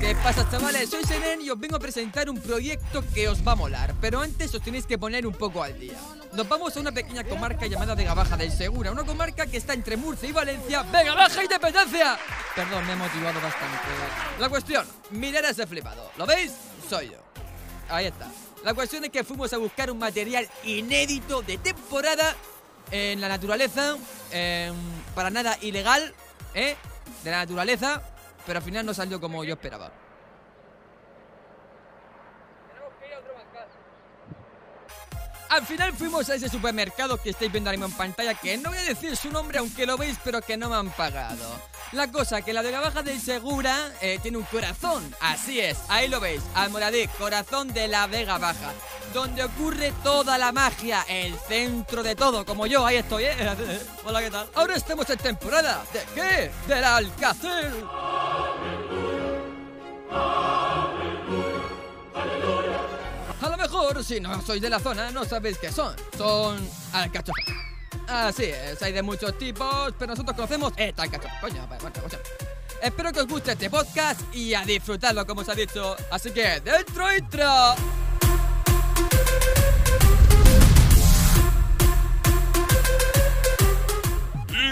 ¿Qué pasa chavales? Soy Senen y os vengo a presentar un proyecto que os va a molar Pero antes os tenéis que poner un poco al día Nos vamos a una pequeña comarca llamada Vega Baja del Segura Una comarca que está entre Murcia y Valencia ¡Vega Baja Independencia! Perdón, me he motivado bastante La cuestión, mirad a ese flipado ¿Lo veis? Soy yo Ahí está La cuestión es que fuimos a buscar un material inédito de temporada En la naturaleza em, Para nada ilegal ¿Eh? De la naturaleza pero al final no salió como yo esperaba. Al final fuimos a ese supermercado que estáis viendo ahora mismo en pantalla, que no voy a decir su nombre aunque lo veis, pero que no me han pagado. La cosa que la de baja del Segura eh, tiene un corazón, así es, ahí lo veis, Almoradí, corazón de la Vega Baja, donde ocurre toda la magia, el centro de todo, como yo, ahí estoy, ¿eh? Hola, ¿qué tal? Ahora estamos en temporada, ¿de qué? Del Alcácer. Mejor, si no sois de la zona, no sabéis qué son. Son alcachofas. Así es, hay de muchos tipos, pero nosotros conocemos esta alcachofa. Coño, bueno, coño. Espero que os guste este podcast y a disfrutarlo, como os ha dicho. Así que, dentro intro.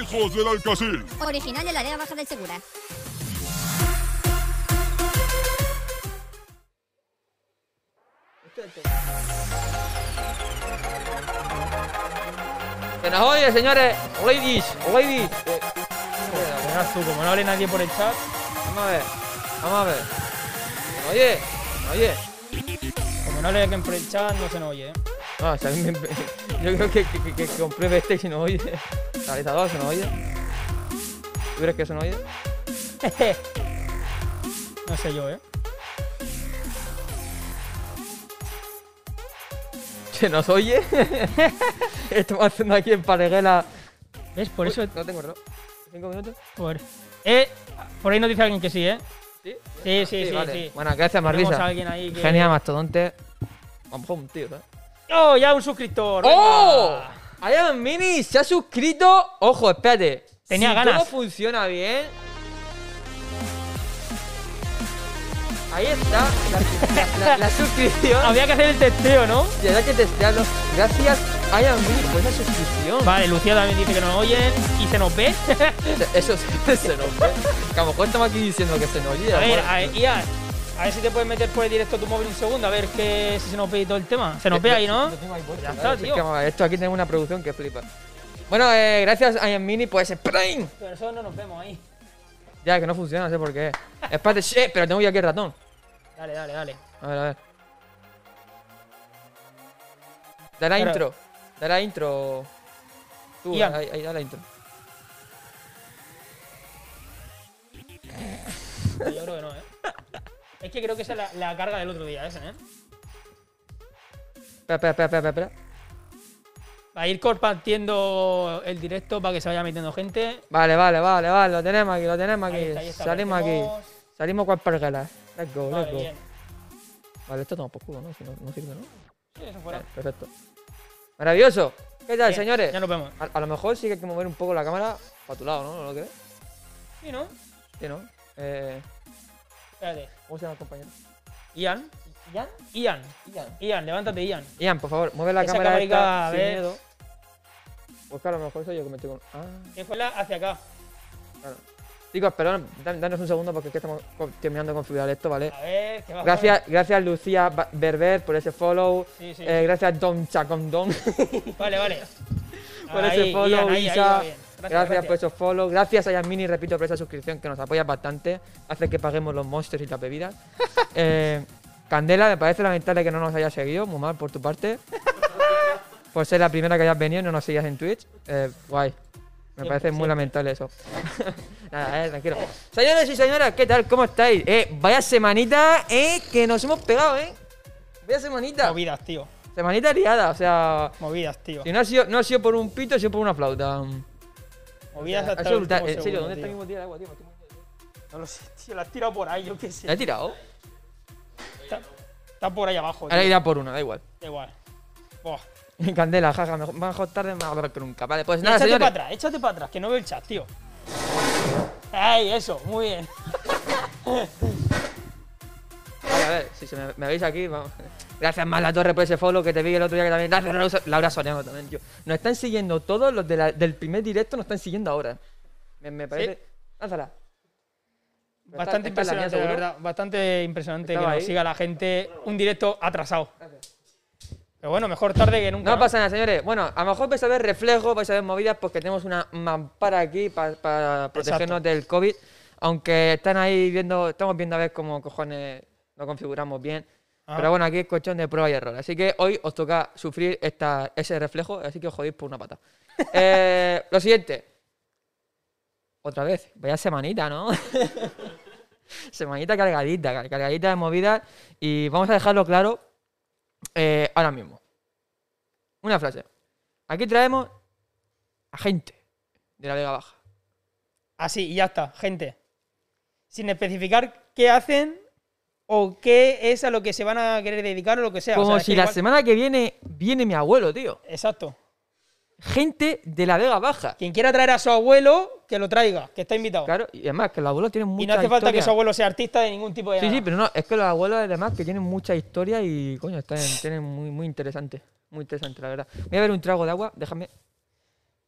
¡Hijos del Alcacil! Original de la área baja del Segura. Que nos oye, señores. Ladies, ladies. Eh, Verás tú, como no hable nadie por el chat. vamos a ver, vamos a ver. ¿Me oye? ¿Me oye? Como no hable alguien por el chat, no se nos oye, ¿eh? No, o sea, a mí me- yo creo que, que, que, que compruebe este y si no oye. Realizador, ¿se nos oye? ¿Tú crees que se nos oye? No sé yo, ¿eh? ¿Se nos oye? Estamos haciendo aquí en Pareguela. ¿Ves? Por eso... No tengo reloj. ¿Cinco minutos? Por... Eh, por ahí nos dice alguien que sí, ¿eh? ¿Sí? Sí, sí, sí, vale. sí. Bueno, gracias, Marlisa. que... Genial, mastodonte. Vamos tío, ¿sabes? ¡Oh, ya un suscriptor! ¡Oh! venga. Iron Mini se ha suscrito. Ojo, espérate. Tenía si ganas. todo funciona bien. Ahí está. La, la- la suscripción. Había que hacer el testeo, ¿no? Tendrá que testearlo. Gracias, Iron Mini, por esa suscripción. Vale, Lucía también dice que nos oyen y se nos ve. Eso sí, se nos ve. Que a lo mejor estamos aquí diciendo que se nos oye. a ver, a ver, Ian, a ver si te puedes meter por el directo tu móvil un segundo, a ver que si se nos ve y todo el tema. Se nos ve ahí, ¿no? Ya está, es tío. a esto aquí tenemos una producción que flipa. Bueno, eh, gracias Iron Mini por ese Prime. Pero nosotros no nos vemos ahí. Ya, que no funciona, no sé por qué. Espérate, shit, pero tengo yo aquí el ratón. Dale, dale, dale. A ver, a ver. Da la Claro. intro. Da la intro. Tú, Ian. ahí, ahí da la intro. Yo creo que no, ¿eh? Es que creo que esa es la, la carga del otro día, ese, ¿eh? Espera, espera, espera, espera, espera. Va a ir compartiendo el directo para que se vaya metiendo gente. Vale, vale, vale, vale, lo tenemos aquí, lo tenemos aquí. Ahí está, ahí está, Salimos aquí. Salimos cual parguela. Let's go, Vale, let's go. bien. Vale, esto toma por culo, ¿no? Si no, no sirve, ¿no? Sí, eso fuera. Vale, perfecto. Maravilloso. ¿Qué tal, Bien, señores? Ya nos vemos. A, a lo mejor sí que hay que mover un poco la cámara para tu lado, ¿no? ¿No lo crees? Sí, ¿no? Sí, ¿no? Eh, Espérate. ¿Cómo se llama el compañero? Ian. Ian. Ian. Ian. Ian, levántate, Ian. Ian, por favor, mueve la Esa cámara esta a sin ver. miedo. Pues claro, a lo mejor soy yo que me estoy con... Ah, Que fue la hacia acá. claro. Chicos, perdón, dan- danos un segundo porque es que estamos terminando de configurar esto, ¿vale? A ver, va Gracias, gracias Lucía Berber por ese follow. Sí, sí. Eh, gracias Don Chacondón Vale, vale. por Ahí, ese follow. Ian, ahí, Isa. Gracias, por esos follow. Gracias a Yasmini, repito, por esa suscripción que nos apoya bastante. Hace que paguemos los monsters y las bebidas. Eh, Candela, me parece lamentable que no nos hayas seguido. Muy mal por tu parte. Por ser la primera que hayas venido y no nos sigas en Twitch. Eh, guay. Me parece muy lamentable eso. Nada, eh, tranquilo. Señores y señoras, ¿qué tal? ¿Cómo estáis? Eh, vaya semanita, eh, que nos hemos pegado, eh. Vaya semanita. Movidas, tío. Semanita liada, o sea. Movidas, tío. Si no ha sido, no ha sido por un pito, ha sido por una flauta. Movidas hasta el brutal. último En serio, segundo, ¿dónde está mi tío. botella de agua, tío? No lo sé, tío, la has tirado por ahí, yo qué sé. ¿La he tirado? Está, está por ahí abajo, Ahora tío. irá por uno, da igual. Da igual. Buah. Candela, jaja, mejor, tarde, mejor que nunca. Vale, pues nada, échate señores. para atrás, échate para atrás, que no veo el chat, tío. ¡Ay, eso! Muy bien. Vale, a ver, si se me, me veis aquí, vamos. Gracias más la torre por ese follow que te vi el otro día que también. Gracias Laura, Soriano también, tío. Nos están siguiendo todos los de la- del primer directo, nos están siguiendo ahora. Me, me parece. Lánzala. Esta- Bastante esta es la mía, impresionante, la verdad. Bastante impresionante Estaba que nos ahí. siga la gente un directo atrasado. Pero bueno, mejor tarde que nunca. No pasa nada, señores. Bueno, a lo mejor vais a ver reflejos, vais a ver movidas porque tenemos una mampara aquí pa- para protegernos del COVID. Aunque están ahí viendo, estamos viendo a ver cómo cojones lo configuramos bien. Ah. Pero bueno, aquí es cuestión de prueba y error. Así que hoy os toca sufrir esta, ese reflejo, así que os jodéis por una pata. Eh, lo siguiente. Otra vez, vaya semanita, ¿no? semanita cargadita, car- cargadita de movidas. Y vamos a dejarlo claro eh, ahora mismo. Una frase. Aquí traemos a gente de la Vega Baja. Así, y ya está, gente. Sin especificar qué hacen o qué es a lo que se van a querer dedicar o lo que sea. O Como sea, si la igual- semana que viene viene mi abuelo, tío. Exacto. Gente de la Vega Baja. Quien quiera traer a su abuelo, que lo traiga, que está invitado. Claro, y además que los abuelos tienen mucha y no hace falta que su abuelo sea artista de ningún tipo de. Sí, nada. sí, pero no, es que los abuelos además que tienen mucha historia y coño, están, tienen muy, muy interesante. Muy interesante, la verdad. Voy a ver un trago de agua, déjame.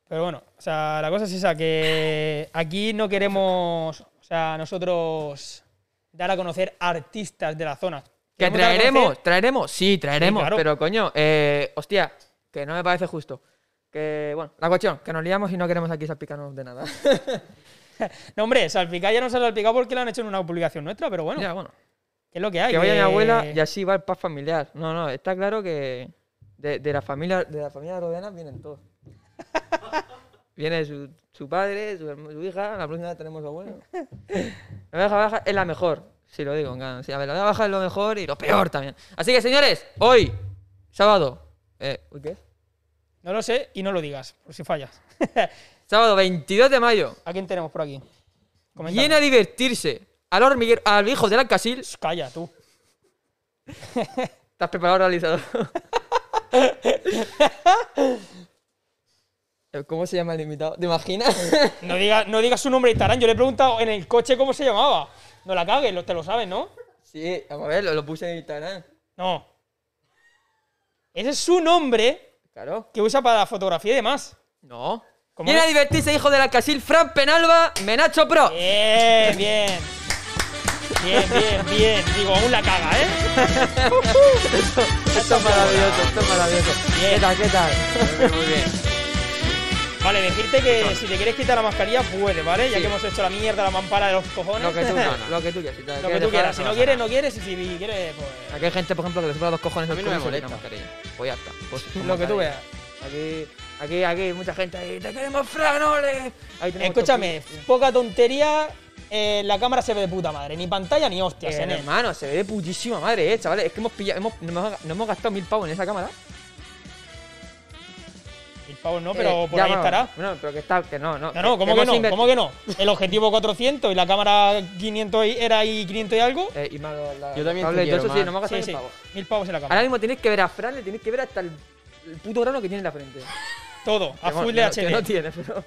Pero bueno, o sea, la cosa es esa, que aquí no queremos, o sea, nosotros dar a conocer artistas de la zona. ¿Que traeremos? ¿Traeremos? Sí, traeremos. claro. Pero coño, eh, hostia, que no me parece justo. Que, bueno, la cuestión, que nos liamos y no queremos aquí salpicarnos de nada. No, hombre, salpicar ya no se ha salpicado porque lo han hecho en una publicación nuestra, pero bueno, ya, bueno. que es lo que hay. Que vaya mi abuela y así va el paz familiar. No, no, está claro que de, de la familia de la familia Rodenas vienen todos. Viene su, su padre, su, su hija, la próxima tenemos abuelo. La Vega Baja es la mejor, si lo digo. Sí, a ver, la Baja es lo mejor y lo peor también. Así que, señores, hoy, sábado. Eh, ¿uy, ¿Qué? No lo sé y no lo digas, por si fallas. Sábado 22 de mayo. ¿A quién tenemos por aquí? Coméntame. Viene a divertirse al hormiguero, al hijo del Alcasil. Calla, tú. ¿Estás preparado, realizador? ¿Cómo se llama el invitado? ¿Te imaginas? No digas no digas su nombre de Instagram. Yo le he preguntado en el coche cómo se llamaba. No la cagues, lo- te lo sabes, ¿no? sí, vamos a ver, lo, lo puse en Instagram. No. Ese es su nombre Claro. que usa para la fotografía y demás. No. ¿Cómo Viene no? a divertirse, hijo del Alcasil, Fran Penalba, Menacho Pro. Bien, bien. Bien, bien, bien. Digo, aún la caga, ¿eh? Esto es maravilloso, esto es maravilloso. Bien. ¿Qué tal, qué tal? Muy bien. Vale, decirte que si te quieres quitar la mascarilla, puede, ¿vale? Ya Sí. que hemos hecho la mierda, la mampara de los cojones. Lo que tú, lo que tú quieras. Si Lo que tú dejar, quieras. Si no no quieres, no quieres. Y si quieres, pues. Aquí hay gente, por ejemplo, que le sopla dos cojones A mí no me culo y se molesta. mascarilla. Pues ya está. Pues Lo que tú veas. Aquí, aquí, aquí, hay mucha gente ahí. ¡Te queremos, tenemos Escúchame, poca tontería. Eh, la cámara se ve de puta madre. Ni pantalla ni hostias, Eh, en él. hermano, se ve de putísima madre, eh, chavales. Es que hemos pillado, hemos, nos, hemos, gastado mil pavos en esa cámara. El pavo no, pero Eh, por ya, ahí bueno, estará. Bueno, pero que está, que no, no. No, no, ¿cómo que no? ¿Cómo que no? El objetivo 400 y la cámara 500 y- era ahí 500 y algo. Eh, y más la- Yo también quiero, eso sí, man. nos hemos gastado Sí, mil sí. pavos. Mil pavos en la Ahora cámara. mismo tenéis que ver a Fran, le tenéis que ver hasta el, el puto grano que tiene en la frente. Todo, a full de HD. Que no tiene, pero.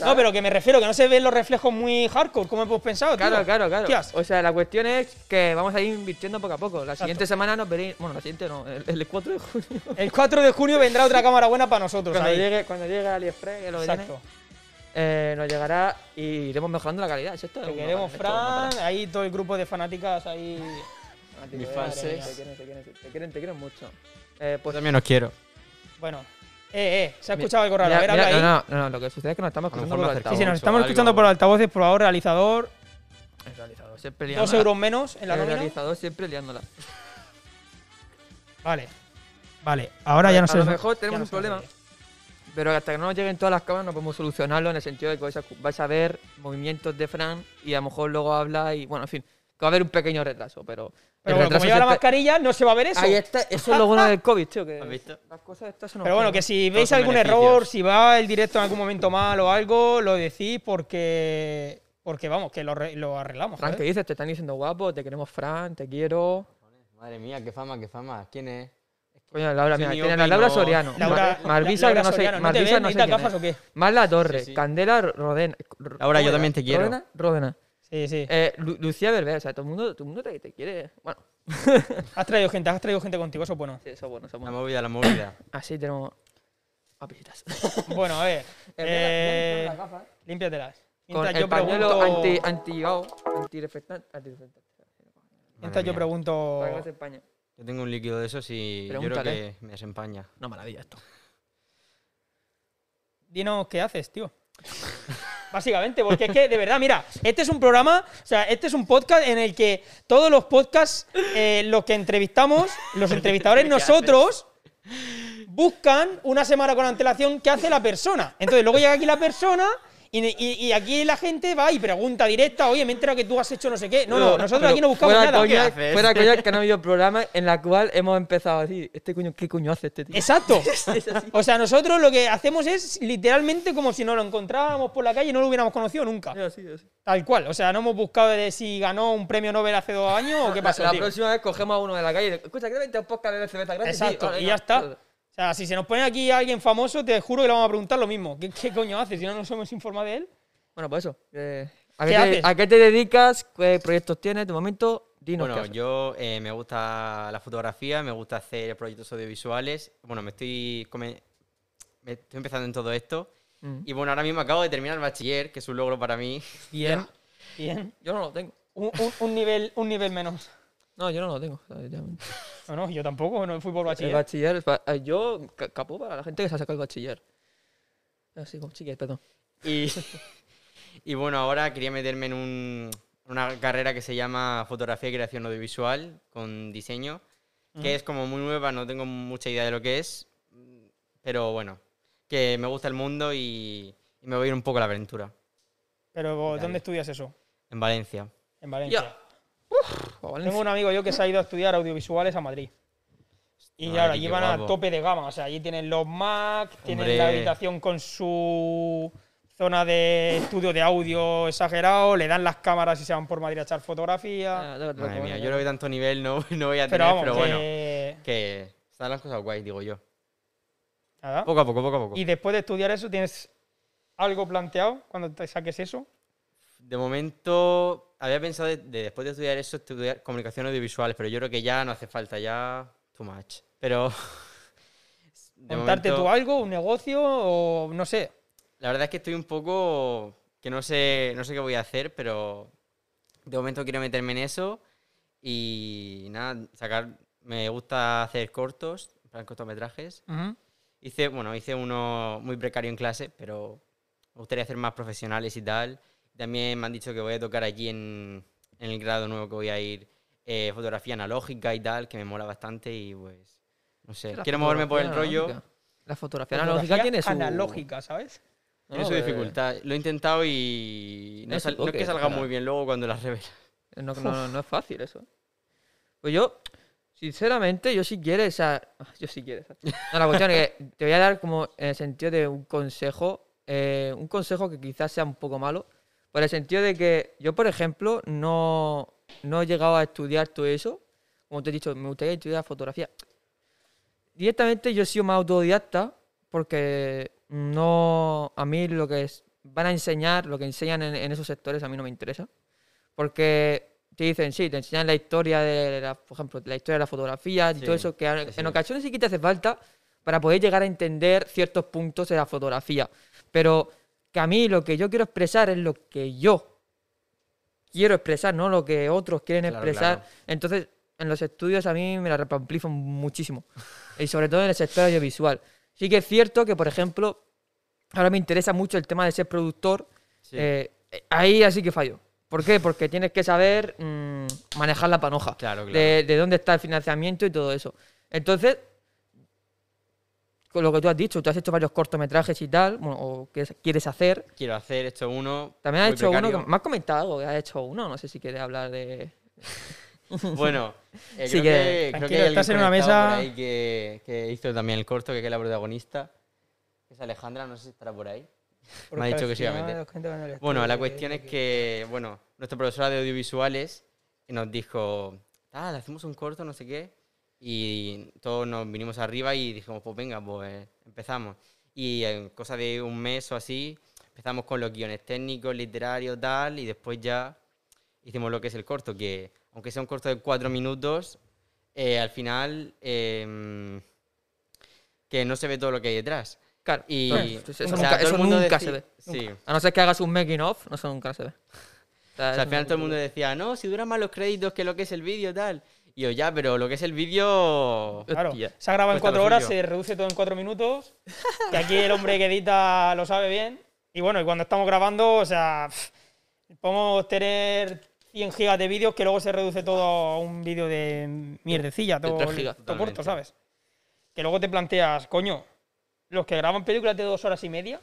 No, pero que me refiero, que no se ven los reflejos muy hardcore, como hemos pensado, tío. Claro, claro, claro. Hostias. O sea, la cuestión es que vamos a ir invirtiendo poco a poco. La siguiente semana nos veréis. Bueno, la siguiente no, el, el 4 de junio. El 4 de junio vendrá otra cámara buena para nosotros. Cuando ahí. llegue, cuando llegue AliExpress, que lo Exacto. eh, nos llegará y iremos mejorando la calidad. ¿es esto? Te queremos. Fran. Ahí todo el grupo de fanáticas ahí. Mis fans, madre eh. Te quieren, te quieren, te quieren, te quieren mucho. Eh, Yo pues también os quiero. Bueno. Eh, eh, se ha escuchado algo raro. Mira, a ver, mira, habla ahí. no, no, no, lo que sucede es que nos estamos A escuchando por altavoz. Sí, sí, nos estamos algo. escuchando por altavoces, por ahora realizador. El realizador siempre Dos liándola. euros menos en la El nómina. realizador siempre liándola. Vale. Vale, ahora ya no a sé. lo mejor tenemos no un problema. Pero hasta que no nos lleguen todas las cámaras no podemos solucionarlo en el sentido de que vais a, vais a ver movimientos de Fran y a lo mejor luego habla y bueno, en fin, que va a haber un pequeño retraso, pero... Pero bueno, como lleva la mascarilla, no se va a ver eso. Ahí está, eso es lo bueno del COVID, tío, que ¿Has visto? las cosas estas nos Pero bueno, que si Todos veis son algún beneficios. error, si va el directo en algún momento mal o algo, lo decís porque Porque vamos, que lo, lo arreglamos. Fran, ¿qué dices? Te están diciendo guapo, te queremos Fran, te quiero. Madre mía, qué fama, qué fama. ¿Quién es? Coño, Laura, mira, miope tienen a y Laura no- Soriano. Laura, Mar- Marvisa, Laura que no sé, Soriano, ¿no te Marvisa no sé ¿Necesitas quién es. Mar La Torre, Sí, sí. Candela Rodena. Laura, yo ¿cómo también te quiero. ¿Rodena? Rodena. Sí, sí. Eh, Lu- Lucía Berber, o sea, todo el mundo, todo el mundo te, te quiere. Bueno, Has traído gente, has traído gente contigo, eso es bueno. sí, eso es bueno, eso es La bueno. movida, la movida. Así tenemos a visitas. Bueno, a ver. eh, límpiatelas. Con Mientras el yo pañuelo pregunto. anti, anti, antireflectante. antireflectante. mientras yo pregunto. Para. Yo tengo un líquido de esos y yo creo que me desempaña. Una maravilla esto. Dinos qué haces, tío. Básicamente, porque es que, de verdad, mira, este es un programa, o sea, este es un podcast en el que todos los podcasts, eh, los que entrevistamos, los entrevistadores nosotros, buscan una semana con antelación qué hace la persona. Entonces, luego llega aquí la persona y, y- y aquí la gente va y pregunta directa, oye, me he enterado que tú has hecho no sé qué. No, no, nosotros aquí no buscamos fuera nada. Coña, ¿Qué haces? fuera coña que no ha habido programa en la cual hemos empezado a decir, este coño, ¿qué coño hace este tío? Exacto. O sea, nosotros lo que hacemos es literalmente como si nos lo encontrábamos por la calle y no lo hubiéramos conocido nunca. Es así. Tal cual. O sea, no hemos buscado de si ganó un premio Nobel hace dos años o qué pasó. La, tío. próxima vez cogemos a uno de la calle y le- escucha, ¿qué vente un podcast de cerveza gratis? Sí, Exacto, vale, y ya está. O sea, si se nos pone aquí alguien famoso, te juro que le vamos a preguntar lo mismo. ¿Qué, qué coño hace si no nos hemos informado de él? Bueno, pues eso. eh, ¿a, ¿Qué qué haces? te, ¿A qué te dedicas? ¿Qué proyectos tienes de momento? Dinos qué Bueno, haces. yo eh, me gusta la fotografía, me gusta hacer proyectos audiovisuales. Bueno, me estoy, come- me estoy empezando en todo esto. Mm. Y bueno, ahora mismo acabo de terminar el bachiller, que es un logro para mí. Bien. Bien. Yo no lo tengo. Un, un- un nivel, un nivel menos. No, yo no lo tengo. No, no, yo tampoco, no fui por El bachiller. bachiller, es pa- eh, yo ca- capó para la gente que se ha sacado el bachiller. Así como chiques, perdón. Y, y bueno, ahora quería meterme en un- una carrera que se llama Fotografía y Creación Audiovisual con diseño, que es como muy nueva, no tengo mucha idea de lo que es, pero bueno, que me gusta el mundo y, y me voy a ir un poco a la aventura, Pero. ¿dónde estudias eso? en Valencia. En Valencia. Tengo un amigo yo que se ha ido a estudiar audiovisuales a Madrid. Y ahora llevan a tope de gama. O sea, allí tienen los Mac, tienen Hombre. la habitación con su zona de estudio de audio exagerado, le dan las cámaras y se van por Madrid a echar fotografía. Ah, te lo Madre mía, yo creo que tanto nivel no, no voy a pero tener, vamos, pero bueno, que... que están las cosas guays, digo yo. nada. Poco a poco, poco a poco. Y después de estudiar eso, ¿tienes algo planteado cuando te saques eso? De momento, había pensado de, de después de estudiar eso, estudiar comunicación audiovisual, pero yo creo que ya no hace falta, ya too much. Pero. ¿Montarte momento, tú algo, un negocio o no sé? La verdad es que estoy un poco. que no sé, no sé qué voy a hacer, pero. De momento quiero meterme en eso y nada, sacar. Me gusta hacer cortos, cortometrajes. Ujú. Hice, bueno, hice uno muy precario en clase, pero me gustaría hacer más profesionales y tal. También me han dicho que voy a tocar allí en, en el grado nuevo que voy a ir eh, fotografía analógica y tal, que me mola bastante y pues, no sé, La quiero moverme por el rollo. analógica. La fotografía analógica tiene su... analógica, ¿sabes? Tiene No, su eh, dificultad. Lo he intentado y no, es que salga muy bien luego cuando las revelas. No, no, no, no es fácil eso. Pues yo, sinceramente, yo si quieres, o sea, yo si quieres. No, la cuestión es que te voy a dar como en el sentido de un consejo, eh, un consejo que quizás sea un poco malo, por el sentido de que yo, por ejemplo, no, no he llegado a estudiar todo eso. Como te he dicho, me gustaría estudiar fotografía. Directamente yo he sido más autodidacta porque no, a mí lo que es, van a enseñar, lo que enseñan en, en esos sectores a mí no me interesa. Porque te dicen, sí, te enseñan la historia de, la, por ejemplo, la historia de la fotografía y Sí, todo eso, que a- sí, en ocasiones sí que te hace falta para poder llegar a entender ciertos puntos de la fotografía. Pero que a mí lo que yo quiero expresar es lo que yo quiero expresar, no lo que otros quieren Claro, expresar. claro. Entonces, en los estudios a mí me la repamplifan muchísimo. y sobre todo en el sector audiovisual. Sí que es cierto que, por ejemplo, ahora me interesa mucho el tema de ser productor. Sí. Eh, ahí así que fallo. ¿Por qué? Porque tienes que saber mm, manejar la panoja. Claro, claro. De, de dónde está el financiamiento y todo eso. Entonces, con lo que tú has dicho, tú has hecho varios cortometrajes y tal, bueno, o que quieres hacer. Quiero hacer esto uno. También has hecho uno, que, me has comentado algo, que has hecho uno, no sé si quieres hablar de... Bueno, eh, Sí creo, que- creo hay estás en una mesa- por ahí que, que hizo también el corto, que es la protagonista. que Es Alejandra, no sé si estará por ahí. Me ha dicho que iba a meter. Bueno, la cuestión es que, bueno, nuestra profesora de audiovisuales nos dijo, ah, le hacemos un corto, no sé qué, y todos nos vinimos arriba y dijimos, pues venga, pues empezamos. Y en cosa de un mes o así, empezamos con los guiones técnicos, literarios, tal, y después ya hicimos lo que es el corto, que aunque sea un corto de cuatro minutos, eh, al final em, que no se ve todo lo que hay detrás. Claro. Y eso o nunca- sea, todo eso nunca se ve. Sí. A no ser que hagas un making of, no eso nunca se ve. O sea, O sea, al final todo el mundo decía, no, si duran más los créditos que lo que es el vídeo, tal. Y yo, ya, pero lo que es el vídeo... Claro, Hostia. se ha grabado en cuatro horas, se reduce todo en cuatro minutos. Que aquí el hombre que edita lo sabe bien. Y bueno, y cuando estamos grabando, o sea, pff, podemos tener 100 gigas de vídeos que luego se reduce todo a un vídeo de mierdecilla, De todo, tres gigas. todo corto. ¿sabes? Que luego te planteas, coño, los que graban películas de dos horas y media,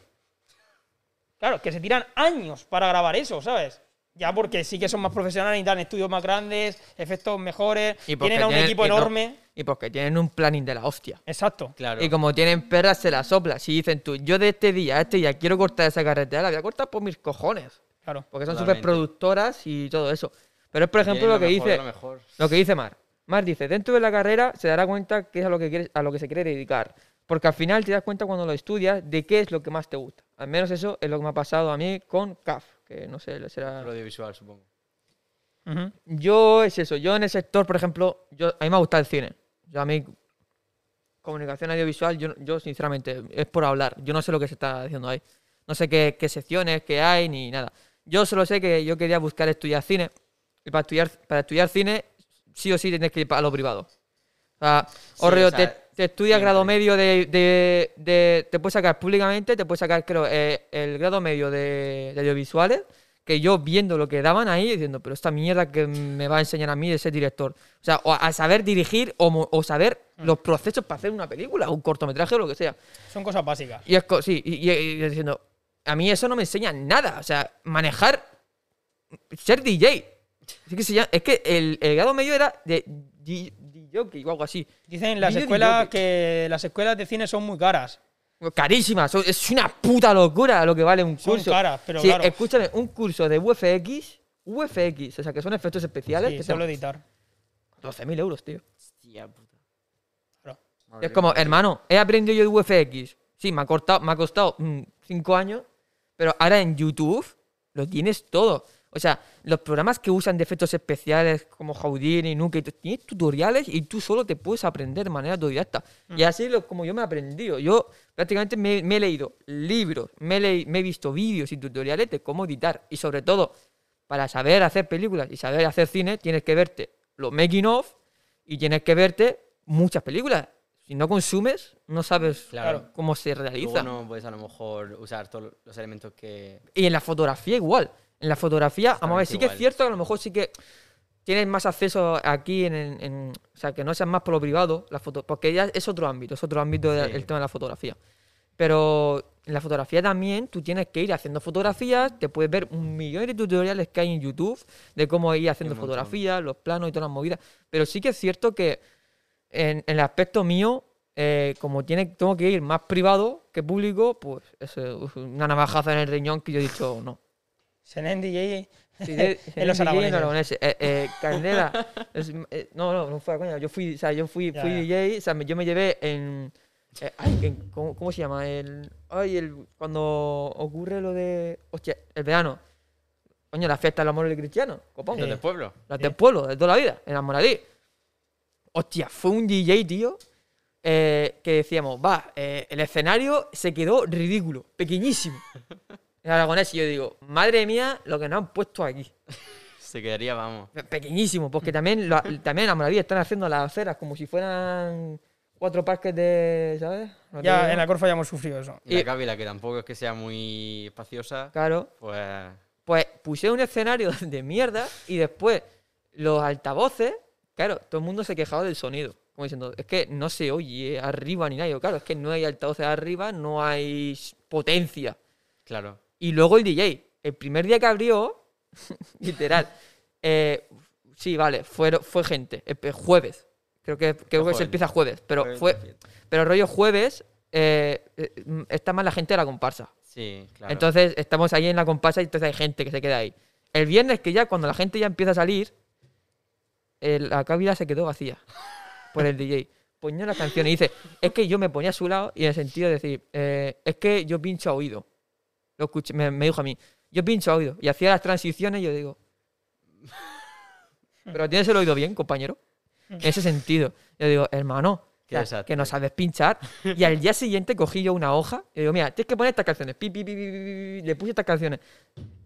claro, que se tiran años para grabar eso, ¿sabes? Ya porque sí que son más profesionales, necesitan estudios más grandes, efectos mejores, Y porque tienen a un tienen- equipo y no- enorme. Y porque tienen un planning de la hostia. Exacto. Claro. Y como tienen perras, se las sopla. Si dicen tú, yo de este día a este día quiero cortar esa carretera, la voy a cortar por mis cojones. Claro. Porque son Totalmente. superproductoras y todo eso. Pero es, por ejemplo, lo que mejor dice lo mejor. lo que dice Mar. Mar dice, dentro de la carrera se dará cuenta qué es a lo que, quiere, a lo que se quiere dedicar. Porque al final te das cuenta cuando lo estudias de qué es lo que más te gusta. Al menos eso es lo que me ha pasado a mí con CAF, que no sé, será... El audiovisual, supongo. Yo es eso, yo en el sector, por ejemplo, yo, a mí me gusta el cine. Yo a mí, comunicación audiovisual, yo, yo sinceramente, es por hablar. Yo no sé lo que se está haciendo ahí. No sé qué, qué secciones, qué hay, ni nada. Yo solo sé que yo quería buscar estudiar cine. Y para estudiar, para estudiar cine, sí o sí tienes que ir a lo privado. O sea, Sí, Orreo, o sea, te, te estudias grado medio de, de- de- Te puedes sacar públicamente, te puedes sacar, creo, eh, el grado medio de, de audiovisuales. Que yo viendo lo que daban ahí, diciendo, pero esta mierda que me va a enseñar a mí de ser director. O sea, o a saber dirigir o, o saber los procesos para hacer una película, un cortometraje o lo que sea. Son cosas básicas. Y es sí, y, y- y diciendo, a mí eso no me enseña nada. O sea, manejar, ser DJ. Es que, se llama- es que el, el grado medio era de DJ o algo así. Dicen en las escuelas que las escuelas de cine son muy caras. Carísimas, son- es una puta locura lo que vale un Son curso. caras, pero Sí, claro. escúchame, un curso de UFX, UFX, o sea, que son efectos especiales, Sí, que solo son editar. 12.000 euros, tío. Hostia puta. Claro. Es como, hermano, he aprendido yo de UFX. Sí, me ha, cortado, me ha costado 5 años, pero ahora en YouTube lo tienes todo. O sea, los programas que usan de efectos especiales como Houdini, Nuke, tienes tutoriales y tú solo te puedes aprender de manera autodidacta. Y así es como yo me he aprendido. Yo prácticamente me, me he leído libros, me he, leí- me he visto vídeos y tutoriales de cómo editar. Y sobre todo, para saber hacer películas y saber hacer cine, tienes que verte los making of y tienes que verte muchas películas. Si no consumes, no sabes Claro. cómo se Luego realiza. no puedes a lo mejor usar todos los elementos que... Y en la fotografía igual. En la fotografía, vamos a ver, sí que es cierto que a lo mejor sí que tienes más acceso aquí en, en- o sea, que no seas más por lo privado, la foto, porque ya es otro ámbito, es otro ámbito del Sí. el tema de la fotografía. Pero en la fotografía también tú tienes que ir haciendo fotografías, te puedes ver un millón de tutoriales que hay en YouTube de cómo ir haciendo fotografías, los planos y todas las movidas. Pero sí que es cierto que en, en el aspecto mío, eh, como tiene, tengo que ir más privado que público, pues es una navajaza en el riñón que yo he dicho no. Senen DJ Sí, de- en los DJ aragoneses. aragoneses. Eh, eh, Candela. es- eh, no, no, no fue a coña. Yo fui, o sea, yo fui, Ya, fui ya. DJ, o sea, me- yo me llevé en. eh, ay, en- ¿cómo, cómo se llama? El, ay, el, cuando ocurre lo de. Hostia, el verano. Coño, la fiesta del amor del cristiano. Copón. ¿Los del pueblo? Las del pueblo, de toda la vida, en Almoradí. Hostia, fue un DJ, tío, eh, que decíamos, va, eh, el escenario se quedó ridículo, pequeñísimo. En aragonés, y yo digo, madre mía, lo que nos han puesto aquí. Se quedaría, vamos. Pe- Pequeñísimo, porque también, lo- también en Almoradí están haciendo las aceras como si fueran cuatro parques de, ¿sabes? No Ya digo. en la Corfa ya hemos sufrido eso. Y Y- la Cávila, que tampoco es que sea muy espaciosa, Claro, pues... pues puse un escenario de mierda y después los altavoces, claro, todo el mundo se quejaba del sonido. Como diciendo, es que no se oye arriba ni nada. Yo, claro, es que no hay altavoces arriba, no hay potencia. Claro. Y luego el DJ, el primer día que abrió, literal, eh, sí, vale, fue, fue gente, pe- jueves. Creo que, creo que se empieza jueves, pero Jueves fue, pero rollo jueves, eh, eh, está más la gente de la comparsa. Sí, claro. Entonces estamos ahí en la comparsa y entonces hay gente que se queda ahí. El viernes que ya, cuando la gente ya empieza a salir, eh, la cabina se quedó vacía por el DJ. Ponía las canciones y dice, es que yo me ponía a su lado y en el sentido de decir, eh, es que yo pincho a oído. Lo escuché, me, me dijo a mí, yo pincho oído. Y hacía las transiciones y yo digo, pero tienes el oído bien, compañero. En ese sentido. Yo digo, hermano, o sea, que no sabes pinchar. Y al día siguiente cogí yo una hoja y digo, mira, tienes que poner estas canciones. Pi, pi, pi, pi, pi, pi, pi. Le puse estas canciones.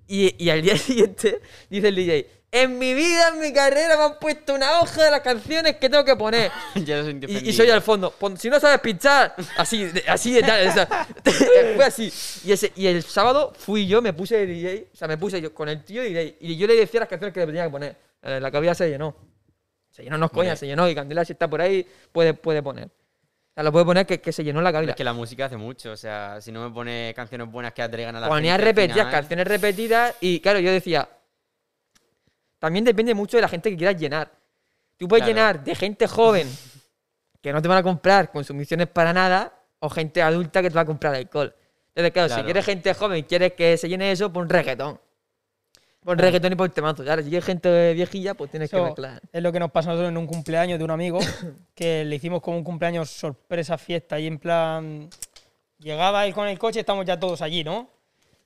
Y, y al día siguiente dice el DJ, en mi vida, en mi carrera me han puesto una hoja de las canciones que tengo que poner. ya Y, soy al fondo, si no sabes pinchar, así, de- así de tal, o sea, fue así. Y, ese, y el sábado fui yo, me puse de DJ, o sea, me puse yo con el tío DJ, y yo le decía las canciones que le tenía que poner. Eh, La cabina se llenó. Se llenó, no es coña, se llenó. Y Candela, si está por ahí, puede, puede poner. O sea, lo puede poner que, que se llenó la cabina. Es que la música hace mucho, o sea, si no me pone canciones buenas que atraigan a la Ponía gente repetidas, final- canciones repetidas, y claro, yo decía. También depende mucho de la gente que quieras llenar. Tú puedes Claro. llenar de gente joven que no te van a comprar consumiciones para nada, o gente adulta que te va a comprar alcohol. Entonces, claro, si quieres gente joven y quieres que se llene eso, pon reggaetón. Pon reggaetón y pon temazo. Claro, si quieres gente viejilla, pues tienes que mezclar. es lo que nos pasó a nosotros en un cumpleaños de un amigo, que le hicimos como un cumpleaños sorpresa fiesta y en plan llegaba él con el coche, estamos ya todos allí, ¿no?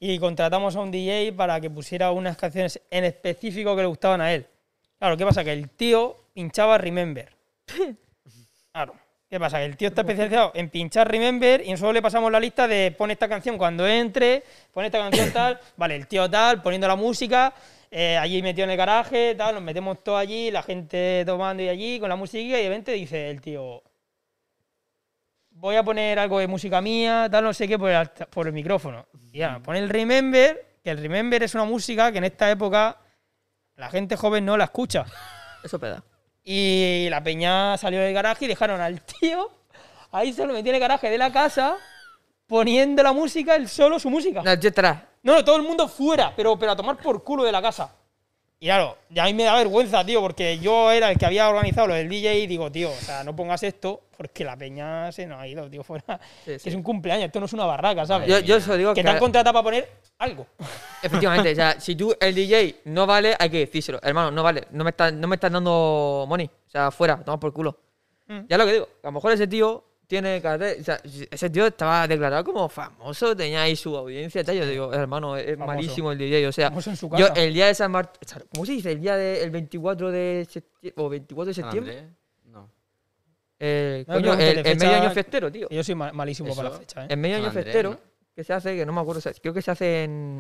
Y contratamos a un DJ para que pusiera unas canciones en específico que le gustaban a él. Claro, ¿qué pasa? Que el tío pinchaba Remember. Claro. ¿Qué pasa? Que el tío está especializado en pinchar Remember y nosotros le pasamos la lista de pon esta canción cuando entre, pon esta canción tal, vale, el tío tal, poniendo la música, eh, allí metido en el garaje, tal, nos metemos todos allí, la gente tomando y allí con la música y de repente dice el tío, voy a poner algo de música mía, tal, no sé qué, por el, por el micrófono. Y ya, pone el Remember, que el Remember es una música que en esta época la gente joven no la escucha. Eso peda. Y la peña salió del garaje y dejaron al tío ahí solo metió en el garaje de la casa poniendo la música, él solo su música. No, yo. No, no, todo el mundo fuera, pero, pero a tomar por culo de la casa. Y claro, ya a mí me da vergüenza, tío, porque yo era el que había organizado lo del DJ y digo, tío, o sea, no pongas esto porque la peña se nos ha ido, tío, fuera. Sí, es un cumpleaños, esto no es una barraca, ¿sabes? Yo, yo os digo que que. te han contratado para poner algo. Efectivamente, o sea, si tú, el DJ, no vale, hay que decírselo. Hermano, no vale, no me estás no me dando money. O sea, fuera, toma por culo. Mm. Ya lo que digo, a lo mejor ese tío tiene carrera. O sea, ese tío estaba declarado como famoso, tenía ahí su audiencia y tal. Yo digo, hermano, es Famoso. malísimo el DJ. O sea, Famoso en su yo casa. el día de San Martín. ¿Cómo se dice? El día del 24 de septiembre. O 24 de septiembre. No. Eh, No coño, el, de el medio año festero, tío. Yo soy ma- malísimo para la fecha, ¿eh? El medio año festero, ¿no? que se hace, que no me acuerdo, creo que se hace en.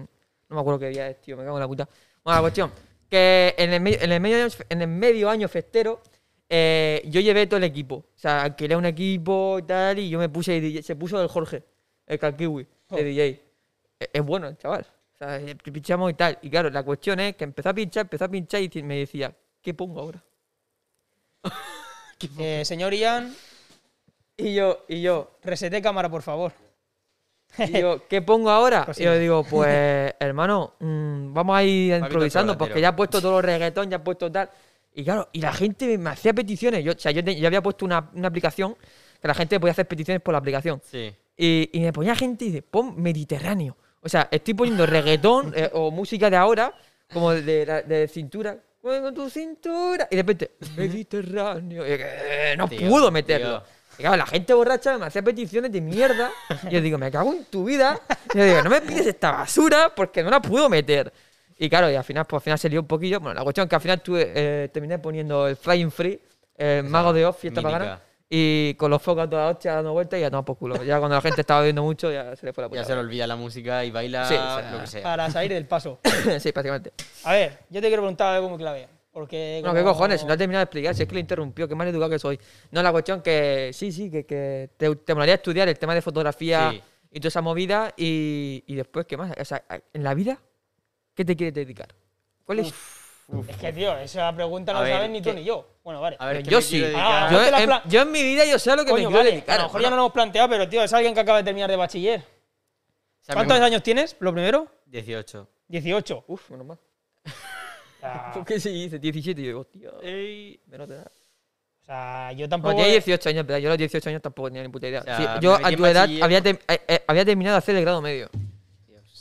No me acuerdo qué día es, tío, me cago en la puta. Bueno, la cuestión, que en el, medio- en el, medio, año, en el medio año festero, eh, yo llevé todo el equipo. O sea, alquilé un equipo y tal, y yo me puse, DJ, se puso el Jorge, el Calkiwi, Oh. de DJ. Es, es bueno, chaval. O sea, eh, pinchamos y tal. Y claro, la cuestión es que empezó a pinchar, empezó a pinchar y me decía, ¿qué pongo ahora? Eh, señor Ian, Y yo, y yo, resete cámara, por favor. Y yo, ¿qué pongo ahora? Y Prosigue. yo digo, pues, hermano, mm, vamos a ir improvisando, porque ya he puesto todos los reggaetón, ya he puesto tal. Y claro, y la gente me- hacía peticiones. Yo, o sea, yo, te- yo había puesto una, una aplicación que la gente podía hacer peticiones por la aplicación. Sí. Y, y me ponía gente y dice, pon Mediterráneo. O sea, estoy poniendo reggaetón eh, o música de ahora, como de, de, de cintura. Con tu cintura. Y de repente, Mediterráneo. Y yo, "Eh, no Tío, pudo meterlo. tío. Y claro, la gente borracha me hacía peticiones de mierda. Y yo digo, me cago en tu vida. Y yo digo, no me pides esta basura porque no la puedo meter. Y claro, y al final, pues al final se lió un poquillo. Bueno, la cuestión es que al final tuve, eh, terminé poniendo el Flying Free, el Mago de Oz, fiesta mítica. pagana. Y con los focos a toda la hostia dando vueltas y ya tomar por culo. Ya cuando la gente estaba viendo mucho, ya se le fue la puta. Ya se le olvida la música y baila Sí, o sea, lo que sea. Para salir del paso. sí, prácticamente. A ver, yo te quiero preguntar algo muy clave. Porque. No, qué cojones, si no he terminado de explicar, si es que lo interrumpió, qué mal educado que soy. No, la cuestión que sí, sí, que, que te, te molaría estudiar el tema de fotografía Sí. y toda esa movida y, y después, ¿qué más? O sea, en la vida, ¿qué te quieres dedicar? ¿Cuál es? Es que, tío, esa pregunta no la sabes ni tú ¿qué- ni yo. Bueno, vale. A ver, Eh, ¿qué yo sí. Ah, yo, no te en, yo en mi vida yo sé a lo que Coño, me quiero vale. dedicar. a lo mejor ya no lo hemos planteado, pero, tío, es alguien que acaba de terminar de bachiller. O sea, ¿Cuántos me- años tienes, lo primero? 18. 18. Uf, menos mal. Sea, ¿Por qué se dice 17? Y yo digo, tío, menos de nada. o sea, yo Bueno, tampoco. tenía 18 años, pero yo a los 18 años tampoco tenía ni puta idea. O sea, Sí, yo a tu edad había, tem- eh, eh, había terminado de hacer el grado medio.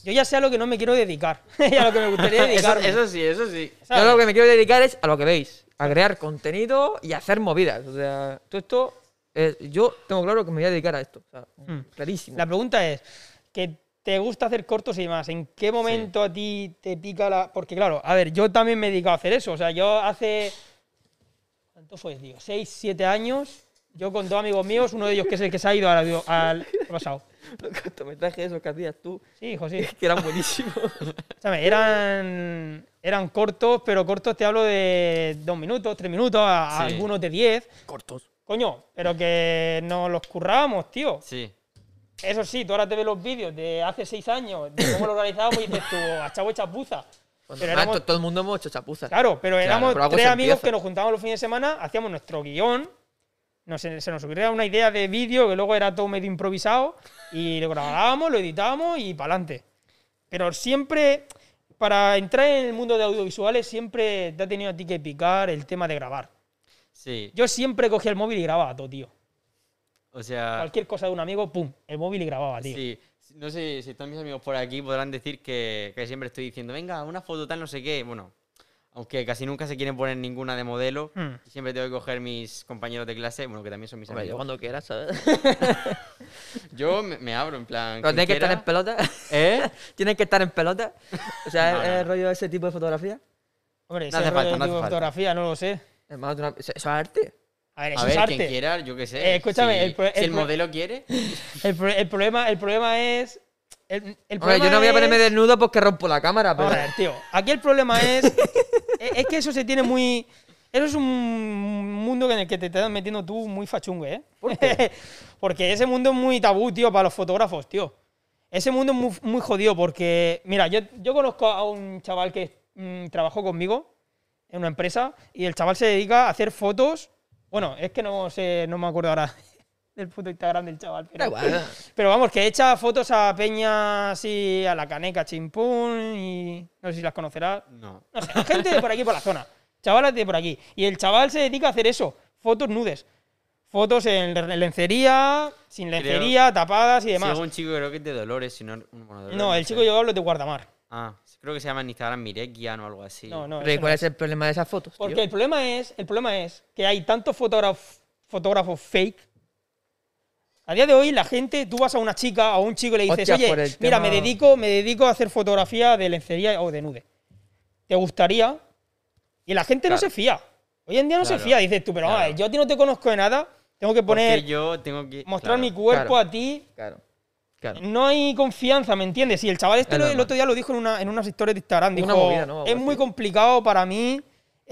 Yo ya sé a lo que no me quiero dedicar. y a lo que me gustaría dedicarme. eso sí, eso sí. ¿sabes? Yo lo que me quiero dedicar es a lo que veis, a crear contenido y hacer movidas. O sea, todo esto, eh, yo tengo claro que me voy a dedicar a esto. O sea, Mm. clarísimo. La pregunta es, que te gusta hacer cortos y demás, ¿en qué momento a ti te pica la...? Porque claro, a ver, yo también me he dedicado a hacer eso. O sea, yo hace... ¿Cuánto fue, tío? ¿Seis, siete años? Yo con dos amigos míos, uno de ellos que es el que se ha ido al... al ¿Qué ha pasado? Los cortometrajes esos que hacías tú, Sí, hijo, sí. que eran buenísimos. ¿Sabes? Eran, eran cortos, pero cortos te hablo de dos minutos, tres minutos, a- a Sí. algunos de diez. Cortos. Coño, pero que nos los currábamos, tío. Sí. Eso sí, tú ahora te ves los vídeos de hace seis años, de cómo lo organizábamos y dices tú, a chavo hecha puza. Pero Ah, éramos- todo el mundo hemos hecho chapuzas. Claro, pero éramos pero algo tres amigos empieza. que nos juntábamos los fines de semana, hacíamos nuestro guion, nos, se nos ocurría una idea de vídeo que luego era todo medio improvisado y lo grabábamos, lo editábamos y para adelante. Pero siempre, para entrar en el mundo de audiovisuales, siempre te ha tenido a ti que picar el tema de grabar. Sí. Yo siempre cogía el móvil y grababa todo, tío. O sea. Cualquier cosa de un amigo, pum, el móvil y grababa, tío. Sí. No sé si están mis amigos por aquí, podrán decir que, que siempre estoy diciendo, venga, una foto tal, no sé qué. Bueno, aunque casi nunca se quieren poner ninguna de modelo, Hmm. siempre tengo que coger mis compañeros de clase, bueno, que también son mis Hombre, yo amigos. cuando quieras, ¿sabes? Yo me, me abro, en plan. Pero tienes que estar en pelota. ¿Eh? Tienes que estar en pelota. O sea, No, ¿es- no. ¿es el rollo de ese tipo de fotografía? Hombre, No ese hace rollo falta, no hace tipo de falta. fotografía, no lo sé. Hermano, ¿eso es arte? A ver, eso A es ver, arte. quien quiera, yo qué sé. Eh, escúchame, si, el pro- si el el modelo quiere. El, el problema, el problema es. El, el yo no voy a ponerme es- desnudo porque rompo la cámara, pero. Vamos a ver, tío. Aquí el problema es. es que eso se tiene muy. Eso es un mundo en el que te estás metiendo tú muy fachungue, ¿eh? porque ese mundo es muy tabú, tío, para los fotógrafos, tío. Ese mundo es muy, muy jodido porque, mira, yo, yo conozco a un chaval que mm, trabajó conmigo en una empresa y el chaval se dedica a hacer fotos. Bueno, es que no sé, no me acuerdo ahora del puto Instagram del chaval, pero, Da igual. pero vamos, que echa fotos a Peña así, a la caneca chimpún y no sé si las conocerás. No. No sé, gente de por aquí, por la zona. Chavalas de por aquí. Y el chaval se dedica a hacer eso, fotos nudes. Fotos en le- lencería, sin Creo- lencería, tapadas y demás. Un chico creo que es de Dolores, si no. bueno, Dolores, No, el chico yo hablo de Guardamar. Ah, creo que se llama en Instagram Mirekian o algo así. No, no. Pero ¿y ese no ¿cuál es. es el problema de esas fotos? Porque tío? el problema es, el problema es que hay tantos fotógrafos, fotógrafos fake. A día de hoy la gente, tú vas a una chica o a un chico y le dices, por oye, el mira, tema- me dedico, me dedico a hacer fotografía de lencería o de nude. ¿Te gustaría? Y la gente no Claro. se fía. Hoy en día no se Claro. fía. Dices tú, pero vamos a ver, Claro. yo a ti no te conozco de nada, tengo que Porque poner, yo tengo que. mostrar claro. mi cuerpo claro. a ti. Claro. Claro. No hay confianza, ¿me entiendes? Y el chaval este Es lo- el normal. otro día lo dijo en, una, en unas historias de Instagram. Una Dijo, movida, ¿no? Algo es así. muy complicado para mí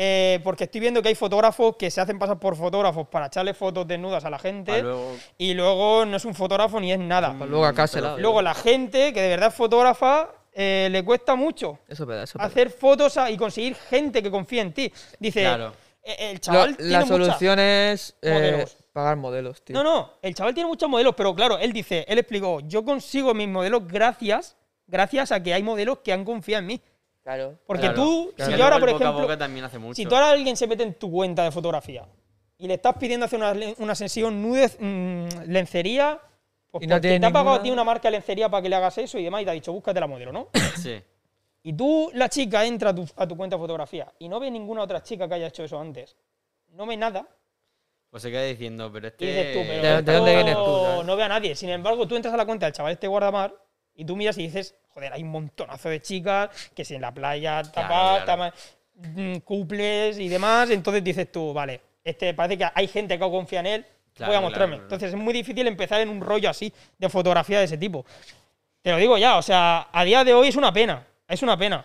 eh, porque estoy viendo que hay fotógrafos que se hacen pasar por fotógrafos para echarle fotos desnudas a la gente luego- y luego no es un fotógrafo ni es nada. Pues luego acá se la- Luego la gente que de verdad es fotógrafa eh, le cuesta mucho Eso eso hacer fotos a- y conseguir gente que confíe en ti. Dice, Claro. "Eh, el Lo- chaval tiene la solución es eh, pagar modelos, tío. No, no, el chaval tiene muchos modelos, pero claro, él dice, él explicó, yo consigo mis modelos gracias, gracias a que hay modelos que han confiado en mí. Claro. Porque Claro. tú, Claro. si yo ahora, por boca ejemplo, boca también hace mucho. si tú ahora alguien se mete en tu cuenta de fotografía y le estás pidiendo hacer una, una sesión nude, mm, lencería, pues Y no porque tiene te ha pagado a ti una marca de lencería para que le hagas eso y demás y te ha dicho, búscate la modelo, ¿no? Sí. y tú, la chica, entra a tu, a tu cuenta de fotografía y no ve ninguna otra chica que haya hecho eso antes. No ve nada. Pues se queda diciendo, pero este. Y dices tú, pero ¿De- de dónde vienes tú, sabes? no ve a nadie. Sin embargo, tú entras a la cuenta del chaval este guardamar y tú miras y dices, joder, hay un montonazo de chicas que si en la playa tapas, claro. mm, cuples y demás, entonces dices tú, vale, este parece que hay gente que confía en él, Claro, voy a mostrarme. claro. Entonces es muy difícil empezar en un rollo así de fotografía de ese tipo. Te lo digo ya, o sea, a día de hoy es una pena, es una pena.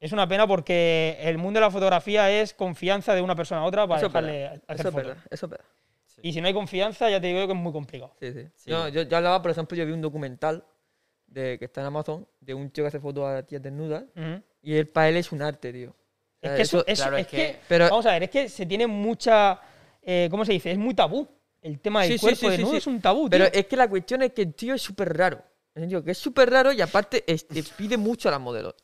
Es una pena porque el mundo de la fotografía es confianza de una persona a otra para Eso es dejarle verdad. hacer Eso es fotos. verdad. Eso es verdad. Y si no hay confianza, ya te digo que es muy complicado. Sí, sí. Sí. No, yo, yo hablaba, por ejemplo, yo vi un documental de que está en Amazon de un chico que hace fotos a tías desnudas Ujú. y él para él es un arte, tío. O Es sea, que eso, eso- claro, es es que, que- Pero- vamos a ver, es que se tiene mucha, eh, ¿cómo se dice? Es muy tabú. El tema del Sí, sí, cuerpo sí, sí, desnudo sí. es un tabú, Pero tío. es que la cuestión es que el tío es súper raro. En serio, que es súper raro y aparte este, pide mucho a las modelos.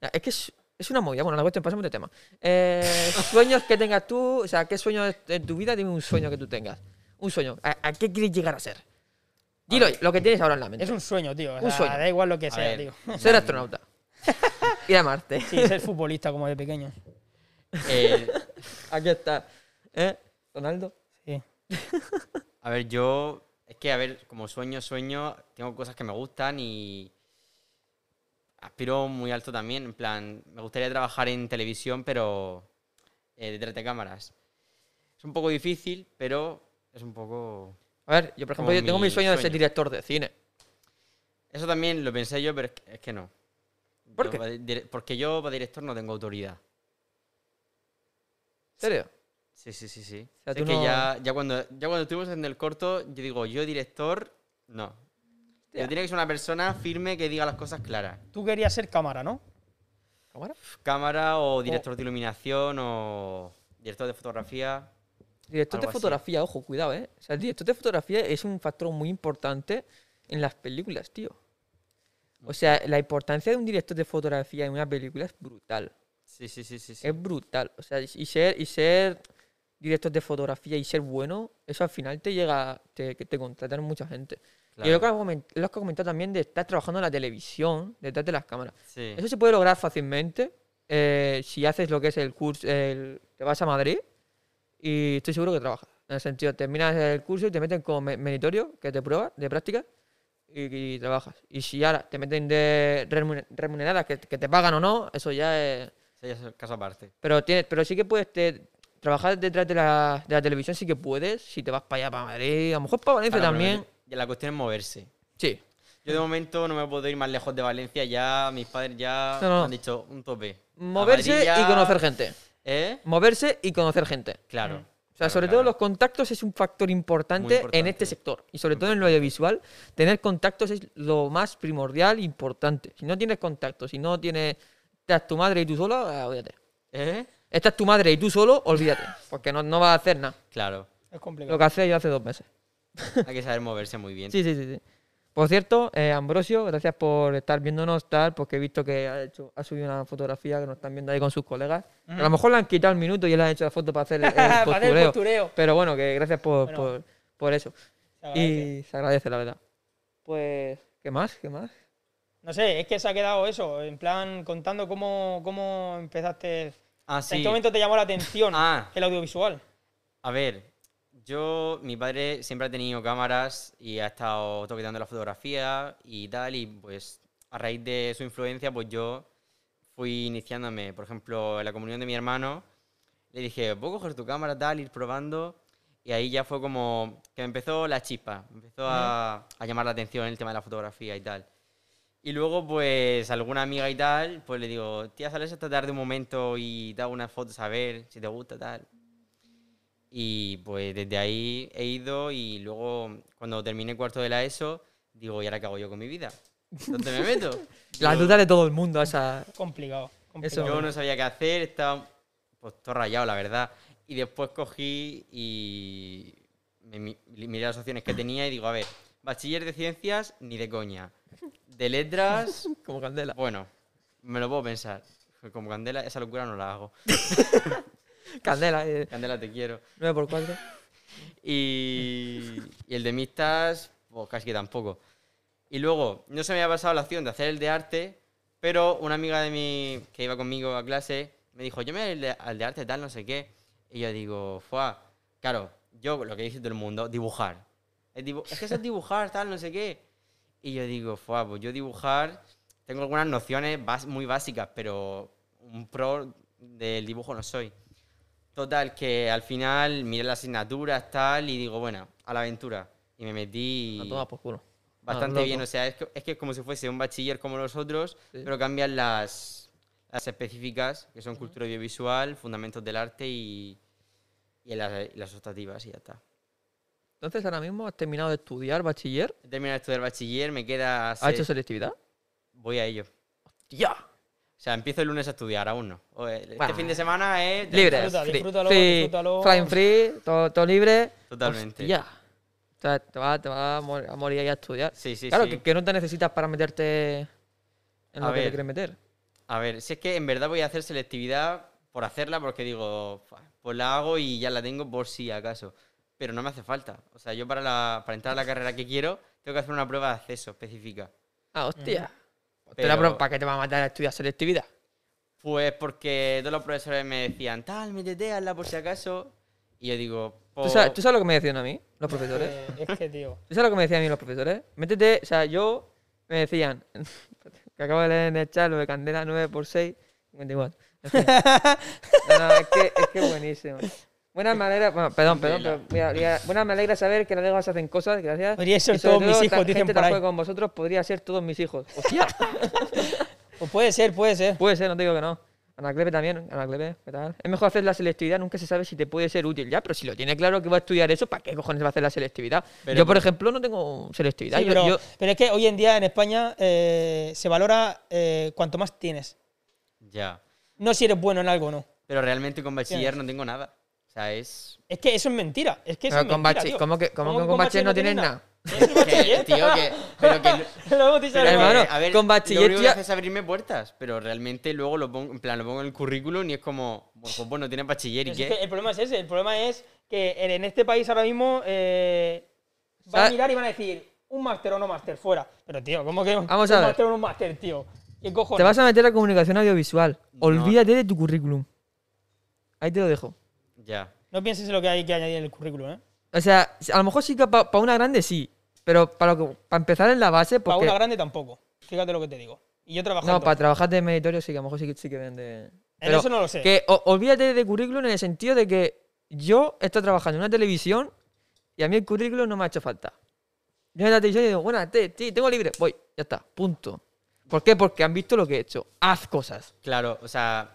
Es que es, es una movida. Bueno, la cuestión, pasemos de tema. Eh, sueños que tengas tú, o sea, ¿qué sueño en tu vida? Dime un sueño que tú tengas. Un sueño. ¿A, a qué quieres llegar a ser? Dilo, lo que tienes ahora en la mente. Es un sueño, tío. o Un sueño. Da igual lo que sea, ver. tío. Ser astronauta. Ir a Marte. Sí, ser futbolista como de pequeño. Eh, Aquí está. ¿Eh? Ronaldo. Sí. a ver, yo. Es que, a ver, como sueño, sueño, tengo cosas que me gustan y. Aspiro muy alto también. En plan, me gustaría trabajar en televisión, pero. eh, detrás de cámaras. Es un poco difícil, pero es un poco. A ver, yo por ejemplo, yo tengo mi sueño de ser sueño. director de cine. Eso también lo pensé yo, pero es que, es que no. ¿Por Yo qué? dire- porque yo para director no tengo autoridad. ¿En serio? Sí, sí, sí, sí. sea, es tú que no- ya, ya, cuando, ya cuando estuvimos en el corto, yo digo, yo director, no. Pero tiene que ser una persona firme que diga las cosas claras. Tú querías ser cámara, ¿no? ¿Cámara? Cámara o director de iluminación o director de fotografía. Director de Algo así. fotografía, ojo, cuidado, ¿eh? O sea, el director de fotografía es un factor muy importante en las películas, tío. O sea, la importancia de un director de fotografía en una película es brutal. Sí, sí, sí, sí. sí. Es brutal. O sea, y ser, y ser director de fotografía y ser bueno, eso al final te llega, te, que te contratan mucha gente. Y lo que, lo que comentado también de estar trabajando en la televisión, detrás de las cámaras. Sí. Eso se puede lograr fácilmente eh, si haces lo que es el curso, el- te vas a Madrid y estoy seguro que trabajas. En el sentido, terminas el curso y te meten como me- meritorio, que te pruebas, de práctica, y, y trabajas. Y si ahora te meten de remuner- remunerada, que, que te pagan o no, eso ya es... Ese ya es el caso aparte. Pero, tienes, pero sí que puedes te- trabajar detrás de la, de la televisión, sí que puedes, si te vas para allá, para Madrid, a lo mejor para Valencia Claro, también. Y la cuestión es moverse. Sí. Yo de momento no me puedo ir más lejos de Valencia, ya mis padres ya No, no. han dicho un tope. Moverse ya- y conocer gente. ¿Eh? Moverse y conocer gente. Claro. O sea, Claro, sobre claro. todo los contactos es un factor importante, en importante. este sector. Y sobre todo en lo audiovisual, tener contactos es lo más primordial e importante. Si no tienes contactos, si no tienes... Estás tu madre y tú solo, ah, olvídate. ¿Eh? Estás tu madre y tú solo, olvídate. Porque no, no vas a hacer nada. Claro. Es complicado. Lo que hacía yo hace dos meses. Hay que saber moverse muy bien. Sí, sí, sí. sí. Por cierto, eh, Ambrosio, gracias por estar viéndonos, tal, porque he visto que ha, hecho, ha subido una fotografía que nos están viendo ahí con sus colegas. A lo mejor le han quitado el minuto y él ha hecho la foto para hacer el, el Para hacer el postureo. Pero bueno, que gracias por, Bueno. por, por eso. Se. Y se agradece, la verdad. Pues, ¿qué más? ¿Qué más? No sé, es que se ha quedado eso, en plan contando cómo, cómo empezaste. Ah, ¿En sí. qué momento te llamó la atención Ah. el audiovisual? A ver, yo, mi padre siempre ha tenido cámaras y ha estado toqueteando la fotografía y tal, y pues a raíz de su influencia, pues yo fui iniciándome, por ejemplo, en la comunión de mi hermano, le dije, ¿puedo coger tu cámara, tal, ir probando? Y ahí ya fue como que me empezó la chispa, me empezó a, a llamar la atención el tema de la fotografía y tal. Y luego, pues, alguna amiga y tal, pues le digo, tía, sales esta tarde un momento y te hago unas fotos a ver si te gusta, tal. Y pues desde ahí he ido y luego cuando terminé cuarto de la ESO, digo, ¿y ahora qué hago yo con mi vida? ¿Dónde me meto? La Digo, duda de todo el mundo, esa... Complicado. Eso- complicado. Yo no sabía qué hacer, estaba pues todo rayado, la verdad. Y después cogí y me mi- miré las opciones que tenía y digo, a ver, bachiller de ciencias, ni de coña. De letras, Como candela. bueno, me lo puedo pensar. Como Candela, esa locura no la hago. Candela, eh, Candela, te quiero. 9x4. Y, y el de mixtas, pues casi que tampoco. Y luego, no se me había pasado la opción de hacer el de arte, pero una amiga de mí que iba conmigo a clase me dijo, yo me voy al de, al de arte tal, no sé qué. Y yo digo, fue claro, yo lo que dice todo el mundo, dibujar. Es, dibu- es que eso es dibujar, tal, no sé qué. Y yo digo, fue pues yo dibujar, tengo algunas nociones muy básicas, pero un pro del dibujo no soy. Total, que al final miré las asignaturas, tal, y digo, bueno, a la aventura. Y me metí A por culo. bastante bien. O sea, es que, es que es como si fuese un bachiller como los otros, Sí. pero cambian las, las específicas, que son cultura audiovisual, fundamentos del arte y, y las, las optativas, y ya está. Entonces, ahora mismo has terminado de estudiar bachiller. He terminado de estudiar bachiller, me queda... ¿Has ser- hecho selectividad? Voy a ello. ¡Ya! O sea, empiezo el lunes a estudiar, aún no. O, eh, Este Bueno. fin de semana es... Libre. Disfruta, free, disfrútalo, free, disfrútalo. Flying free, todo, todo libre. Totalmente. Ya. O sea, te vas te va a, mor- a morir ahí a estudiar. Sí, sí, claro, sí. Que, que no te necesitas para meterte en A lo que te quieres meter. A ver, si es que en verdad voy a hacer selectividad por hacerla porque digo, "Fua, pues la hago y ya la tengo por si acaso. Pero no me hace falta. O sea, yo para, la, para entrar a la carrera que quiero tengo que hacer una prueba de acceso específica. Ah, hostia. Pero- ¿Para qué te va a matar a estudiar selectividad? Pues porque todos los profesores me decían, tal, métete, hazla por si acaso. Y yo digo, ¿Tú sabes, tú sabes lo que me decían a mí, los profesores? Eh, es que, tío. ¿Tú sabes lo que me decían a mí los profesores? Métete, o sea, yo me decían, que acabo de leer en el chat lo de Candela 9 por 6, 54. En fin. No, no, es que es que buenísimo. Buenas me alegra, bueno, perdón, perdón, pero voy a- voy a- buenas me alegra saber que las legas hacen cosas, gracias. Podría ser todos mis todo, hijos, ta- dicen gente por tan ahí. con vosotros podría ser todos mis hijos. Hostia, Pues puede ser, puede ser. puede ser, no te digo que no. Ana Clepe también, Ana Clepe, ¿qué tal? Es mejor hacer la selectividad, nunca se sabe si te puede ser útil ya, pero si lo tiene claro que va a estudiar eso, ¿para qué cojones va a hacer la selectividad? Pero yo, por ejemplo, no tengo selectividad. Sí, yo- pero, yo- pero es que hoy en día en España eh, se valora eh, cuanto más tienes. ya. No si eres bueno en algo o no. Pero realmente con bachiller no tengo nada. O sea, es... Es que eso es mentira. Es que eso Pero es con mentira, tío. ¿cómo que- cómo que con bachiller no tienes nada? Que, tío, que... Pero. Lo hemos hermano, a ver, con bachiller Lo único que ya- hace es abrirme puertas, pero realmente luego lo pongo, en plan, lo pongo en el currículum y es como, bueno, pues bueno, tienes bachiller y Es qué. que el problema es ese. El problema es que en, este país ahora mismo eh, van a mirar y van a decir un máster o no máster fuera. Pero tío, ¿cómo que Vamos un máster o no máster, tío? ¿Qué cojones? Te vas a meter a comunicación audiovisual. No. Olvídate de tu currículum. Ahí te lo dejo. Ya. No pienses en lo que hay que añadir en el currículum, ¿eh? O sea, a lo mejor sí que para una grande sí. Pero para, lo que, para empezar en la base, Para porque... una grande tampoco. Fíjate lo que te digo. Y yo trabajo No, para trabajar de meritorio sí que a lo mejor sí que, sí que vende... En eso no lo sé. Que o- olvídate de currículum en el sentido de que yo estoy trabajando en una televisión y a mí el currículum no me ha hecho falta. Yo en la televisión digo, bueno, te, sí, tengo libre, voy, ya está, punto. ¿Por qué? Porque han visto lo que he hecho. Haz cosas. Claro, o sea,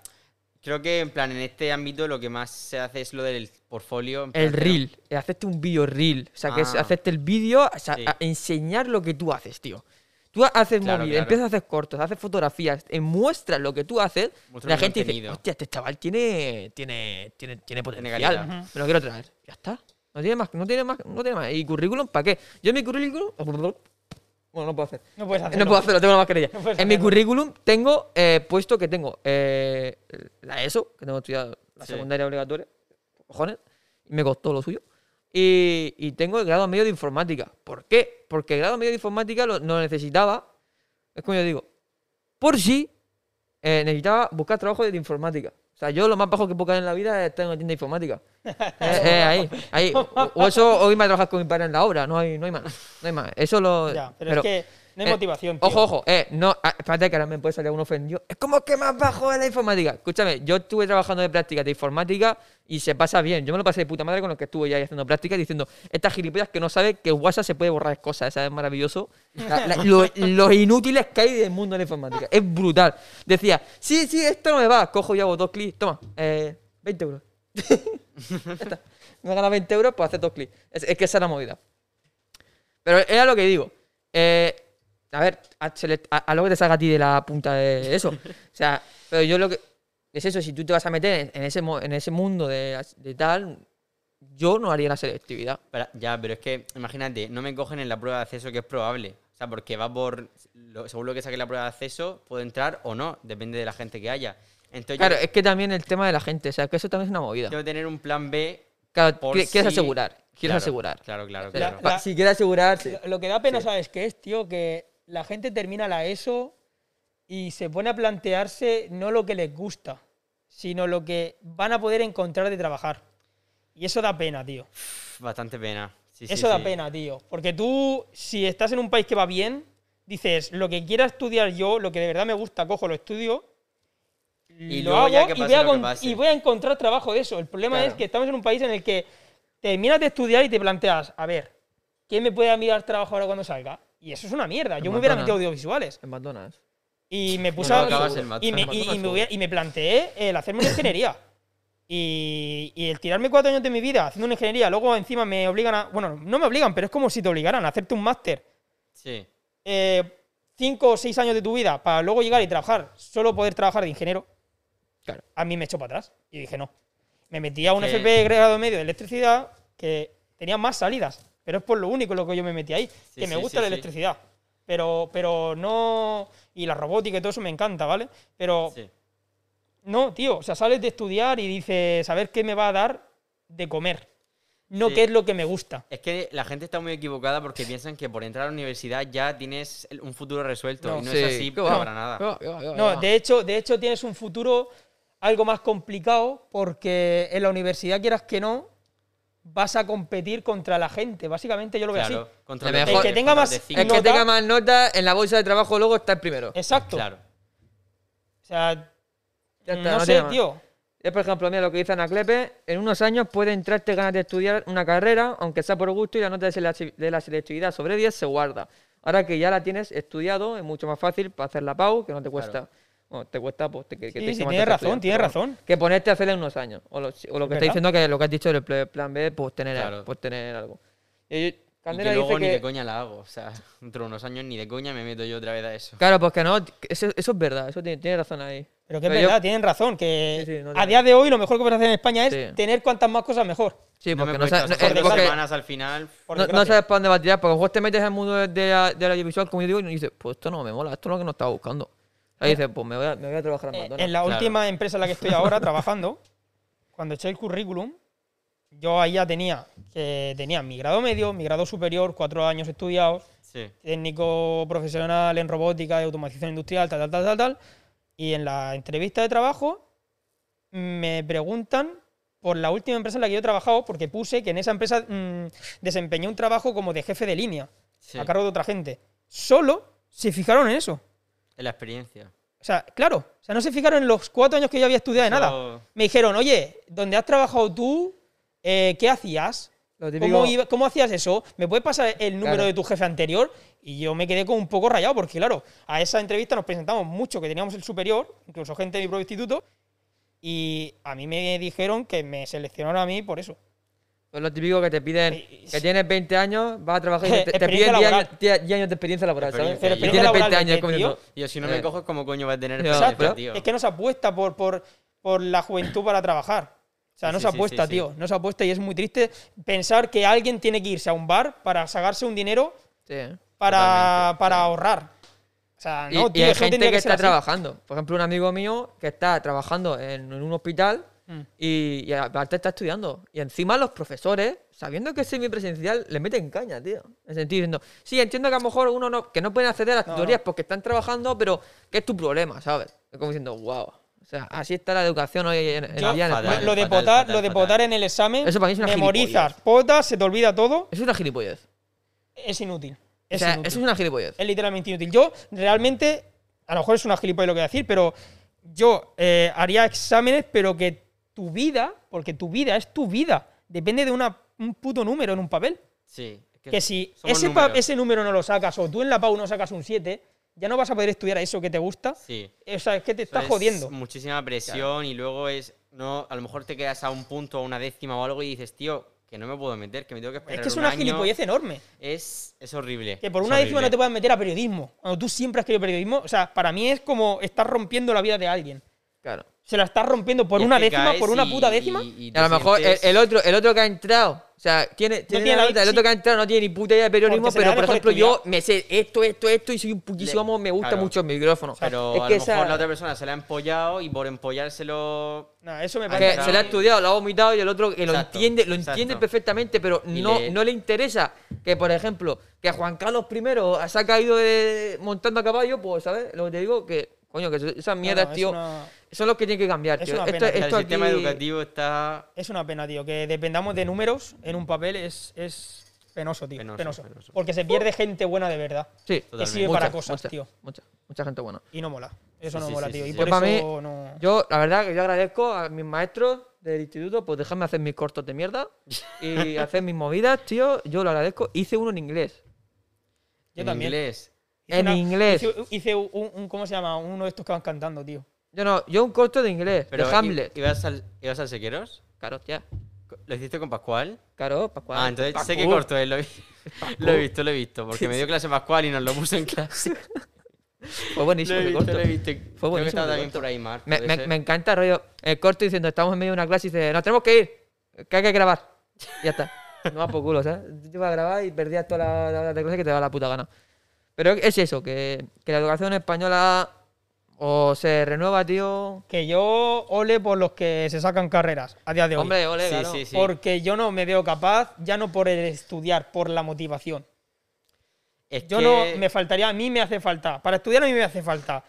creo que en plan, en este ámbito lo que más se hace es lo del portfolio. en El reel, eh, hacerte un vídeo reel. O sea, que es Ah. hacerte el vídeo, o sea, Sí. a enseñar lo que tú haces, tío. Tú haces Claro, móvil, claro. empiezas a hacer cortos, haces fotografías, eh, muestras lo que tú haces. La gente dice, hostia, este chaval tiene, tiene, tiene, tiene potencial. Ujú. Me lo quiero traer. Ya está. No tiene más, no tiene más, no tiene más. ¿Y currículum para qué? Yo mi currículum. Bueno, no puedo hacer. No puedes hacerlo. No puedo hacerlo, tengo la mascarilla. No en mi currículum tengo eh, puesto que tengo eh, la ESO, que tengo estudiado la Sí. secundaria obligatoria. Cojones. Y me costó lo suyo. Y, y tengo el grado medio de informática. ¿Por qué? Porque el grado medio de informática lo, lo necesitaba. Es como yo digo. Por si eh, necesitaba buscar trabajo de informática. O sea, yo lo más bajo que puedo caer en la vida es estar en una tienda de informática. Eh, eh, ahí, ahí. O, o eso, o irme a trabajar con mi padre en la obra. No hay, no hay más. No hay más. Eso lo. Ya, pero, es que no hay eh, motivación, tío. Ojo, ojo, eh, no, ah, espérate que ahora me puede salir algún ofendido. Es como que más bajo de la informática. Escúchame, yo estuve trabajando de práctica de informática y se pasa bien. Yo me lo pasé de puta madre con los que estuve ya ahí haciendo práctica diciendo, estas gilipollas que no sabe que WhatsApp se puede borrar cosas, ¿sabes? Es maravilloso. La- la- lo, lo inútiles que hay del mundo de la informática. Es brutal. Decía, sí, sí, esto no me va. Cojo y hago dos clics. Toma, eh, 20 euros. ya está. Me gana 20 euros por hacer dos clics. Es, es que esa es la movida. Pero era lo que digo. Eh, a ver, a, se le- a- a lo que te salga a ti de la punta de eso. O sea, pero yo lo que. Es eso, si tú te vas a meter en, ese, en ese mundo de, de tal, yo no haría la selectividad. Para- ya, pero es que, imagínate, no me cogen en la prueba de acceso que es probable. O sea, porque va por. lo- según lo que saque la prueba de acceso, puedo entrar o no, depende de la gente que haya. Entonces, Claro, yo es que también el tema de la gente, o sea, que eso también es una movida. tengo que tener un plan B. Claro, por qui- quieres si- asegurar, quieres Claro, asegurar. Claro, claro, claro. La- pa- si quieres asegurar, Lo que da pena, Sí. ¿sabes qué es, tío? Que la gente termina la ESO y se pone a plantearse no lo que les gusta, sino lo que van a poder encontrar de trabajar. Y eso da pena, tío. Bastante pena. Sí, sí, Eso da sí. pena, tío. Porque tú, si estás en un país que va bien, dices, lo que quiera estudiar yo, lo que de verdad me gusta, cojo, lo estudio. Y lo hago ya que y, voy a lo que con- pase. y voy a encontrar trabajo de eso. El problema Claro. es que estamos en un país en el que terminas de estudiar y te planteas, a ver, ¿quién me puede mirar trabajo ahora cuando salga? Y eso es una mierda. Yo me hubiera metido audiovisuales. En McDonald's. Y me puse a- y, me, y- me hubiera- y me planteé el hacerme una ingeniería. Y, y el tirarme cuatro años de mi vida haciendo una ingeniería, luego encima me obligan a. Bueno, no me obligan, pero es como si te obligaran a hacerte un máster Sí. eh, cinco o seis años de tu vida para luego llegar y trabajar, solo poder trabajar de ingeniero. Claro. A mí me echó para atrás. Y dije, no. Me metí a un FP grado medio de electricidad que tenía más salidas. Pero es por lo único lo que yo me metí ahí. Sí, que me sí, gusta sí, la sí. electricidad. Pero, pero no. Y la robótica y todo eso me encanta, ¿vale? Pero sí. no, tío. O sea, sales de estudiar y dices, a ver qué me va a dar de comer. no Sí. qué es lo que me gusta. Es que la gente está muy equivocada porque piensan que por entrar a la universidad ya tienes un futuro resuelto. No. y no Sí, es así va. para nada. No, va. de hecho, de hecho tienes un futuro algo más complicado porque en la universidad, quieras que no, vas a competir contra la gente. Básicamente yo lo veo Claro, así. contra El mejor- El que tenga contra más-. El que nota- tenga más notas en la bolsa de trabajo luego está el primero. Exacto. Claro. O sea, Ya está, no no sé, tío. Es, por ejemplo, mira lo que dice Anaclepe, en unos años puede entrarte ganas de estudiar una carrera, aunque sea por gusto, y la nota de la selectividad sobre 10 se guarda. Ahora que ya la tienes estudiado, es mucho más fácil para hacer la PAU, que no te cuesta... Bueno, te cuesta, pues, te- que, que Sí, te- sí, tienes razón, tienes razón. Que ponerte a hacerla en unos años. O lo, o lo que está diciendo que lo que has dicho del pl- plan B, pues tener, Claro. pues tener algo. Y Y Candela que luego dice ni que... de coña la hago. O sea, dentro de unos años ni de coña me meto yo otra vez a eso. Claro, pues que no, eso, eso es verdad, eso tiene, tiene razón ahí. Pero que es Pero yo- verdad, tienen razón. Que Sí, sí, no a día de hoy lo mejor que puedes hacer en España es Sí. tener cuantas más cosas mejor. Sí, No porque me no, cuesta sabes- no- dos porque semanas al final. No, no sabes para dónde va a tirar, porque mejor te metes en el mundo de, de la, de la audiovisual, como yo digo, y dices, pues esto no me mola, esto es lo que no estaba buscando. Ahí dices, pues me voy a, me voy a trabajar en Eh, McDonald's. en la claro. última empresa en la que estoy ahora trabajando, cuando eché el currículum, yo ahí ya tenía que tenía mi grado medio, mi grado superior, cuatro años estudiados, Sí. técnico profesional en robótica y automatización industrial, tal, tal, tal, tal, tal. Y en la entrevista de trabajo me preguntan por la última empresa en la que yo he trabajado, porque puse que en esa empresa mm, desempeñé un trabajo como de jefe de línea, sí. a cargo de otra gente. Solo se fijaron en eso. En la experiencia. O sea, claro, o sea, no se fijaron en los cuatro años que yo había estudiado de nada. Me dijeron, oye, ¿dónde has trabajado tú? Eh, ¿Qué hacías? Lo ¿Cómo, iba- cómo hacías eso? ¿Me puedes pasar el número Claro. de tu jefe anterior? Y yo me quedé como un poco rayado, porque claro, a esa entrevista nos presentamos mucho, que teníamos el superior, incluso gente de mi propio instituto, y a mí me dijeron que me seleccionaron a mí por eso. Pues lo típico que te piden, Eh, que tienes 20 años, vas a trabajar y te, te piden 10 años, laboral. 10 años de experiencia laboral, ¿sabes? Experiencia, Y pero tienes experiencia 20 laboral años comiendo... Y yo, si no Eh. me cojo, ¿cómo coño va a tener experiencia, tío? Es que no se apuesta por, por, por la juventud para trabajar. O sea, no sí, se apuesta, sí, sí. tío. No se apuesta y es muy triste pensar que alguien tiene que irse a un bar para sacarse un dinero Sí. para, para sí. ahorrar. O sea, Y, no, y tío, hay eso no gente que, que está así. trabajando. Por ejemplo, un amigo mío que está trabajando en, en un hospital Mm. y, y aparte está estudiando. Y encima los profesores, sabiendo que es semipresencial, le meten caña, tío. En el sentido diciendo, sí, entiendo que a lo mejor uno no, que no pueden acceder a las No, tutorías no. porque están trabajando, pero ¿qué es tu problema, sabes? Es como diciendo, wow. O sea, así está la educación hoy en, en Yo- día en fatal. España. lo de fatal, potar, fatal, lo de potar en el examen, Eso para mí es una memorizas, gilipollez. potas, se te olvida todo, Eso es una gilipollez. es inútil. O Es sea, inútil. eso es una gilipollez. Es literalmente inútil. Yo realmente, a lo mejor es una gilipollas lo que voy a decir, pero yo eh, haría exámenes, pero que tu vida, porque tu vida es tu vida, depende de una- un puto número en un papel. Sí. es Que si ese, ese número no lo sacas o tú en la PAU no sacas un 7, ya no vas a poder estudiar eso que te gusta. Sí. O sea, es que te estás es jodiendo. Muchísima presión y luego es. no A lo mejor te quedas a un punto, a una décima o algo y dices, tío, que no me puedo meter, que me tengo que esperar. Es que es un una año". gilipollez enorme. Es, es horrible. Que por es una décima no horrible. te puedas meter a periodismo. Cuando tú siempre has querido periodismo, o sea, para mí es como estar rompiendo la vida de alguien. Claro. Se la estás rompiendo por Y una décima, por una puta décima. y- y a lo mejor el, otro, el otro que ha entrado, o sea, tiene, tiene, tiene la la- nota, el sí. otro que ha entrado no tiene ni puta idea de periodismo, pero por ejemplo yo me sé esto, esto, esto y soy un putísimo, me gusta claro. mucho el micrófono. Pero es a que lo mejor esa- la otra persona se la ha empollado y por empollárselo. No, eso me que parece. se le ha estudiado, lo ha vomitado y el otro que lo Exacto, entiende, lo entiende exacto. perfectamente, pero no, le- no le interesa que, por ejemplo, que Juan Carlos I se ha caído de- montando a caballo, pues, ¿sabes? Lo que te digo, que, coño, que esas No, mierdas, no, es tío, una- son los que tienen que cambiar, Es tío. una Esto, pena, el esto sistema aquí- educativo está. Es una pena, tío. Que dependamos de números en un papel es, es penoso, tío. Penoso, Penoso, penoso. Porque se pierde gente buena de verdad. Sí, Que sirve Totalmente. para mucha, cosas, mucha, tío. Mucha, mucha gente buena. Y no mola. Eso Sí, no sí, mola, sí, tío. sí, y sí. por Yo, eso mí, no. Yo, la verdad, que yo agradezco a mis maestros del instituto, pues dejarme hacer mis cortos de mierda y hacer mis movidas, tío. Yo lo agradezco. Hice uno en inglés. Yo en también. inglés. Hice En inglés. Hice, hice un, un- ¿Cómo se llama? Uno de estos que van cantando, tío. Yo no, yo un corto de inglés, Pero de ¿i- Hamlet. ¿ibas al, ¿Ibas al Sequeros? Claro, ya. ¿Lo hiciste con Pascual? Claro, Pascual. ah, entonces sé Pascu. que corto es, lo, vi- lo he visto, lo he visto. Porque me dio clase Pascual y nos lo puso en clase. Fue buenísimo lo he ese visto, corto. lo he visto. Creo que buenísimo estaba ese también corto. por ahí, Mar. Me, puede me- ser. me encanta, rollo. El corto diciendo, estamos en medio de una clase y dice, nos tenemos que ir, que hay que grabar. Ya está. No va por culo, ¿sabes? Te ibas a grabar y perdías toda la, la de clase que te da la puta gana. Pero es eso, que, que la educación española O se renueva, tío. Que yo ole por los que se sacan carreras a día de hoy. Hombre, ole, Sí, claro. sí, sí. Porque yo no me veo capaz, ya no por el estudiar, por la motivación. Es Yo que- no, me faltaría, a mí me hace falta, para estudiar a mí me hace falta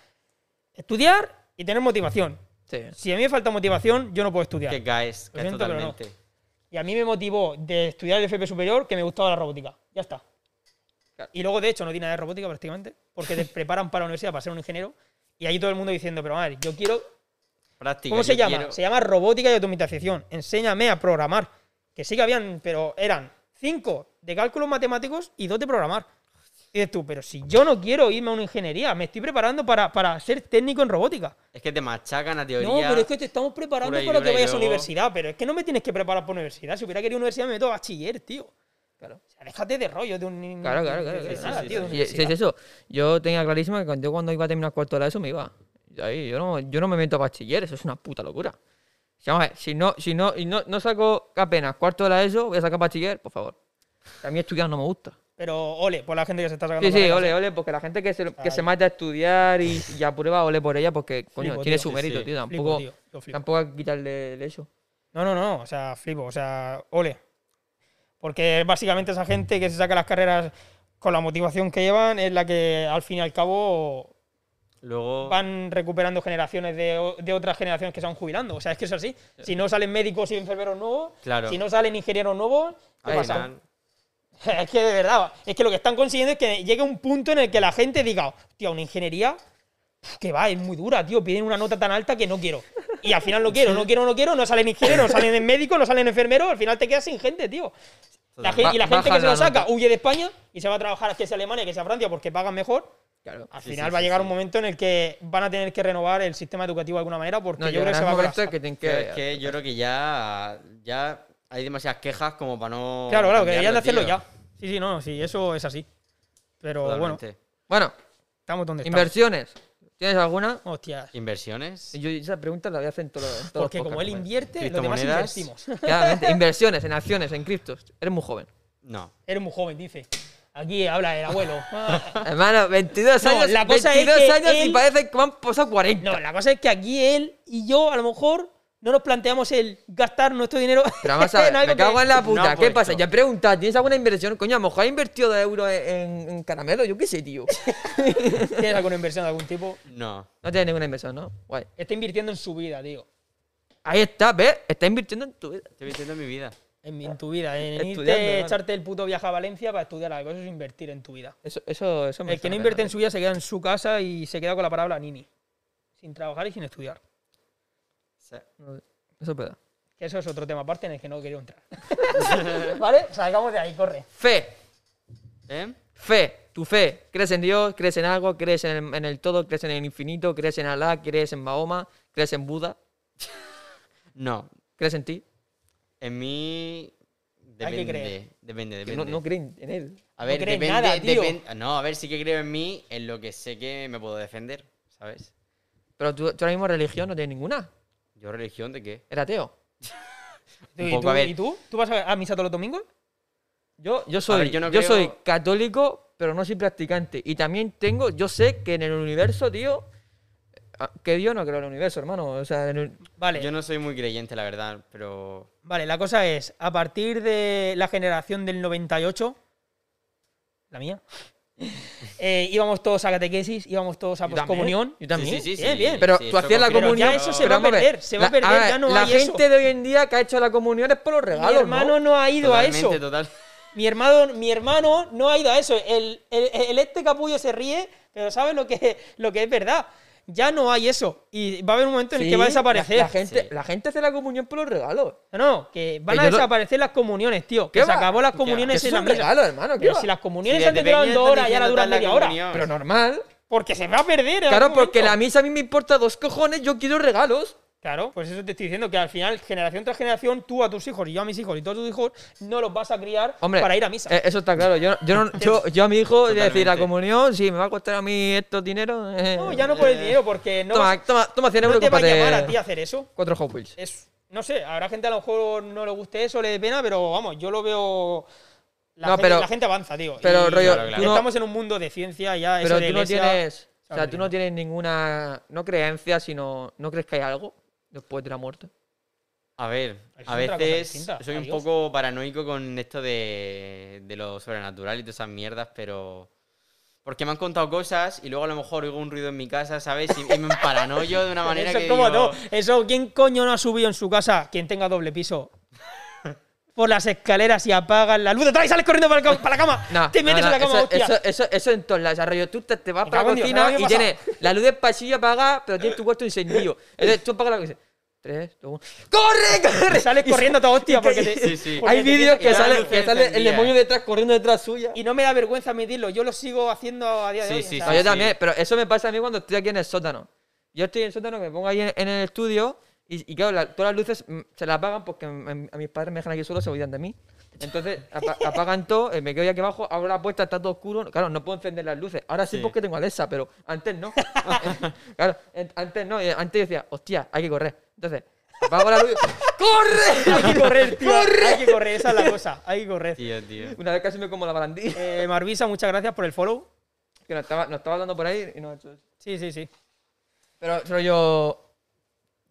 estudiar y tener motivación. Sí. Si a mí me falta motivación, yo no puedo estudiar. que caes, caes siento, pero no. totalmente. Y a mí me motivó de estudiar el FP superior que me gustaba la robótica. Ya está. Claro. Y luego, de hecho, no tiene nada de robótica prácticamente, porque te preparan para la universidad para ser un ingeniero. Y ahí todo el mundo diciendo, pero ver, yo quiero Práctica. ¿Cómo se llama? quiero- Se llama robótica y automatización. Enséñame a programar. Que sí que habían, pero eran cinco de cálculos matemáticos y dos de programar. Y dices tú, pero si yo no quiero irme a una ingeniería, me estoy preparando para, para ser técnico en robótica. Es que te machacan a teoría. No, pero es que te estamos preparando para que vayas a universidad. Pero es que no me tienes que preparar para universidad. Si hubiera querido universidad, me meto a bachiller, tío. Claro. O sea, déjate de rollo de un. Claro, claro, claro, claro, nada, sí, tío, sí, es eso. Yo tenía clarísimo que cuando, yo cuando iba a terminar cuarto de la ESO me iba. Ahí, yo, no, yo no me meto a bachiller, eso es una puta locura. Si, vamos a ver, si no, si no, y no, no saco apenas cuarto de la ESO, voy a sacar bachiller, por favor. A mí estudiar no me gusta. Pero ole, por la gente que se está sacando. Sí, sí, ole, ole, porque la gente que se, que se mata a estudiar y, y aprueba, ole por ella, porque, coño, Flipo, tiene tío. su mérito, sí. tío. Flipo, Tampoco, tío, tampoco hay que quitarle el eso. No, no, no, o sea, flipo, o sea, ole. Porque básicamente esa gente que se saca las carreras con la motivación que llevan es la que al fin y al cabo Luego. van recuperando generaciones de, de otras generaciones que se van jubilando. O sea, es que es así. Si no salen médicos y enfermeros nuevos, Claro. si no salen ingenieros nuevos, ¿qué pasa? Es que de verdad, es que lo que están consiguiendo es que llegue un punto en el que la gente diga, tío, una ingeniería que va, es muy dura, tío, piden una nota tan alta que no quiero. Y al final no quiero, no quiero, no quiero, no salen ingenieros, no salen médicos, no salen enfermeros, al final te quedas sin gente, tío. La gen- Ba- y la gente que se lo saca nota. huye de España y se va a trabajar, que sea Alemania, que sea Francia, porque pagan mejor. Claro. Al Sí, final sí, va a sí, llegar sí. un momento en el que van a tener que renovar el sistema educativo de alguna manera, porque No, yo creo que se va a que que... es que yo creo que ya. Ya hay demasiadas quejas como para no. Claro, claro, que deberían de hacerlo tío. ya. Sí, sí, no, sí, eso es así. Pero bueno, Totalmente. Bueno, estamos donde estamos. ¿Tienes alguna? Hostias. Inversiones. Yo esa pregunta la voy a hacer en todo- en todos los Porque como él invierte, los demás invertimos. Claramente, inversiones en acciones, en criptos. Eres muy joven. No. Eres muy joven, dice. Aquí habla el abuelo. Hermano, 22 No, años, la cosa es 22 que años y él- parece que me han pasado 40. No, la cosa es que aquí él y yo, a lo mejor, no nos planteamos el gastar nuestro dinero. Pero vamos a ver, en algo me cago que- en la no puta. ¿Qué pasa? puesto. Ya he preguntado, ¿tienes alguna inversión? Coño, a lo mejor has invertido de euros en, en, en caramelo, yo qué sé, tío. ¿Tienes alguna inversión de algún tipo? No. No tienes ninguna inversión, ¿no? Guay. Está invirtiendo en su vida, tío. Ahí está, ¿ves? Está invirtiendo en tu vida. Estoy viviendo mi vida. En, en tu vida. En Estudiando, irte, hermano. echarte el puto viaje a Valencia para estudiar algo. Eso es invertir en tu vida. Eso, eso, eso me El que no invierte en ¿no? su vida se queda en su casa y se queda con la palabra nini. Sin trabajar y sin estudiar. Eso. Que eso es otro tema aparte en el que no quiero entrar. ¿Vale? Salgamos de ahí, corre. Fe. ¿Eh? Fe. Tu fe. ¿Crees en Dios? ¿Crees en algo? ¿Crees en el, en el todo? ¿Crees en el infinito? ¿Crees en Alá? ¿Crees en Mahoma? ¿Crees en Buda? No. ¿Crees en ti? En mí. Hay que Depende. creer. Depende, Que depende. no, no creen en él. A ver, crees depende, nada, tío. depen- No, a ver, sí que creo en mí, en lo que sé que me puedo defender, ¿sabes? Pero tú, tú ahora mismo religión no tienes ninguna. ¿Yo religión de qué? Era ateo. Un ¿Y, poco, tú, a ver. ¿Y tú? ¿Tú vas a, a misa todos los domingos? Yo, yo soy, ver, yo yo, no creo- soy católico, pero no soy practicante. Y también tengo, yo sé que en el universo, tío, ah, que Dios no creo en el universo, hermano. O sea, en el- Vale. Yo no soy muy creyente, la verdad, pero. Vale, la cosa es, a partir de la generación del 98, la mía, eh, íbamos todos a catequesis, íbamos todos a Yo también, poscomunión. Yo también. Sí, sí, sí. Bien, bien. Pero sí, tú hacías la contigo. Pero ya comunión. eso se pero va a perder, se va a la- perder, ver, ya no La hay gente eso. de hoy en día que ha hecho la comunión es por los Mi regalos. hermano ¿no? no ha ido a eso. Totalmente, total. Mi hermano, mi hermano no ha ido a eso. El, el- el este capullo se ríe, pero sabe lo que, lo que es verdad. Ya no hay eso. Y va a haber un momento en el Sí, que va a desaparecer. La, la gente, Sí. la gente hace la comunión por los regalos. No, no, que van Que a yo lo- desaparecer las comuniones, tío. ¿Qué Que se va? acabó las comuniones en la regalo, hermano. ¿qué Pero va? si las comuniones de antes duraban dos horas y ahora diciendo duran la media hora. Pero normal. Porque se va a perder. Claro, porque la misa a mí me importa dos cojones, yo quiero regalos. Claro, pues eso te estoy diciendo, que al final, generación tras generación, tú a tus hijos y yo a mis hijos y todos tus hijos, no los vas a criar Hombre, para ir a misa. eh, eso está claro. Yo, yo, no- yo, yo a mi hijo, voy a decir, la comunión, sí, me va a costar a mí estos dineros. eh, no, ya no por el dinero, porque no, toma, vas- toma, toma 100 no euros te va a llamar a ti a hacer eso. cuatro Hot Wheels. Es, no sé, habrá gente a lo mejor no le guste eso, le dé pena, pero vamos, yo lo veo. La, No, gente, pero- la gente avanza, tío. pero, Y rollo, Claro, claro. estamos en un mundo de ciencia ya. Pero eso de tú no tienes. O sea, tú no tienes ninguna. No creencia, sino. ¿No crees que hay algo después de la muerte? A ver, a veces soy un poco paranoico con esto de, de lo sobrenatural y todas esas mierdas, pero... Porque me han contado cosas y luego a lo mejor oigo un ruido en mi casa, ¿sabes? Y, y me paranoio de una manera Eso que es como digo, todo. Eso, ¿quién coño no ha subido en su casa? Quien tenga doble piso. Por las escaleras y apagan la luz de atrás y sales corriendo para, el para la cama. No, te metes no, no, en la cama, eso, hostia. Eso, eso, eso en todos lados. Tú te, te vas para la Dios, cocina y en tienes la luz del pasillo apagada, pero tienes tu cuarto encendido. Entonces tú apagas la cosa. Tres, dos, uno. ¡Corre, corre! Sales corriendo a toda hostia porque te, Sí, sí. porque Hay vídeos que sale, luz que sale el demonio detrás corriendo detrás suya. Y no me da vergüenza admitirlo, yo lo sigo haciendo a día de Sí, hoy. sí, o No, sea, yo sí. también, pero eso me pasa a mí cuando estoy aquí en el sótano. Yo estoy en el sótano, me pongo ahí en, en el estudio y, y claro, la- todas las luces mm, se las apagan porque mm, a mis padres me dejan aquí solo, se olvidan de mí. Entonces apa- apagan todo, eh, me quedo ahí aquí abajo, abro la puerta, está todo oscuro. Claro, no puedo encender las luces. Ahora sí, Sí. porque tengo Alexa, pero antes no. claro, en- antes no. y Antes yo decía, hostia, hay que correr. Entonces, apago la luz. ¡Corre! Hay que correr, tío. Hay que correr, esa es la cosa. Hay que correr. Tío, tío. Una vez casi me como la barandilla. Eh, Marvisa, muchas gracias por el follow. Que nos estaba, nos estaba dando por ahí y nos ha hecho eso. Sí, sí, sí. Pero, pero yo.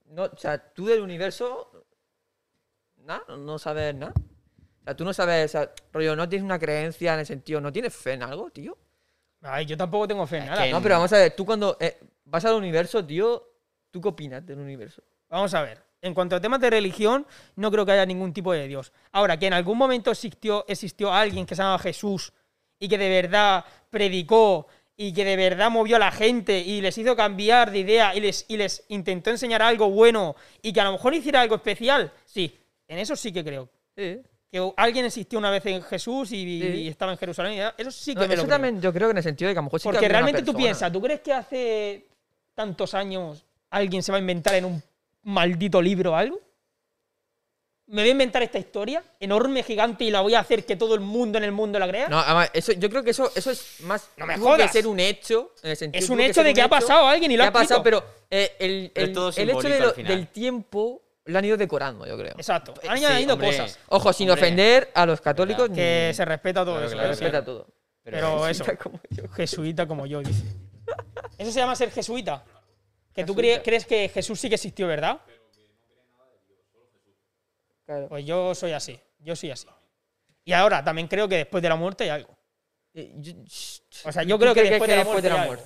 No, o sea, tú del universo. Nada, no, no sabes nada. O sea, tú no sabes. O sea, rollo, no tienes una creencia en el sentido. ¿No tienes fe en algo, tío? Ay, yo tampoco tengo fe en Es nada. No, pero vamos a ver, tú cuando eh, vas al universo, tío. ¿Tú qué opinas del universo? Vamos a ver. En cuanto a temas de religión, no creo que haya ningún tipo de Dios. Ahora, que en algún momento existió, existió alguien que se llamaba Jesús y que de verdad predicó y que de verdad movió a la gente y les hizo cambiar de idea y les, y les intentó enseñar algo bueno y que a lo mejor hiciera algo especial, sí, en eso sí que creo. Sí. Que alguien existió una vez en Jesús y, Sí. y estaba en Jerusalén, y eso sí que No, me lo eso creo. también yo creo que en el sentido de que a lo mejor sí que Porque una realmente tú piensas, ¿tú crees que hace tantos años alguien se va a inventar en un maldito libro algo? ¿Me voy a inventar esta historia enorme, gigante, y la voy a hacer que todo el mundo en el mundo la crea? No, además, eso, yo creo que eso, eso es más. No me tuvo que jodas. ser un hecho. En el sentido, es un hecho ser de que ha hecho pasado a alguien y lo ha pasado, pero eh, el, Pero el, es todo el hecho simbólico de al lo- final. del tiempo lo han ido decorando, yo creo. Exacto. Eh, Han sí, añadido hombre. cosas. Ojo, sin Hombre. ofender a los católicos Que ni- se respeta todo Claro, eso. claro, se respeta todo. Pero eso, Como yo. jesuita como yo, dice. Eso se llama ser jesuita. Que tú cre- crees que Jesús sí que existió, ¿verdad? Claro. Pues yo soy así. Yo soy así. Y ahora también creo que después de la muerte hay algo. Eh, O sea, yo ¿tú creo que después de la muerte hay algo.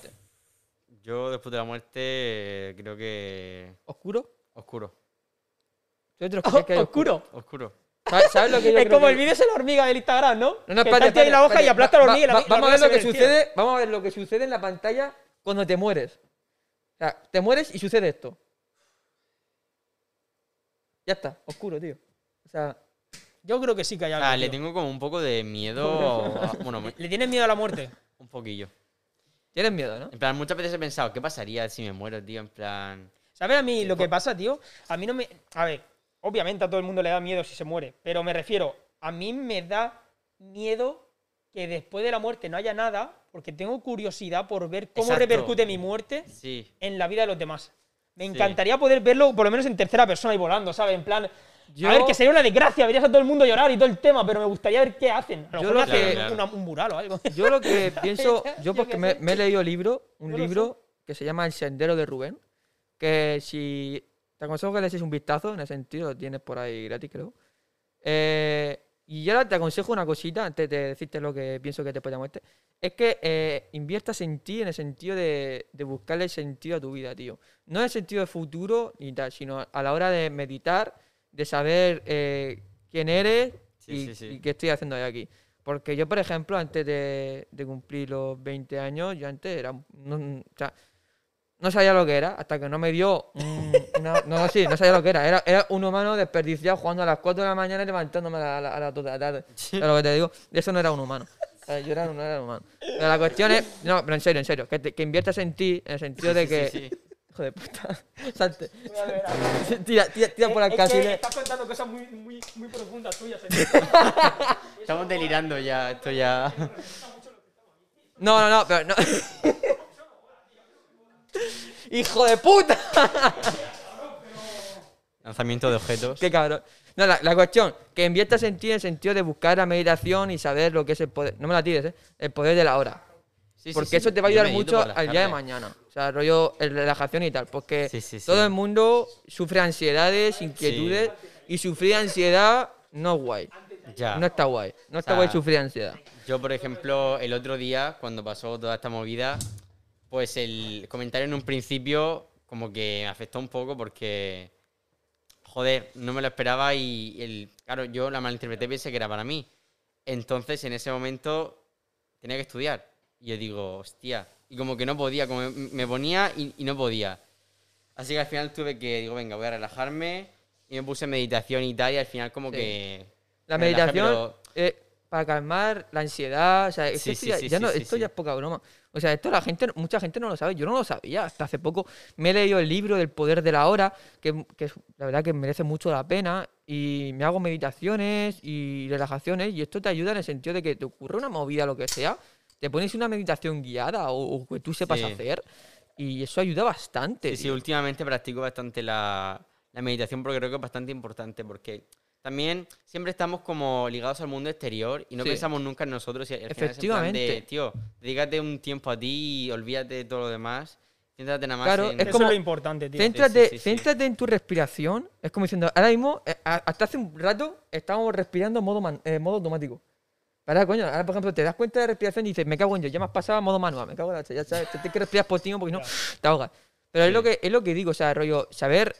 Yo después de la muerte creo que... ¿Oscuro? Oscuro. Yo otros que crees que hay Oscuro. Oscuro. ¿Sabes, sabes lo que yo Es creo como que- el vídeo de la hormiga del Instagram, ¿no? No, no, espérate, la espérate, hoja y aplasta la hormiga va- la Vamos a hormiga ver lo que tío. sucede. Vamos a ver lo que sucede en la pantalla cuando te mueres. O sea, te mueres y sucede esto. Ya está, oscuro, tío. Sea, Yo creo que sí que hay algo. sea, le tío. tengo como un poco de miedo... a- bueno, ¿Le tienes miedo a la muerte? un poquillo. tienes miedo, ¿no? En plan, muchas veces he pensado, ¿qué pasaría si me muero, tío? En plan... ¿Sabes a mí lo que pasa, tío? A mí no me. A ver, obviamente a todo el mundo le da miedo si se muere, pero me refiero, a mí me da miedo que después de la muerte no haya nada, porque tengo curiosidad por ver cómo Exacto. repercute mi muerte Sí. en la vida de los demás. Me Sí. encantaría poder verlo, por lo menos en tercera persona y volando, ¿sabes? En plan. Yo- A ver, que sería una desgracia, verías a todo el mundo llorar y todo el tema, pero me gustaría ver qué hacen. A lo Yo mejor lo hacen que- Claro, una- un mural o algo. Yo lo que pienso, yo porque me, he leído libro, un Yo libro que se llama El Sendero de Rubén, que si te aconsejo que le eches un vistazo, en ese sentido, lo tienes por ahí gratis, creo. Eh, y yo ahora te aconsejo una cosita, antes de decirte lo que pienso que te puede muerte, es que eh, inviertas en ti en el sentido de, de buscarle sentido a tu vida, tío. No en el sentido de futuro ni tal, sino a la hora de meditar, de saber eh, quién eres Sí, y, sí, sí. y qué estoy haciendo hoy aquí. Porque yo, por ejemplo, antes de, de cumplir los 20 años, yo antes era. No, o sea, no sabía lo que era, hasta que no me dio. un- una- no, sí, no sabía lo que era. era. Era un humano desperdiciado jugando a las 4 de la mañana y levantándome a, la- a la- a las 2 de la tarde. ¿Sabes lo que te digo? Eso no era un humano. Sea, Yo era, no era un humano. Pero la cuestión es. No, pero en serio, en serio. Que, te- que inviertas en ti, en el sentido de que. Hijo de puta. Salte. Tira, tira, tira por Es- el es que estás contando cosas muy, muy, muy profundas tuyas. Estamos delirando ya, esto ya... No, no, no, pero no. ¡Hijo de puta! Lanzamiento de objetos. Qué cabrón. No, la, la cuestión, que inviertas en ti en el sentido de buscar la meditación y saber lo que es el poder. No me la tires, ¿eh? El poder de la hora. Sí, porque sí, eso te va a ayudar mucho al día de mañana. O sea, rollo el relajación y tal. Porque todo el mundo sufre ansiedades, inquietudes. Y sufrir ansiedad no es guay. Ya. No está guay. No está sea, guay sufrir ansiedad. Yo, por ejemplo, el otro día, cuando pasó toda esta movida, pues el comentario en un principio como que me afectó un poco porque, joder, no me lo esperaba y, el, claro, yo la malinterpreté pensé que era para mí. Entonces, en ese momento, tenía que estudiar. Y yo digo, hostia, y como que no podía, como me- ponía y, y no podía. Así que al final tuve que, digo, venga, voy a relajarme y me puse meditación y tal, y al final como Sí. que... La me relajé, meditación pero- eh, para calmar la ansiedad, o sea, Sí, esto, sí, ya, sí, ya no- esto ya es poca broma. O sea, esto la gente, mucha gente no lo sabe. Yo no lo sabía hasta hace poco. Me he leído el libro del poder de la hora, que, que es- la verdad que merece mucho la pena. Y me hago meditaciones y relajaciones. Y esto te ayuda en el sentido de que te ocurre una movida, lo que sea. Te pones una meditación guiada o, o que tú sepas Sí. hacer. Y eso ayuda bastante. Sí, sí, últimamente practico bastante la, la meditación porque creo que es bastante importante porque también siempre estamos como ligados al mundo exterior y no Sí. pensamos nunca en nosotros y al final es en plan Efectivamente. de, tío, dedícate un tiempo a ti y olvídate de todo lo demás. Céntrate nada más Claro, en... es Eso como- es lo importante, tío. Céntrate, sí, sí. céntrate en tu respiración. Es como diciendo, ahora mismo, eh, hasta hace un rato, estábamos respirando en modo, man- eh, modo automático. Para, coño, ahora por ejemplo, te das cuenta de la respiración y dices, me cago en yo, ya me has pasado a modo manual, me cago en la ya sabes, te tienes que respirar por ti mismo porque no te ahogas. Pero es, lo que, es lo que digo, o sea, rollo, saber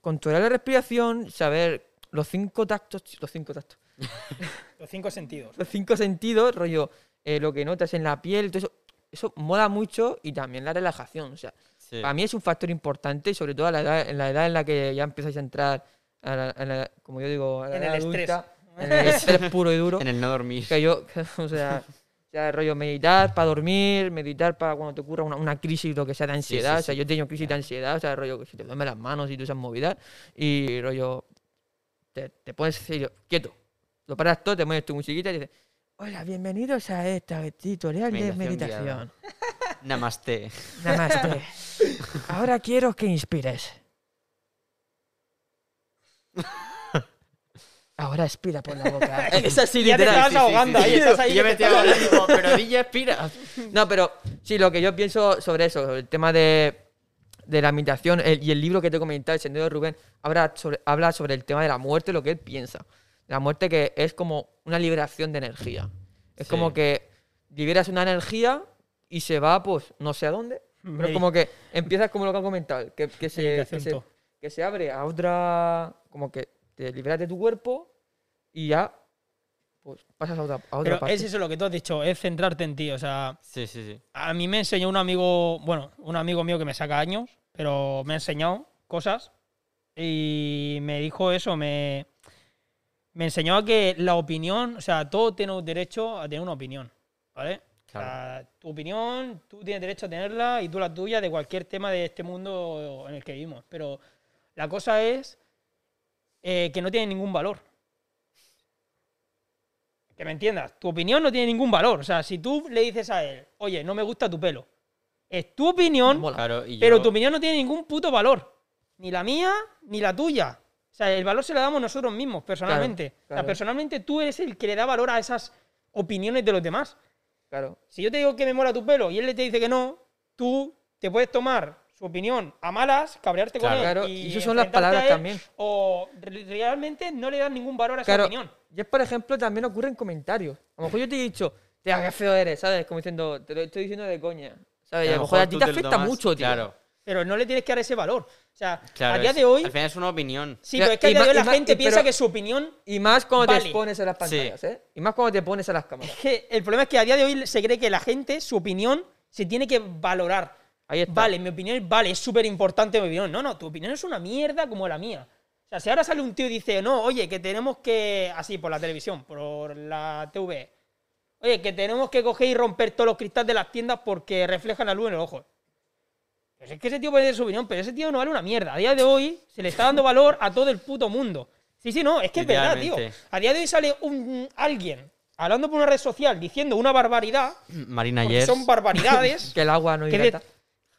controlar la respiración, saber los cinco tactos, los cinco tactos, Los cinco sentidos. los cinco sentidos, rollo, eh, lo que notas en la piel, todo eso, eso mola mucho y también la relajación, o sea, Sí. para mí es un factor importante, sobre todo a la edad, en la edad en la que ya empiezas a entrar, a la- a la- como yo digo, a la En edad el estrés. En el estrés puro y duro. En el no dormir. Que yo, o sea, ya rollo meditar para dormir, meditar para cuando te ocurra una, una crisis, lo que sea de ansiedad. sí, o sea, yo he tenido crisis de ansiedad, o sea, rollo que si te duermen las manos y tú esas movidas, y rollo, te, te pones quieto. Lo paras todo, te pones tu musiquita y dices, hola, bienvenidos a este tutorial de Meditación guiada. meditación. Namaste. Namaste. Ahora quiero que inspires. Ahora expira por la boca. Es así, Ya te literal. estás ahogando ahí, estás ahí Y yo me te estoy ahogando, pero DJ aspira. No, pero sí, lo que yo pienso sobre eso, sobre el tema de, de la meditación el- y el libro que te he comentado, El Sendero de Rubén, habla sobre, habla sobre el tema de la muerte, lo que él piensa. La muerte que es como una liberación de energía. Es Sí. como que liberas una energía y se va, pues, no sé a dónde. Pero es como que empiezas como lo que ha comentado, que, que se, que, se, que se abre a otra, como que te liberas de tu cuerpo y ya, pues, pasas a otra, a otra Pero parte. es eso lo que tú has dicho, es centrarte en ti. O sea, Sí, sí, sí. a mí me enseñó un amigo, bueno, un amigo mío que me saca años, pero me ha enseñado cosas y me dijo eso, me, me enseñó a que la opinión, o sea, todos tenemos derecho a tener una opinión, ¿vale? O sea, tu opinión, tú tienes derecho a tenerla y tú la tuya de cualquier tema de este mundo en el que vivimos. Pero la cosa es eh, que no tiene ningún valor. Que me entiendas, tu opinión no tiene ningún valor. O sea, si tú le dices a él, oye, no me gusta tu pelo, es tu opinión, Mola. Claro, y pero tu opinión no tiene ningún puto valor. Ni la mía, ni la tuya. O sea, el valor se lo damos nosotros mismos, personalmente. O claro. sea, personalmente tú eres el que le da valor a esas opiniones de los demás. Claro. Si yo te digo que me mola tu pelo y él le te dice que no, tú te puedes tomar su opinión a malas, cabrearte Claro. con él. Claro, y y eso son las palabras él, también. O re- realmente no le das ningún valor a esa Claro, opinión. y es por ejemplo, también ocurre en comentarios. A lo mejor yo te he dicho, tía, qué feo eres, ¿sabes? Como diciendo, te lo estoy diciendo de coña. ¿Sabes? Y a lo mejor a ti te lo afecta tomas- mucho, tío. Claro, Pero no le tienes que dar ese valor. O sea, claro. a día de hoy. Al final es una opinión. Sí, pero es que a día de hoy la gente piensa pero- que su opinión. Y más cuando te Vale. expones a las pantallas, ¿eh? Y más cuando te pones a las cámaras. Es que el problema es que a día de hoy se cree que la gente, su opinión, se tiene que valorar. Ahí está. Vale, mi opinión es, vale, es súper importante mi opinión. No, no, tu opinión es una mierda como la mía. O sea, si ahora sale un tío y dice, no, oye, que tenemos que, así, por la televisión, por la TV, oye, que tenemos que coger y romper todos los cristales de las tiendas porque reflejan la luz en el ojo. Pues es que ese tío puede decir su opinión, pero ese tío no vale una mierda. A día de hoy se le está dando valor a todo el puto mundo. Sí, sí, no, es que es verdad, tío. A día de hoy sale un, alguien hablando por una red social diciendo una barbaridad, Marina Yers. son barbaridades. Que el agua no ¿Qué hidrata.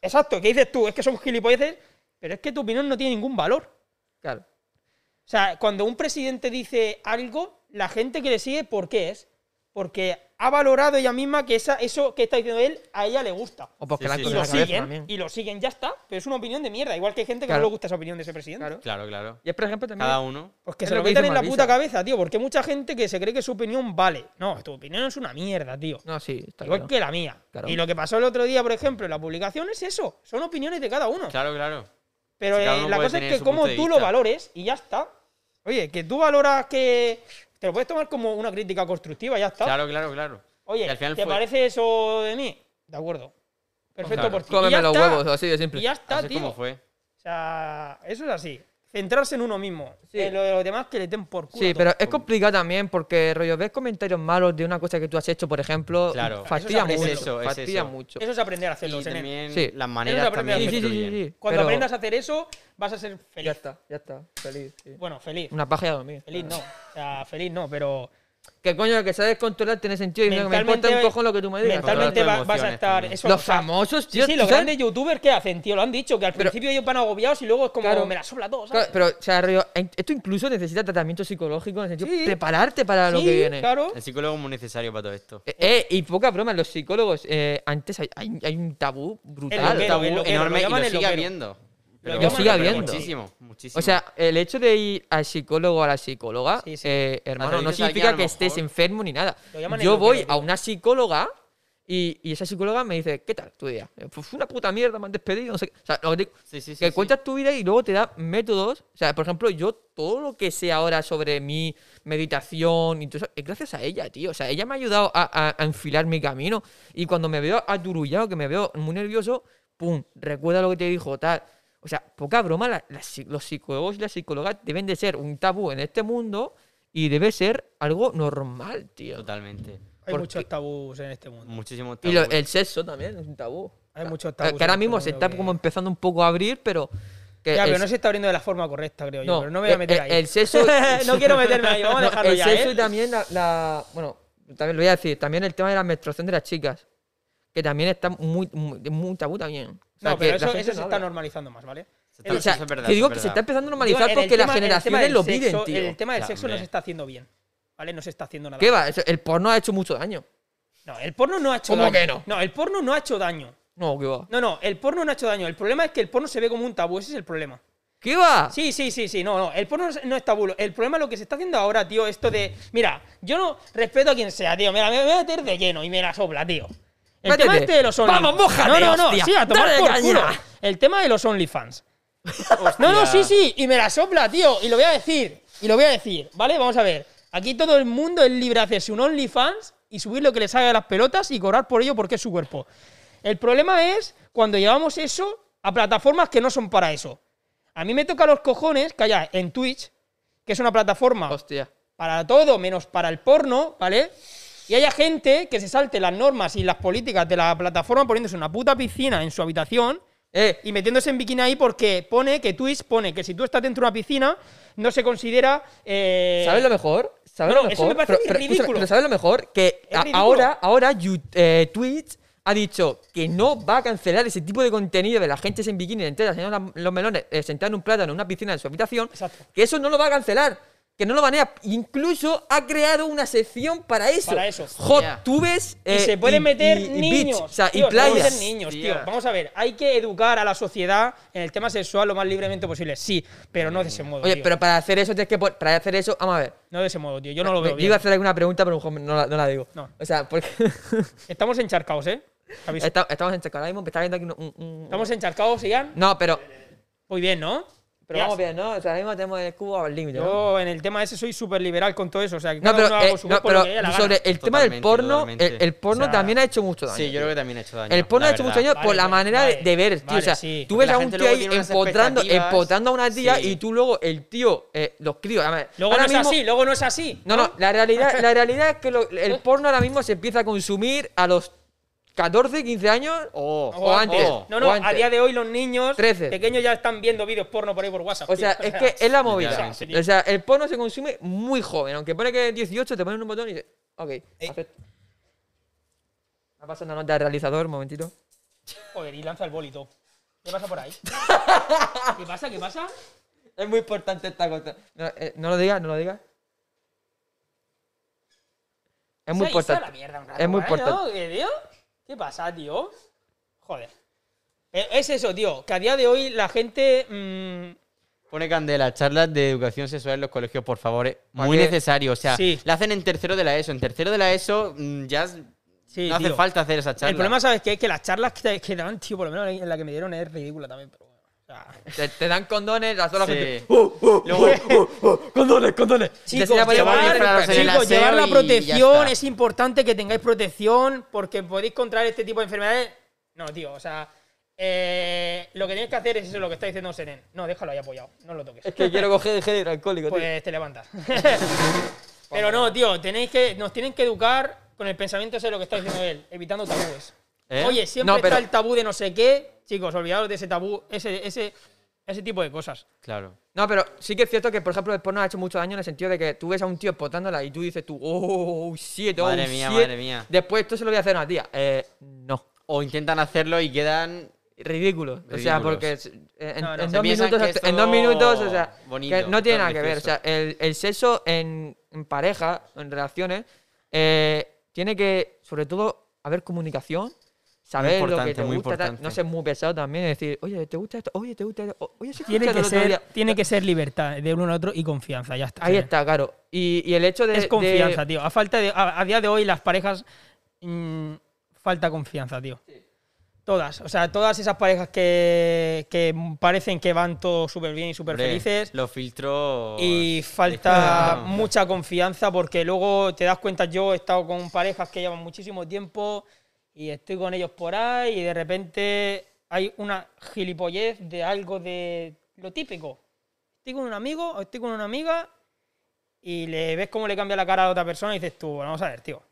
Exacto, ¿qué dices tú? Es que son gilipolleces, pero es que tu opinión no tiene ningún valor. Claro. O sea, cuando un presidente dice algo, la gente que le sigue, ¿por qué es? Porque ha valorado ella misma que esa, eso que está diciendo él a ella le gusta. O porque Sí, la sí, han Y lo siguen, también. y lo siguen, ya está. Pero es una opinión de mierda. Igual que hay gente que Claro. no le gusta esa opinión de ese presidente. Claro. Claro, claro. Y es, por ejemplo, también. Cada uno. Pues que Es se lo metan en la Marisa. puta cabeza, tío. Porque hay mucha gente que se cree que su opinión vale. No, tu opinión es una mierda, tío. No, sí, está Igual claro. que la mía. Claro. Y lo que pasó el otro día, por ejemplo, en la publicación es eso. Son opiniones de cada uno. Claro, claro. Pero eh, la cosa es que como tú lo valores y ya está. Oye, que tú valoras que. Te lo puedes tomar como una crítica constructiva, ya está. Claro, claro, claro. Oye, Y al final ¿te fue- parece eso de mí? De acuerdo. Perfecto Claro. por ti. Cómeme los está. huevos, así de simple. Y ya está, Así tío. como fue. O sea, eso es así. Centrarse en uno mismo. Sí. En lo de los demás que le den por culo. Sí, pero es complicado también porque, rollo, ves comentarios malos de una cosa que tú has hecho, por ejemplo. Claro. Fastidia Eso es mucho. eso, es fastidia eso. mucho. Eso es aprender a Y hacerlo, Senen. también Sí. las maneras también Sí, sí, sí, sí, influyen. sí. Cuando pero aprendas a hacer eso, vas a ser feliz. Ya está, ya está. Feliz. sí. Bueno, feliz. Una paja y a dormir. Feliz no. O sea, feliz no, pero Que coño, que sabes controlar tiene sentido y no me importa Mentalmente- un cojón lo que tú me digas. mentalmente va- vas a estar. Eso, Los o sea, famosos, Sí, tío. sí, ¿tú los sabes? grandes youtubers, ¿qué hacen, tío? Lo han dicho, que al Pero- principio ellos van agobiados y luego es como Claro. me la sopla todo, Claro, ¿sabes? pero, o sea, en- esto incluso necesita tratamiento psicológico en el sentido Sí. prepararte para lo Sí, que viene. claro. El psicólogo es muy necesario para todo esto. Eh, eh, y poca broma, los psicólogos, eh, antes hay, hay, hay un tabú brutal. loquero, Un tabú el loquero, enorme lo y lo sigue habiendo. Pero- llaman sigue habiendo. Muchísimo, muchísimo. O sea, el hecho de ir al psicólogo o a la psicóloga, Sí, sí. eh, hermano, no significa a lo que estés mejor- enfermo ni nada. Lo Yo voy a una psicóloga y, y esa psicóloga me dice, ¿qué tal tu día? Eh, Pues fue una puta mierda, me han despedido, no sé qué. O sea, lo que digo- sí, sí, sí, que sí. cuentas tu vida y luego te da métodos. O sea, por ejemplo, yo todo lo que sé ahora sobre mi meditación y todo eso, es gracias a ella, tío. O sea, ella me ha ayudado a, a- a enfilar mi camino. Y cuando me veo aturullado, que me veo muy nervioso, pum, recuerda lo que te dijo, tal. O sea, poca broma, la- la psi- los psicólogos y las psicólogas deben de ser un tabú en este mundo y debe ser algo normal, tío. Totalmente. Hay porque- muchos tabús en este mundo. Muchísimos Y lo- tabúes. el sexo también es un tabú. Hay muchos Eh, tabús. que ahora este mismo se está que- como empezando un poco a abrir, pero... Que Ya, pero no se está abriendo de la forma correcta, creo yo. No, pero no me voy a el- meter el- ahí. el sexo- no quiero meterme ahí, vamos a No, dejarlo el ya, sexo ¿eh? y también la, la- Bueno, también lo voy a decir. También el tema de la menstruación de las chicas. Que también está muy, muy, muy tabú también. O sea, No, pero eso, gente eso no se está normalizando más, ¿vale? Se está- O sea, eso es verdad, que digo que se está empezando a normalizar porque las tema- generaciones lo piden, tío. El tema del sexo no se está haciendo bien. ¿Vale? No se está haciendo nada. ¿Qué va? El porno ha hecho mucho daño. No, el porno no ha hecho ¿Cómo daño. que no? No, el porno no ha hecho daño. No, ¿qué va? No, no, el porno no ha hecho daño. El problema es que el porno se ve como un tabú. Ese es el problema. ¿Qué va? Sí, sí, sí, sí. No, no. El porno no es tabú. El problema es lo que se está haciendo ahora, tío. Esto de. Mira, yo no respeto a quien sea, tío. Mira, me voy a meter de lleno y me la sopla, tío. El Métete. tema este de los OnlyFans. Vamos, mójate, No, no, no. hostia. Sí, a tomar Dale por caña. culo. El tema de los OnlyFans. No, no, sí, sí. Y me la sopla, tío. Y lo voy a decir. Y lo voy a decir. ¿Vale? Vamos a ver. Aquí todo el mundo es libre de hacerse un OnlyFans y subir lo que le salga de las pelotas y cobrar por ello porque es su cuerpo. El problema es cuando llevamos eso a plataformas que no son para eso. A mí me toca los cojones que haya en Twitch, que es una plataforma Hostia. para todo menos para el porno, ¿vale? Y haya gente que se salte las normas y las políticas de la plataforma poniéndose una puta piscina en su habitación Eh, y metiéndose en bikini ahí porque pone que Twitch pone que si tú estás dentro de una piscina no se considera. eh, ¿Sabes lo mejor? ¿Sabes no, lo eso mejor? me parece Pero- pero, ridículo. escúchame, pero ¿sabes lo mejor? Que a- ahora, ahora eh, Twitch ha dicho que no va a cancelar ese tipo de contenido de la gente en bikini entera, la- los melones, eh, sentada en un plátano en una piscina en su habitación. Exacto. Que eso no lo va a cancelar. Que no lo banea. Incluso ha creado una sección para eso. Para eso. Hot Yeah. tubes. Y eh, se pueden meter y- y niños. beach, o sea, tío, y se pueden playas. meter niños, tío. Hostia. Vamos a ver, hay que educar a la sociedad en el tema sexual lo más libremente posible. Sí, pero no de ese modo. Oye, tío. pero para hacer eso tienes que para hacer eso, vamos a ver. No de ese modo, tío. Yo no lo Me- veo yo iba a bien. hacer alguna pregunta, pero mejor no la, no la digo. No. O sea, porque Estamos encharcados, ¿eh? Está- estamos en ahora mismo, me está viendo aquí un, un- un- Estamos encharcados, Ian. No, pero Muy bien, ¿no? Pero vamos bien, ¿no? O sea, ahora mismo tenemos el cubo al límite, ¿no? Yo en el tema ese soy súper liberal con todo eso. O sea, que No, pero, eh, no, pero sobre el tema del porno, el, porno O sea, también ha hecho mucho daño. Sí, yo creo que también ha hecho daño. El porno ha hecho mucho daño por Vale, la vale, manera de- vale, de ver, tío. vale, o sea, sí. tú ves a un gente tío ahí empotrando, empotrando a una tía Sí. y tú luego, el tío, eh, los críos. ver, Luego no es así, luego no es así. No, no, la realidad, la realidad es que lo- el porno ahora mismo se empieza a consumir a los 14, 15 años Oh, o antes. oh. No, no, o a antes. día de hoy los niños 13. pequeños ya están viendo vídeos porno por ahí por WhatsApp. O tío. sea, es que es la movida. O sea, el porno se consume muy joven. Aunque pone que es 18, te ponen un botón y dices, ok, acepto. Me ha pasado una nota de realizador, un momentito. Joder, y lanza el bolito. ¿Qué pasa por ahí? ¿Qué pasa? ¿Qué pasa? Es muy importante esta cosa. No, eh, no lo digas, no lo digas. Es muy importante. mierda un rato, Es muy ¿eh? importante. ¿No? ¿Qué, tío? ¿Qué pasa, tío? Joder. Eh, Es eso, tío, que a día de hoy la gente... mm, Pone candela, charlas de educación sexual en los colegios, por favor. eh, Muy necesario. O sea, sí. la hacen en tercero de la ESO. En tercero de la ESO mm, ya sí, no hace falta hacer esa charla. El problema, ¿sabes qué? Es que las charlas que, que daban, tío, por lo menos en la que me dieron es ridícula también, pero Te, te dan condones, la Sí. gente. ¡Oh, oh, Luego- oh, oh, oh! ¡Condones, condones! Chicos, llama llevar- el Chicos, aseo llevar la y ya protección está. es importante que tengáis protección porque podéis contraer este tipo de enfermedades. No, tío, o sea, eh, lo que tienes que hacer es eso, lo que está diciendo Seren. No, déjalo ahí apoyado, no lo toques. Es que quiero coger gel hidroalcohólico, tío. Pues te levantas. Pero no, tío, tenéis que, nos tienen que educar con el pensamiento ese de lo que está diciendo él, evitando tabúes. ¿Eh? Oye, siempre No, pero- está el tabú de no sé qué. Chicos, olvidaos de ese tabú, ese, ese, ese tipo de cosas. Claro. No, pero sí que es cierto que, por ejemplo, el porno ha hecho mucho daño en el sentido de que tú ves a un tío potándola y tú dices tú, oh, shit, oh, Madre mía, shit. madre mía. Después esto se lo voy a hacer a una tía. Eh, no. O intentan hacerlo y quedan. Ridículo. O sea, Ridículos. porque en, No, no. en Se dos minutos, en dos minutos, o sea, bonito, que no tiene nada que ver. O sea, el, el sexo en, en pareja, en relaciones, eh, tiene que, sobre todo, haber comunicación. Saber lo que te gusta, tal, no ser muy pesado también, es decir, oye, ¿te gusta esto? Oye, ¿te gusta esto? Oye, sí, Tiene que, ser, día". tiene que ser libertad de uno al otro y confianza, ya está. Ahí está, claro. Y, y el hecho de. Es confianza, de- tío. A falta de. A, a día de hoy, las parejas. mm, falta confianza, tío. Todas. O sea, todas esas parejas que, que parecen que van todos súper bien y súper felices. Los filtros. Y falta mucha confianza porque luego te das cuenta, yo he estado con parejas que llevan muchísimo tiempo y estoy con ellos por ahí y de repente hay una gilipollez de algo de lo típico. Estoy con un amigo o estoy con una amiga y le ves cómo le cambia la cara a otra persona y dices tú, bueno, vamos a ver, tío.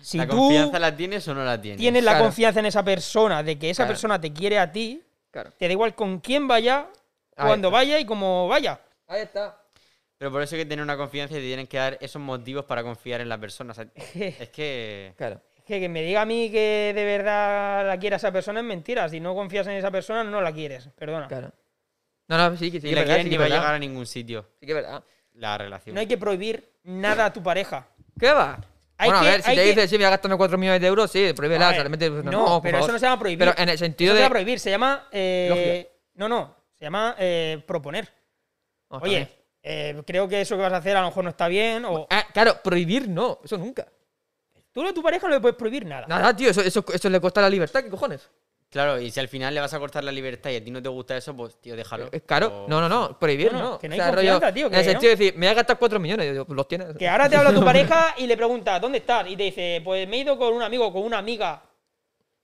Si ¿La tú confianza la tienes o no la tienes? tienes la confianza en esa persona, de que esa Claro. persona te quiere a ti, Claro. te da igual con quién vaya, Ahí cuando está. vaya y cómo vaya. Ahí está. Pero por eso hay que tener una confianza y te tienen que dar esos motivos para confiar en la persona. O sea, es que. Claro. Que, que me diga a mí que de verdad la quiere a esa persona es mentira. Si no confías en esa persona, no la quieres. Perdona. Claro. No, no, sí, que sí. Que la verdad, quieres sí ni va a llegar a ningún sitio. Sí que es verdad. La relación. No hay que prohibir nada a tu pareja. ¿Qué va? Hay bueno, que- a ver, si te que- dices, sí, voy a gastarme 4 millones de euros, sí, prohíbela. Solamente, pues, no, no, pero eso no se llama prohibir. Pero en el sentido Eso se llama prohibir, se llama. eh, no, no. Se llama eh, proponer. No, Oye, eh, creo que eso que vas a hacer a lo mejor no está bien. O Ah, claro, prohibir no, eso nunca. Tú a tu pareja no le puedes prohibir nada. Nada, tío, eso, eso, eso le cuesta la libertad, ¿qué cojones? Claro, y si al final le vas a cortar la libertad y a ti no te gusta eso, pues tío, déjalo. Es caro. O- No, no, no, prohibir No, no. no, que no hay confianza, tío, En que el no. sentido de decir, me voy a gastar 4 millones, yo digo, los tienes. Que ahora te habla tu pareja y le preguntas, ¿dónde estás? Y te dice, pues me he ido con un amigo o con una amiga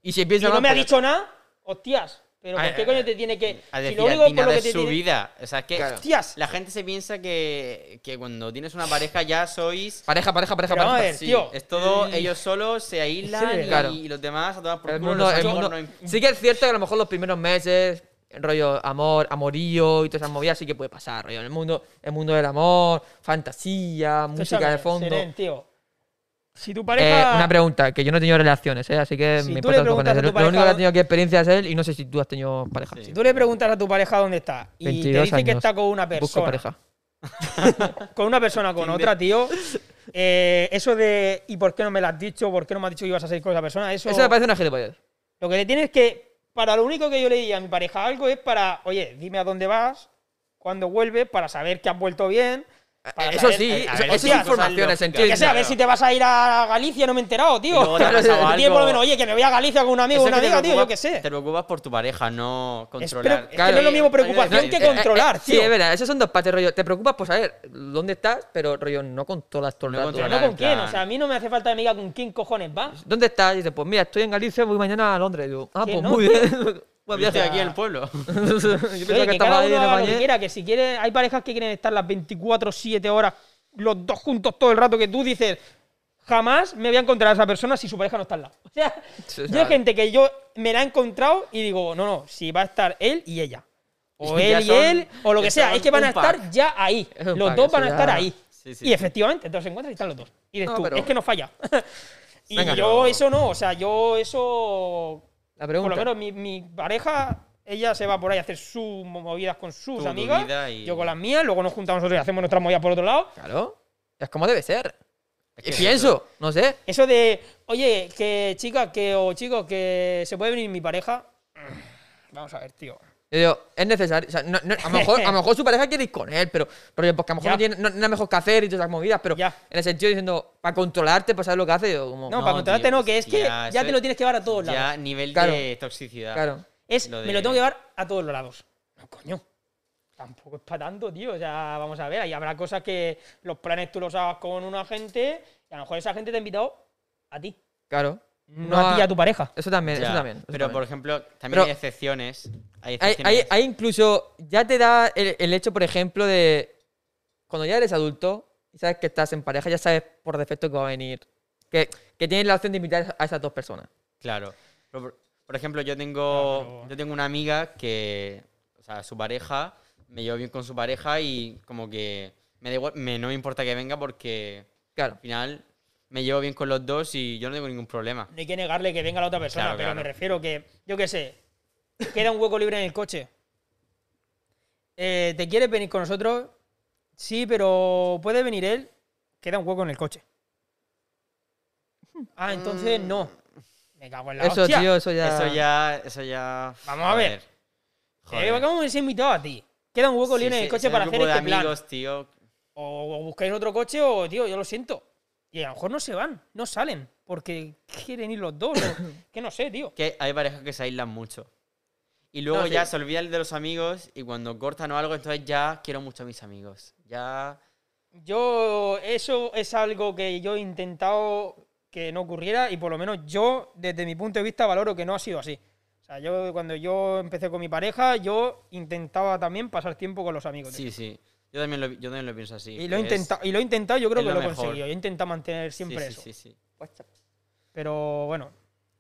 Y si y empieza no mal, me ha pues- dicho nada, hostias. Pero ¿por qué coño te tiene que.? A si decir, lo único por lo que es te su tiene- vida. O sea, es que Claro. Hostias. la gente se piensa que, que cuando tienes una pareja ya sois. Pareja, pareja, pareja, Pero pareja. ver, Sí, tío. es todo, ellos solos se aíslan Sí, y, claro. y los demás a todas por El culo, mundo, los el mundo- no Sí que es cierto que a lo mejor los primeros meses, rollo amor, amorillo y todas esas movidas sí que puede pasar, rollo. En el mundo, el mundo del amor, fantasía, música Escúchame, de fondo. Seren, tío. Si tu Eh, pareja. una pregunta, que yo no he tenido relaciones, ¿eh? así que Si me importa un tu Lo único pareja- que ha tenido que experiencia es él y no sé si tú has tenido pareja. Sí. Si tú le preguntas a tu pareja dónde está y te 22 dice que está con una Busco persona, pareja. con una persona con otra, tío, eh, eso de ¿y por qué no me lo has dicho? ¿Por qué no me has dicho que ibas a salir con esa persona? Eso, Eso me parece una gilipollez. Lo que le tienes que. Para lo único que yo le diría a mi pareja algo es para, oye, dime a dónde vas, cuándo vuelves, para saber que has vuelto bien. Para Eso sí, eso, ver, eso es información, sentido Yo qué sé, a ver si te vas a ir a Galicia, no me he enterado, tío. Que tiene por lo menos, oye, que me voy a Galicia con un amigo o una que amiga, tío, yo qué sé. Te preocupas por tu pareja, no Es, controlar. es que no es lo mismo preocupación que Eh, controlar, eh, tío. Sí, es verdad, esos son dos partes, rollo. Te preocupas por saber dónde estás, pero rollo, no controlas todo el No rato. Pero no con quién, o sea, a mí no me hace falta que me diga con quién cojones va. ¿Dónde estás? Y dices, pues mira, estoy en Galicia, voy mañana a Londres. Y digo, ah, Que pues no, muy bien. Buen viaje. aquí en el pueblo. Yo Oye, que que cada uno en haga lo que España. quiera, que si quiere, hay parejas que quieren estar las 24-7 horas, los dos juntos todo el rato, que tú dices, jamás me voy a encontrar a esa persona si su pareja no está al lado. O sea, Sí, yo hay gente que yo me la he encontrado y digo, no, no, si va a estar él y ella. O él y son- él, o lo que sea, es que van a estar pack. ya ahí. Los pack, dos van a ya- estar ahí. Sí, sí, y efectivamente, entonces se encuentran y están los dos. Y dices No, tú, pero- es que no falla. y Venga, yo eso no, o sea, yo eso La por pregunta. lo menos mi, mi pareja, ella se va por ahí a hacer sus movidas con sus Tú, tu amigas. vida y- Yo con las mías, luego nos juntamos nosotros y hacemos nuestras movidas por otro lado. Claro. Es como debe ser. Es que pienso, no sé. Eso de, oye, que chicas, que o chicos, que se puede venir mi pareja. Vamos a ver, tío. Yo digo, es necesario. O sea, no- no- a, lo mejor, a lo mejor su pareja quiere ir con él, pero, pero porque a lo mejor Ya. no tiene no, nada mejor que hacer y todas esas movidas, pero Ya. en el sentido diciendo, para controlarte, para saber lo que hace, yo como. No, No, para controlarte tío, no, que es que ya, ya eso te lo es- tienes que llevar a todos lados. Ya nivel Claro. de toxicidad. Claro. Es, Lo me de- lo tengo que llevar a todos los lados. No, coño. Tampoco es para tanto, tío. O sea, vamos a ver, ahí habrá cosas que los planes tú los hagas con una gente y a lo mejor esa gente te ha invitado a ti. Claro. No, a ti y a tu pareja. Eso también, Ya, eso también. eso pero también. por ejemplo, también Pero- hay excepciones. Hay Hay, excepciones. hay- hay incluso. Ya te da el, el hecho, por ejemplo, de. Cuando ya eres adulto y sabes que estás en pareja, ya sabes por defecto que va a venir. Que, que tienes la opción de invitar a esas dos personas. Claro. Pero Por, por ejemplo, yo tengo, Claro, pero- yo tengo una amiga que, o sea, su pareja, me llevo bien con su pareja y como que me da igual, me, no me importa que venga porque Claro. al final me llevo bien con los dos y yo no tengo ningún problema. No hay que negarle que venga la otra persona, Claro, pero claro. me refiero que, yo qué sé, queda un hueco libre en el coche. Eh, ¿Te quieres venir con nosotros? Sí, pero ¿puede venir él? Queda un hueco en el coche. Ah, entonces no. Me cago en la Eso, hostia. tío, eso ya. Eso ya, eso ya. Vamos a ver. Joder. Eh, ¿Cómo me has invitado a ti? Queda un hueco Sí, libre en el coche para hacer de este plan. amigos, tío. O, o buscáis otro coche o, tío, yo lo siento. Y a lo mejor no se van, no salen, porque quieren ir los dos. o- que no sé, tío. Que hay parejas que se aíslan mucho. Y luego No, sí. ya se olvidan de los amigos y cuando cortan o algo, entonces ya quiero mucho a mis amigos. Ya. Yo, eso es algo que yo he intentado que no ocurriera y por lo menos yo, desde mi punto de vista, valoro que no ha sido así. O sea, yo cuando yo empecé con mi pareja, yo intentaba también pasar tiempo con los amigos. Sí, sí. Yo también lo, yo también lo pienso así. y, lo he intentado, y lo he intentado, yo creo es que lo lo he conseguido. Yo he intentado mantener sí, siempre sí, eso. Sí, sí. Pero bueno,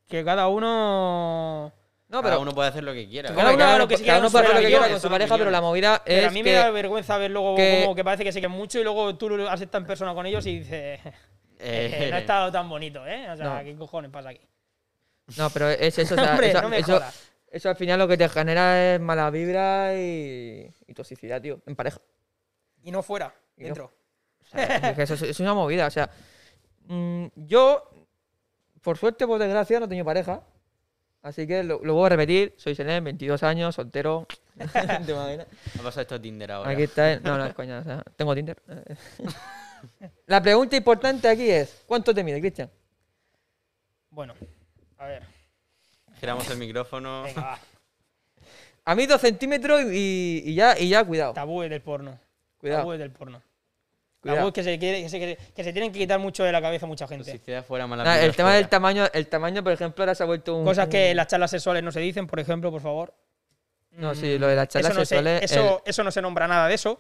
que cada uno... No, Cada pero. uno puede hacer lo que quiera. Cada uno lo que cada uno puede hacer lo que quiera con su pareja, pero la movida Pero es a mí me que- da vergüenza ver luego que- como que parece que se quieren mucho y luego tú has estado en persona con ellos y dices... Eh, no ha estado tan bonito, ¿eh? O sea, No. ¿qué cojones pasa aquí? No, pero es eso. o sea, Hombre, eso, no me eso- jodas. eso al final lo que te genera es mala vibra y, y toxicidad, tío, en pareja. Y no fuera, Y no. dentro. O sea, es que eso es, es una movida. O sea, mm, yo, por suerte, por desgracia, no he tenido pareja. Así que lo, lo voy a repetir. Soy Senen, 22 años, soltero. ¿Te imaginas? ha pasado esto a Tinder ahora. Aquí está. el- No, no, es coña. o sea, tengo Tinder. La pregunta importante aquí es: ¿cuánto te mide, Cristian? Bueno, a ver, Giramos el micrófono. venga, va. A mí dos centímetros y, y ya, y ya, cuidado. Tabúes del porno. Cuidado. Tabúes del porno. cuidado. Tabúes que se, quiere- que, se, que se tienen que quitar mucho de la cabeza mucha gente. Toxicidad fuera, mala Nah, el tema fuera. del tamaño, el tamaño, por ejemplo, ahora se ha vuelto un. Cosas que en las charlas sexuales no se dicen, por ejemplo, por favor. No, sí, lo de las charlas eso no, se, sexuales. eso, eso no se nombra nada de eso.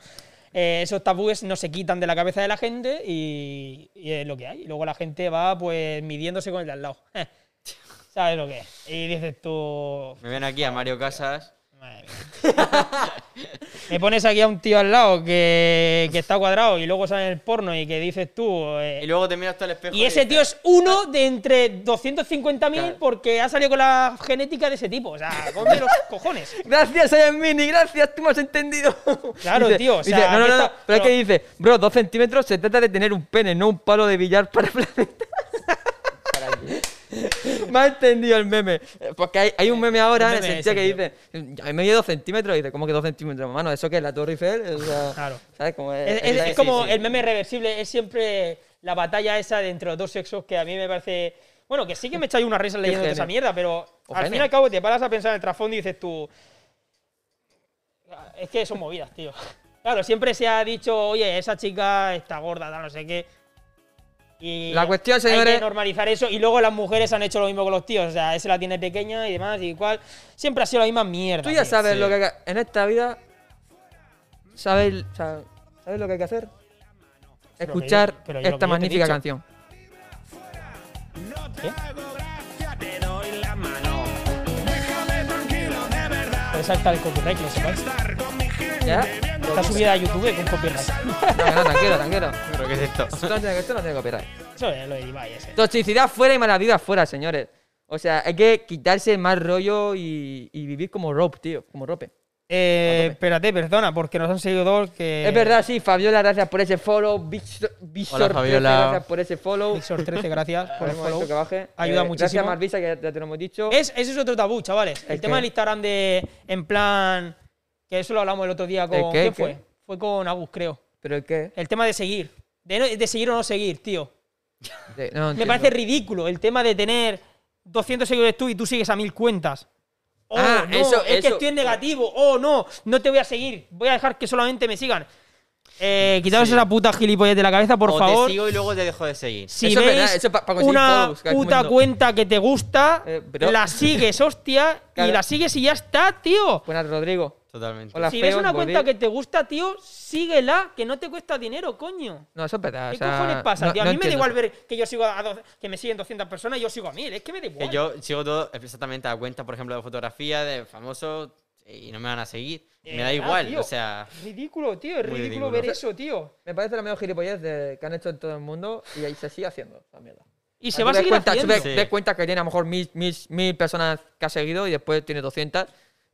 Eh, esos tabúes no se quitan de la cabeza de la gente y, y es lo que hay. Y luego la gente va pues midiéndose con el de al lado. ¿Sabes lo que es? Y dices tú... Me ven aquí a Mario Casas. Me pones aquí a un tío al lado que, que está cuadrado y luego sale en el porno y que dices tú... eh, Y luego te miras todo el espejo. y ese tío es uno de entre 250.000 Claro. porque ha salido con la genética de ese tipo. O sea, come los cojones. Gracias, Ian Mini, gracias, tú me has entendido. Claro, tío, o sea, no, no, aquí no, está- pero es que pero- dice, bro, dos centímetros se trata de tener un pene, no un palo de billar para planetas. Me ha entendido el meme. Eh, Porque hay, hay un meme ahora Un en el sentido que dice, a mí me dio dos centímetros, y dice, ¿cómo que dos centímetros, mano? ¿Eso qué es? ¿La Torre Eiffel? O sea, Claro. ¿Sabes? Como Es, es- como sí, el meme reversible, es siempre la batalla esa de entre los dos sexos que a mí me parece. Bueno, que sí que me echáis una risa leyendo esa mierda, pero O al fin y al cabo te paras a pensar en el trasfondo y dices tú. Es que son movidas, tío. Claro, siempre se ha dicho, oye, esa chica está gorda, no sé qué. Y La cuestión, Hay señores- que normalizar eso. Y luego las mujeres han hecho lo mismo con los tíos. O sea, ese la tiene pequeña y demás, y igual. Siempre ha sido la misma mierda. Tú ya tío. sabes Sí. lo que hay que- en esta vida, ¿sabes, o sea, ¿sabes lo que hay que hacer? Pero Escuchar yo- pero yo esta magnífica canción. Puede saltar el copyright, sepáis. ¿Ya? Está subida a YouTube con copyright. No, no, tranquilo, tranquilo. ¿Pero qué es esto? Esto no tiene, esto no tiene copyright. Eso es lo de Ibai ese. Toxicidad fuera y mala vida fuera, señores. O sea, hay que quitarse más rollo y, y vivir como rope, tío. Como rope. Eh, espérate, perdona, porque nos han seguido dos que. Es verdad, sí, Fabiola, gracias por ese follow. Visor, Visor Hola, 13, Fabiola. gracias por ese follow. Visor 13, gracias por el el follow. que baje. Ayuda Eh, muchísimo. Gracias, Marvisa, que ya, ya te lo hemos dicho. Es, ese es otro tabú, chavales. El, ¿El tema qué? del Instagram de. En plan. Que eso lo hablamos el otro día con. ¿El qué? ¿Quién fue? Fue con Agus, creo. ¿Pero el qué? El tema de seguir. De, no- de seguir o no seguir, tío. De- no Me parece ridículo el tema de tener 200 seguidores tú y tú sigues a mil cuentas. Oh, Ah, no, eso- es que eso- estoy en negativo. Oh, no, no te voy a seguir. Voy a dejar que solamente me sigan. Eh, quitaos Sí. esa puta gilipollez de la cabeza, por o favor. te sigo y luego te dejo de seguir. Si Eso es eso pa- una follows, que puta cuenta que te gusta, Eh, la sigues, hostia, Claro. y la sigues y ya está, tío. Buenas, Rodrigo. Totalmente. Hola, si ves una cuenta que te gusta, tío, síguela, que no te cuesta dinero, coño. No, eso es verdad. ¿Qué o sea, cojones pasa, no- tío? A no mí me da igual ver que yo sigo a dos- que me siguen 200 personas y yo sigo a mil. Es que me da igual. Que yo sigo todo exactamente a cuenta, por ejemplo, de fotografía, de famosos, y no me van a seguir. Me da igual, tío. o sea. Ridículo, tío. Es ridículo, ridículo. ver eso, tío. Me parece la mejor gilipollez de- que han hecho en todo el mundo y ahí se sigue haciendo esa mierda. Y se va a seguir cuenta- haciendo. ves, Sí. ves cuenta que tiene a lo mejor mil, mil, mil personas que ha seguido y después tiene 200.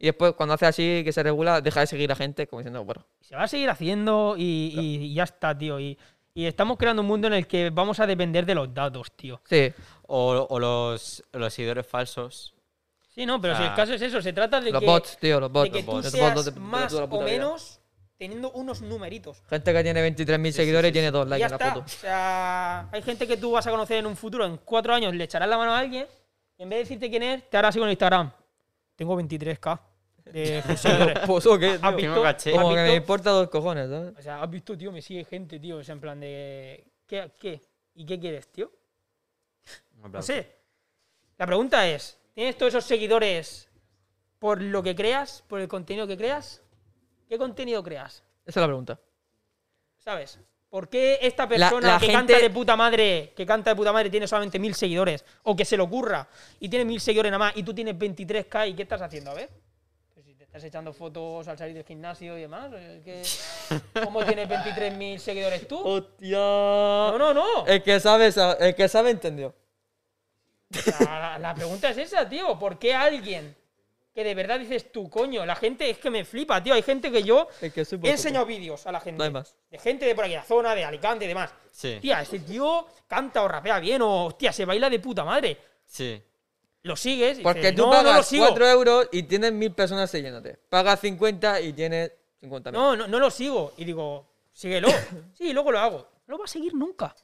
Y después, cuando hace así, que se regula, deja de seguir a gente como diciendo, bueno, Se va a seguir haciendo y, ya está, tío. Y, y estamos creando un mundo en el que vamos a depender de los datos, tío. sí, O, o los, los seguidores falsos. Sí, no, pero si el caso es eso, se trata de los que, bots, tío, los bots. de que los tú bots, los seas bots de- de más o vida. menos teniendo unos numeritos. Gente que tiene 23.000 seguidores y tiene dos likes ya en la está. foto. O sea, hay gente que tú vas a conocer en un futuro, en cuatro años, le echarás la mano a alguien y en vez de decirte quién es, te hará así con Instagram. Tengo 23k de. Pues qué, ¿Has visto? caché. Como ¿Has que me importa dos cojones, ¿sabes? O sea, has visto, tío, me sigue gente, tío. O sea, en plan de. ¿Qué? qué? ¿Y qué quieres, tío? No sé. La pregunta es: ¿tienes todos esos seguidores por lo que creas? ¿Por el contenido que creas? ¿Qué contenido creas? Esa es la pregunta. ¿Sabes? ¿Por qué esta La- persona la que gente- canta de puta madre, que canta de puta madre, tiene solamente mil seguidores? O que se le ocurra y tiene mil seguidores nada más y tú tienes 23k y qué estás haciendo? A ver. Estás echando fotos al salir del gimnasio y demás, ¿qué- ¿cómo tienes 23.000 seguidores tú? ¡Hostia! No, no, no. El que sabe, el que sabe entendió. La, pregunta es esa, tío. ¿Por qué alguien que de verdad dices tú, coño, la gente es que me flipa, tío? Hay gente que yo que he enseñado vídeos a la gente. No hay más. De gente de por aquí, la zona, de Alicante y demás. Sí, Tía, ese tío canta o rapea bien o, hostia, se baila de puta madre. sí. Lo sigues y Porque dices, tú no, no lo pagas sigo. 4 euros y tienes mil personas siguiéndote. Pagas 50 y tienes 50 No, no, no lo sigo. Y digo, síguelo. sí, luego lo hago. No lo va a seguir nunca.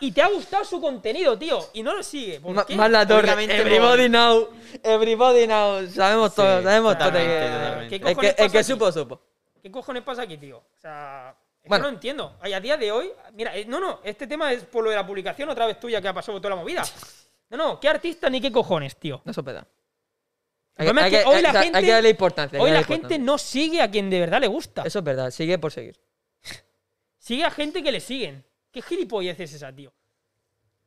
Y te ha gustado su contenido, tío. Y no lo sigue. ¿Por qué? Más la torre. Everybody now. Everybody now. Sabemos Sí, todo. Sabemos todo. totalmente, que- totalmente. ¿Qué El que, cojones el que pasa aquí? supo, supo. ¿Qué cojones pasa aquí, tío? O sea, es Bueno. que no entiendo. Ay, a día de hoy, mira, eh, no, no, este tema es por lo de la publicación otra vez tuya que ha pasado toda la movida. No, no, ¿qué artista ni qué cojones, tío? No se peda. El problema es que hoy la gente- hay que darle importancia. hay Hoy la gente no sigue a quien de verdad le gusta. Eso es verdad. Sigue por seguir. Sigue a gente que le siguen. ¿Qué gilipollez es esa, tío?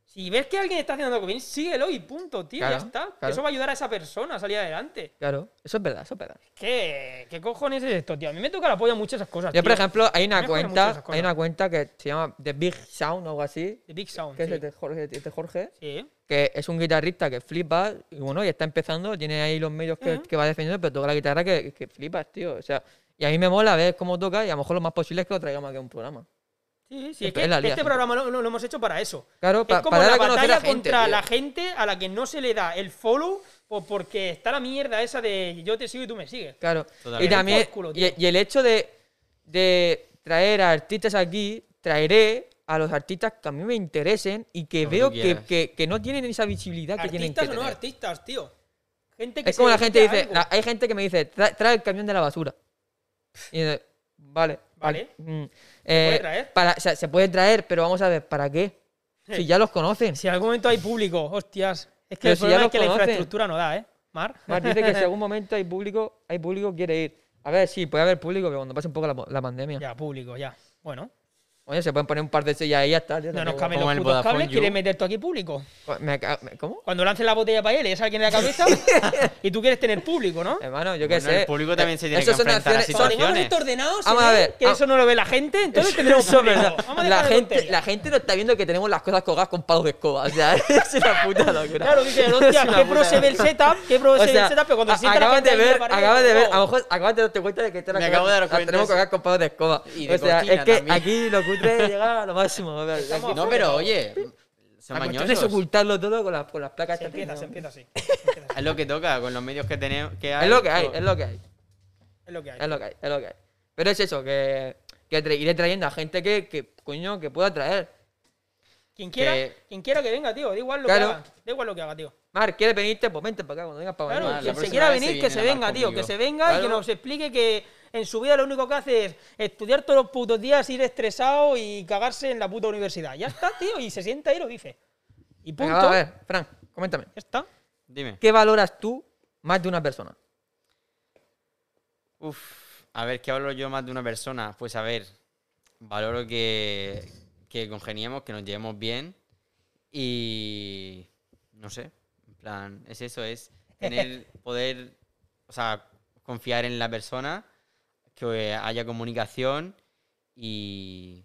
Si ves que alguien está haciendo algo bien, síguelo y punto, tío. Claro, ya está. Claro. Eso va a ayudar a esa persona a salir adelante. Claro. Eso es verdad. Eso es verdad. ¿Qué, ¿Qué cojones es esto, tío? A mí me toca la polla muchas esas cosas. Yo, por ejemplo, hay una cuenta. Hay una cuenta que se llama The Big Sound o algo así. The Big Sound. Que es sí. de Jorge. de Jorge Sí. que es un guitarrista que flipa y bueno, y está empezando, tiene ahí los medios que va defendiendo, pero toca la guitarra que, que flipas, tío. O sea, y a mí me mola ver cómo toca y a lo mejor lo más posible es que lo traigamos aquí a un programa. Sí, sí, es que este programa lo, lo- lo hemos hecho para eso. Claro, es pa- como para la batalla a gente, contra tío. la gente a la que no se le da el follow po- porque está la mierda esa de yo te sigo y tú me sigues. Claro. Y también, y, tío. y el hecho de, de traer a artistas aquí, traeré a los artistas que a mí me interesen y que veo que, que- que no tienen esa visibilidad que tienen que Artistas o no tener. artistas, tío. Gente que Es como la gente dice, la- hay gente que me dice, trae, trae el camión de la basura. Y dice, vale, Vale. mm, puede eh, traer? Para, o sea, se puede traer, pero vamos a ver, ¿para qué? Si ya los conocen. Si en algún momento hay público, hostias. Es que Pero el si ya problema lo es que la infraestructura no da, ¿eh? Mar. Mar dice que si algún momento hay público, hay público quiere ir. A ver, sí, puede haber público, pero cuando pase un poco la, la pandemia. Ya, público, ya. Bueno. Oye, se pueden poner un par de sillas ahí y ya está. No nos caben los putos cables, You. quieres meter tú aquí público. Me ca- me- ¿Cómo? Cuando lances la botella para él, le alguien en la cabeza y tú quieres tener público, ¿no? Hermano, yo qué Bueno, sé. el público también se tiene que son enfrentar a acciones- Cuando son- tengamos situaciones. esto ordenado, se Vamos a ve ver, que ah. eso no lo ve la gente, entonces tendremos Eso es público. verdad. Vamos a La gente, la gente no está viendo que tenemos las cosas colgadas con palos de escoba. O sea, es una puta locura. Claro, dice, hostia, qué pro se ve el setup, qué pro se ve el setup, pero cuando a- se sienta la acabas gente de ahí en la ver, pared, acabas de ver, a lo mejor acabas de darte cuenta de que te Me acabo de dar cuenta. tenemos colgadas con palos de escoba. Y de o sea, cortina es que también. aquí lo cutre llega a lo máximo. a ver, aquí- No, pero oye, cuestión es ocultarlo todo con las, con las placas. Se estas, empieza, ¿no? se empieza así. Se. Es lo que toca con los medios que tenemos. Que hay, Es lo que hay, es lo que hay. Es lo que hay. Es lo que hay, es lo que hay. Pero es eso, que, que tra- iré trayendo a gente que, que, coño, que pueda traer. Quien quiera, que- quien quiera que venga, tío. Da igual lo Claro. que haga. Da igual lo que haga, tío. Mar, ¿quieres venirte? Pues vente para acá, cuando vengas para Claro, venir. quien se quiera se venir, que se venga, tío. Que se venga y que nos explique que en su vida lo único que hace es estudiar todos los putos días, ir estresado y cagarse en la puta universidad. Ya está, tío. Y se sienta y lo dice. Y punto. Venga, va, a ver, Fran, coméntame. Ya está. Dime. ¿Qué valoras tú más de una persona? Uf, a ver, ¿qué valoro yo más de una persona? Pues a ver, valoro que, que congeniemos, que nos llevemos bien y no sé, en plan, es eso, es tener, poder, o sea, confiar en la persona, que haya comunicación y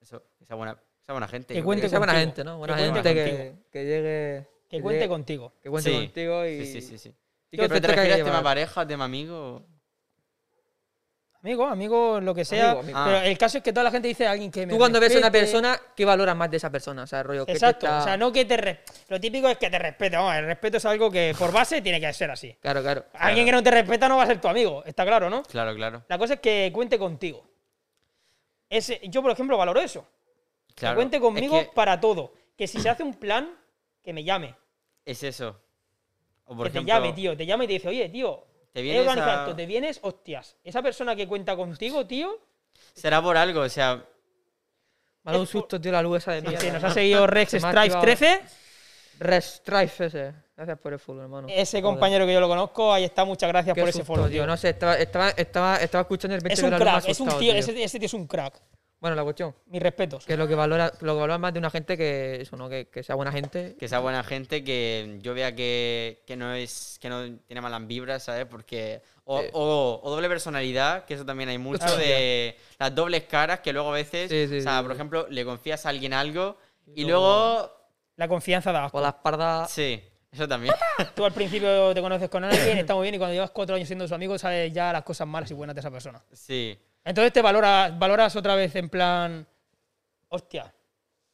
eso, esa buena, esa buena gente. Que cuente Que sea buena contigo. gente, ¿no? Que Buena cuente gente que, contigo. que llegue. Que cuente llegue- contigo. Que cuente Sí, contigo y. Sí, sí, sí, sí. y ¿Pero te refieres tema pareja, tema amigo? Amigo, amigo, lo que sea. Amigo, amigo. Pero Ah. el caso es que toda la gente dice a alguien que me Tú cuando ves a una persona, ¿qué valoras más de esa persona? O sea, rollo, que te Exacto. está- O sea, no que te. re- Lo típico es que te respete. Vamos, el respeto es algo que por base tiene que ser así. Claro, claro. Alguien que no te respeta no va a ser tu amigo. Está claro, ¿no? Claro, claro. La cosa es que cuente contigo. Ese, yo, por ejemplo, valoro eso. claro. Que cuente Es conmigo que para todo. Que si se hace un plan, que me llame. es eso. O por que te llame, tío. Te llame y te dice, oye, tío, Te vienes organizado a- esto, te vienes, hostias. Esa persona que cuenta contigo, tío. Será por algo, o sea, Me ha dado un susto, tío, la luz esa de Sí, mierda. sí, nos ha seguido Rex Strife activado. 13. Restrife ese. Gracias por el fútbol, hermano. Ese Joder. compañero que yo lo conozco, ahí está, muchas gracias Qué por ese susto, follow, tío. tío. No sé, estaba, estaba, estaba, estaba escuchando el 20 Es de un crack, es un tío. ese, ese tío es un crack. Bueno, la cuestión. Mis respetos. Que lo que valora, lo que valora más de una gente que eso, ¿no? Que, que sea buena gente. que sea buena gente, que yo vea que, que no es que no tiene malas vibras, ¿sabes? Porque o, Sí. o- o doble personalidad, que eso también hay mucho de las dobles caras que luego a veces, Sí, sí, o sea, sí, por sí. ejemplo, le confías a alguien algo y luego- luego La confianza da asco. Por la espalda. sí, eso también. Tú al principio te conoces con alguien, está muy bien, y cuando llevas cuatro años siendo su amigo, sabes ya las cosas malas y buenas de esa persona. sí. Entonces te valoras, valoras otra vez en plan. Hostia.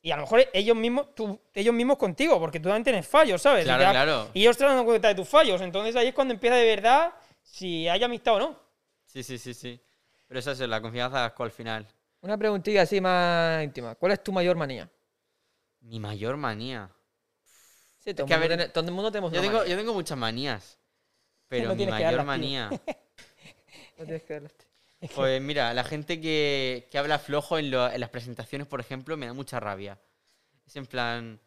Y a lo mejor ellos mismos, tú, ellos mismos contigo, porque tú también tienes fallos, ¿sabes? Claro, y, te- claro. y ellos te dan cuenta de tus fallos. Entonces ahí es cuando empieza de verdad si hay amistad o no. Sí, sí, sí, sí. Pero eso es la confianza al final. Una preguntilla así más íntima. ¿Cuál es tu mayor manía? Mi mayor manía. Sí, todo, que, a el mundo ver, todo el mundo tenemos Yo tengo, manía. yo tengo muchas manías. Pero No mi mayor manía. No tienes que este. Pues mira, la gente que, que habla flojo en, lo- en las presentaciones, por ejemplo, me da mucha rabia. Es en plan,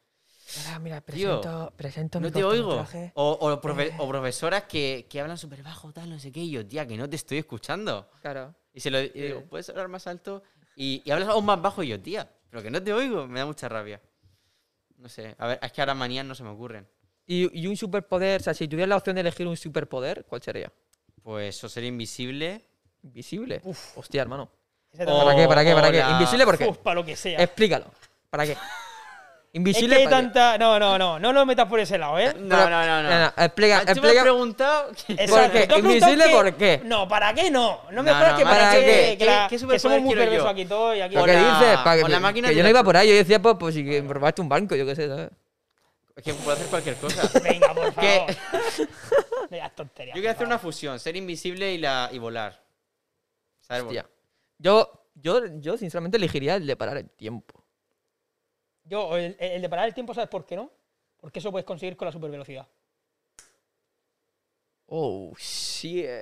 Ahora, mira, Tío, presento, presento no mi te oigo. O, o profe- o profesoras que, que hablan súper bajo, tal, no sé qué, y yo, tía, que no te estoy escuchando. Claro. Y se lo y digo, ¿puedes hablar más alto? Y, y hablas aún más bajo, y yo, tía, pero que no te oigo, me da mucha rabia. No sé, a ver, es que ahora manías no se me ocurren. Y, y un superpoder, o sea, si tuvieras la opción de elegir un superpoder, ¿cuál sería? Pues o ser invisible. Invisible. Hostia, hermano. Ese O- ¿Para qué? ¿Para qué? ¿Para qué? ¿Invisible por qué? Uf, para lo que sea. Explícalo. ¿Para qué? Es Invisible que hay ¿para qué? tanta. No, no, no. No lo metas por ese lado, ¿eh? No, no, no, no. No, no, explica, Ah, Tú me has explica. preguntado... Exacto. qué? ¿Invisible por qué? No, ¿para qué no? No me jodas no, que para, ¿para qué. qué? Que, la- ¿Qué- qué que somos muy perversos aquí todos y aquí. ¿Pero O qué dices? ¿Para o que, la máquina que yo no iba por ahí, yo decía, pues, pues si que robaste un banco, yo qué sé, ¿sabes? Es que puedo hacer cualquier cosa. Venga, por ¿Qué? favor. No digas tonterías. Yo quiero por hacer una fusión, ser invisible y, la, y volar. Yo, yo, yo, sinceramente, elegiría el de parar el tiempo. Yo, el, el de parar el tiempo, ¿sabes por qué no? Porque eso puedes conseguir con la supervelocidad. Oh, sí. Eso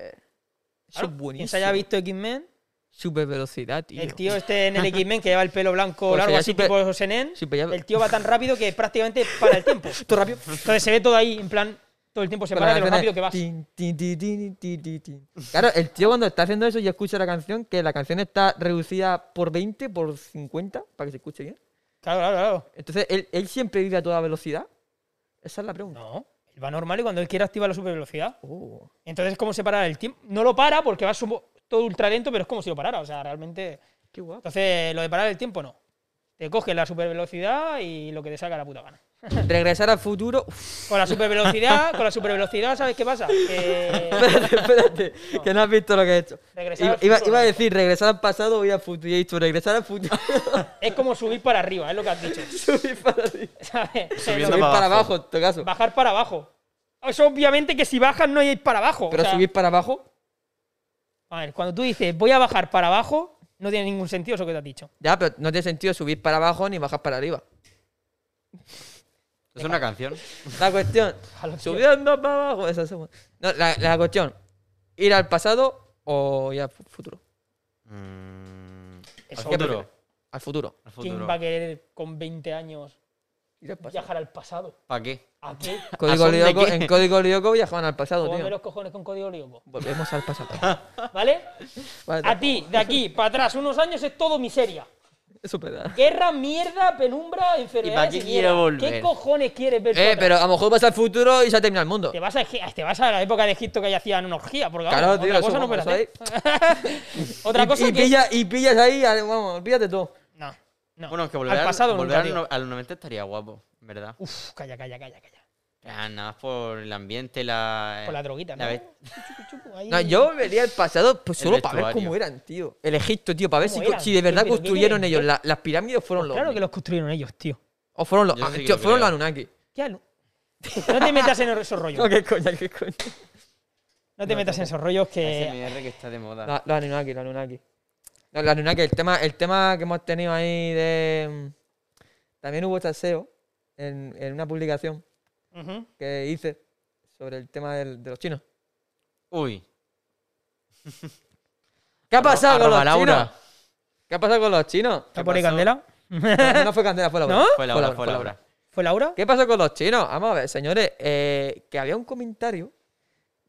Claro, es Quien buenísimo. se haya visto X-Men, Super velocidad, tío. el tío este en el X-Men que lleva el pelo blanco Pues largo, sería así super- tipo Senen, super- el tío va tan rápido que prácticamente para el tiempo. Todo rápido. Entonces se ve todo ahí, en plan, todo el tiempo se para de lo rápido que vas. tin. Claro, el tío cuando está haciendo eso y escucha la canción, que la canción está reducida por 20, por 50, para que se escuche bien. Claro, claro, claro. Entonces, ¿él, él siempre vive a toda velocidad? Esa es la pregunta. No, él va normal y cuando él quiere activa la supervelocidad. Oh. Entonces, ¿cómo se para el tiempo? No lo para porque va todo ultra lento, pero es como si lo parara. O sea, realmente. Qué guapo. Entonces, lo de parar el tiempo no. Te coges la supervelocidad y lo que te saca la puta gana. Regresar al futuro. Uf, Con la supervelocidad, con la supervelocidad, ¿sabes qué pasa? Que espérate, espérate, que no has visto lo que he hecho. regresar Iba, al iba- futuro, iba a no. decir regresar al pasado o ir al futuro. Y he dicho regresar al futuro. Es como subir para arriba, es lo que has dicho. Subir para arriba. Subir para para abajo. abajo, en todo caso. Bajar para abajo. Eso obviamente que si bajas no hay ir para abajo. Pero o sea, subir para abajo. A ver, cuando tú dices voy a bajar para abajo, no tiene ningún sentido eso que te has dicho. Ya, pero no tiene sentido subir para abajo ni bajar para arriba. Es una canción. La cuestión, subiendo para abajo. Esa no, la, la cuestión, ir al pasado o ir al fu- futuro. Mm, al futuro. Al futuro. Al ¿Quién va a querer con 20 años Ir al pasado. viajar al pasado? ¿Para qué? ¿A qué? Código Lyoko- qué? en Código Lyoko viajaban al pasado, tío. los cojones con código lyoko. Volvemos al pasado. ¿Vale? Vale, A ti, de aquí para atrás, unos años es todo miseria. Eso es verdad. Guerra, mierda, penumbra, enfermedades. qué y quiere mierda. volver? ¿Qué cojones quieres ver? Eh, pero a lo mejor vas al futuro y se ha terminado el mundo. Te vas, a, te vas a la época de Egipto que ahí hacían una orgía, porque Claro, vamos, tío, otra cosa no puedes hacer. otra y, cosa y que... pilla- y pillas ahí, vamos, olvídate todo. No, no. Bueno, que volver al pasado volver nunca, al, al 90 estaría guapo, ¿verdad? Uf, calla, calla, calla, calla. Ah, nada más por el ambiente, la. Por la droguita, ¿no? la ahí. No, yo volvería al pasado pues El solo para ver cómo eran, tío. El Egipto, tío, para ver si, si de verdad ¿Pero qué construyeron ellos. la- las pirámides fueron los. Claro que los construyeron ellos, tío. O fueron los. Ah, sí que tío, lo fueron los Anunnaki. ¿Qué alu- No te metas en esos rollos. No, qué coña, qué coña. No te metas en esos rollos que. ASMR que está de moda. La- Los Anunnaki, los Anunnaki. No, los Anunnaki, el tema, el tema que hemos tenido ahí de. mm, También hubo salseo en, en una publicación Que hice sobre el tema del- de los chinos. Uy. ¿Qué ha pasado con los Laura. chinos? ¿Qué ha pasado con los chinos? ¿Está por ahí? Candela? No, no fue Candela, fue Laura. ¿No? Fue Laura, fue Laura. ¿Fue Laura? ¿Qué pasó con los chinos? Vamos a ver, señores. eh, que había un comentario,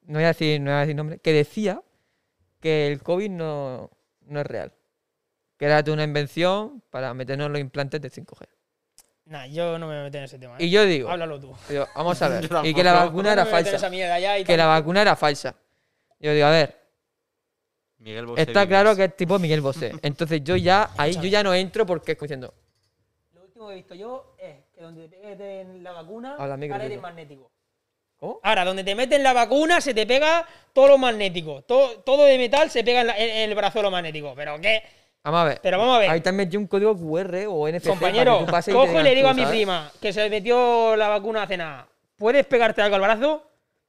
no voy a decir, no voy a decir nombre, que decía que el COVID no, no es real. Que era de una invención para meternos los implantes de 5G. Nah, yo no me meto en ese tema. ¿eh? Y yo digo, Háblalo tú. digo, vamos a ver, y que la vacuna era falsa. Que tal. la vacuna era falsa. Yo digo, a ver, Miguel Bosé está claro que es tipo Miguel Bosé. Entonces yo ya, ahí yo ya no entro porque es diciendo, Lo último que he visto yo es que donde te meten la vacuna, Habla al micro, ahora eres magnético. ¿cómo? Ahora, donde te meten la vacuna, se te pega todo lo magnético. Todo, todo de metal se pega en, la- en- en el brazo de lo magnético. ¿Pero qué? Vamos a ver. Pero vamos a ver. Ahí te han metido un código QR o NFC. Compañero, para que tú y cojo y le digo tú, a mi ¿sabes? prima que se metió la vacuna hace nada. ¿Puedes pegarte algo al brazo?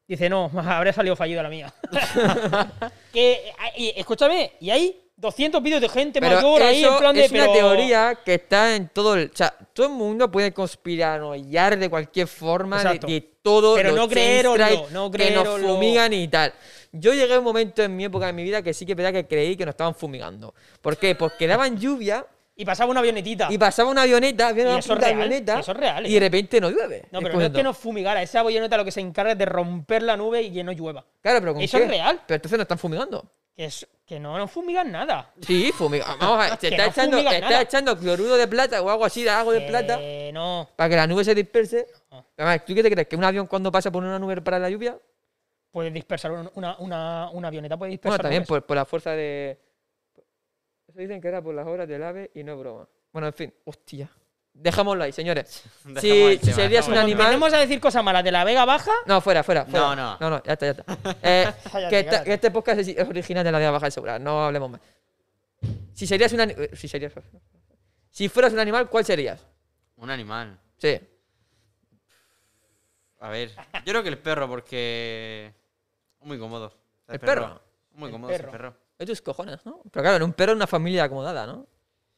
Dice, no, habría salido fallido la mía. que, y, escúchame, y hay 200 vídeos de gente Pero mayor ahí eso en plan de. es una pero- teoría que está en todo el. O sea, todo el mundo puede conspiranoiar de cualquier forma, de, todo. Pero no chemtrails no Que nos fumigan y tal. Yo llegué a un momento en mi época de mi vida que sí que verdad que creí que nos estaban fumigando. ¿Por qué? Porque daban lluvia Y pasaba una avionetita. y pasaba una avioneta, había una eso es real, avioneta. eso es real, Y ¿eh? de repente no llueve. no, pero no es que nos fumigara. Esa avioneta lo que se encarga es de romper la nube y que no llueva. Claro, pero ¿con Eso qué? es real. Pero entonces no están fumigando. Que, es, que no nos fumigan nada. Sí, fumigan. Vamos a ver, te está, no echando, fumigan te está nada. echando cloruro de plata o algo así, de algo de plata. Que no. Para que la nube se disperse. No. Además, ¿tú qué te crees? ¿Que un avión cuando pasa por una nube para la lluvia? Puede dispersar un- una, una, una avioneta, puede Bueno, dispersar. también nubes. por, por la fuerza de... Eso dicen que era por las obras del ave y no es broma. Bueno, en fin. Hostia. Dejémoslo ahí, señores. Dejamos Si, el si tema, serías un animal... Empecemos a decir cosas malas de la Vega Baja. No, fuera, fuera, fuera. No, no. No, no, ya está, ya está. Eh, Cállate, que, esta- cállate. que este podcast es es original de la Vía Baja de Segura. No hablemos más. Si serías un animal... Si serías... Si fueras un animal, ¿cuál serías? Un animal. Sí. A ver. Yo creo que el perro, porque. Muy cómodo. ¿El perro? Muy El cómodo ese perro. perro. De tus cojones, ¿no? Pero claro, en un perro es una familia acomodada, ¿no?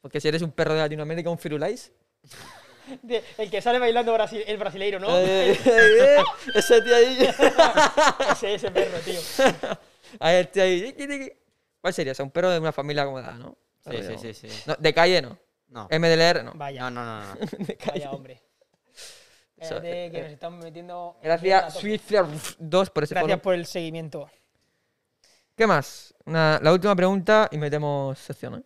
Porque si eres un perro de Latinoamérica, un firulais... De- el que sale bailando brasi- el brasileiro, ¿no? Eh, eh, eh, ese tío ahí. ese, ese perro, tío. A ver, tío ahí. ¿Cuál sería? O sea, un perro de una familia acomodada, ¿no? Sí, sí, sí, sí. No, de calle no. No. MDLR no. Vaya, No, no, no, no. De calle. vaya hombre. Espérate, que nos están metiendo. Gracias, Swift 2 por ese Gracias follow. por el seguimiento. ¿Qué más? Una- la última pregunta y metemos sección, ¿eh?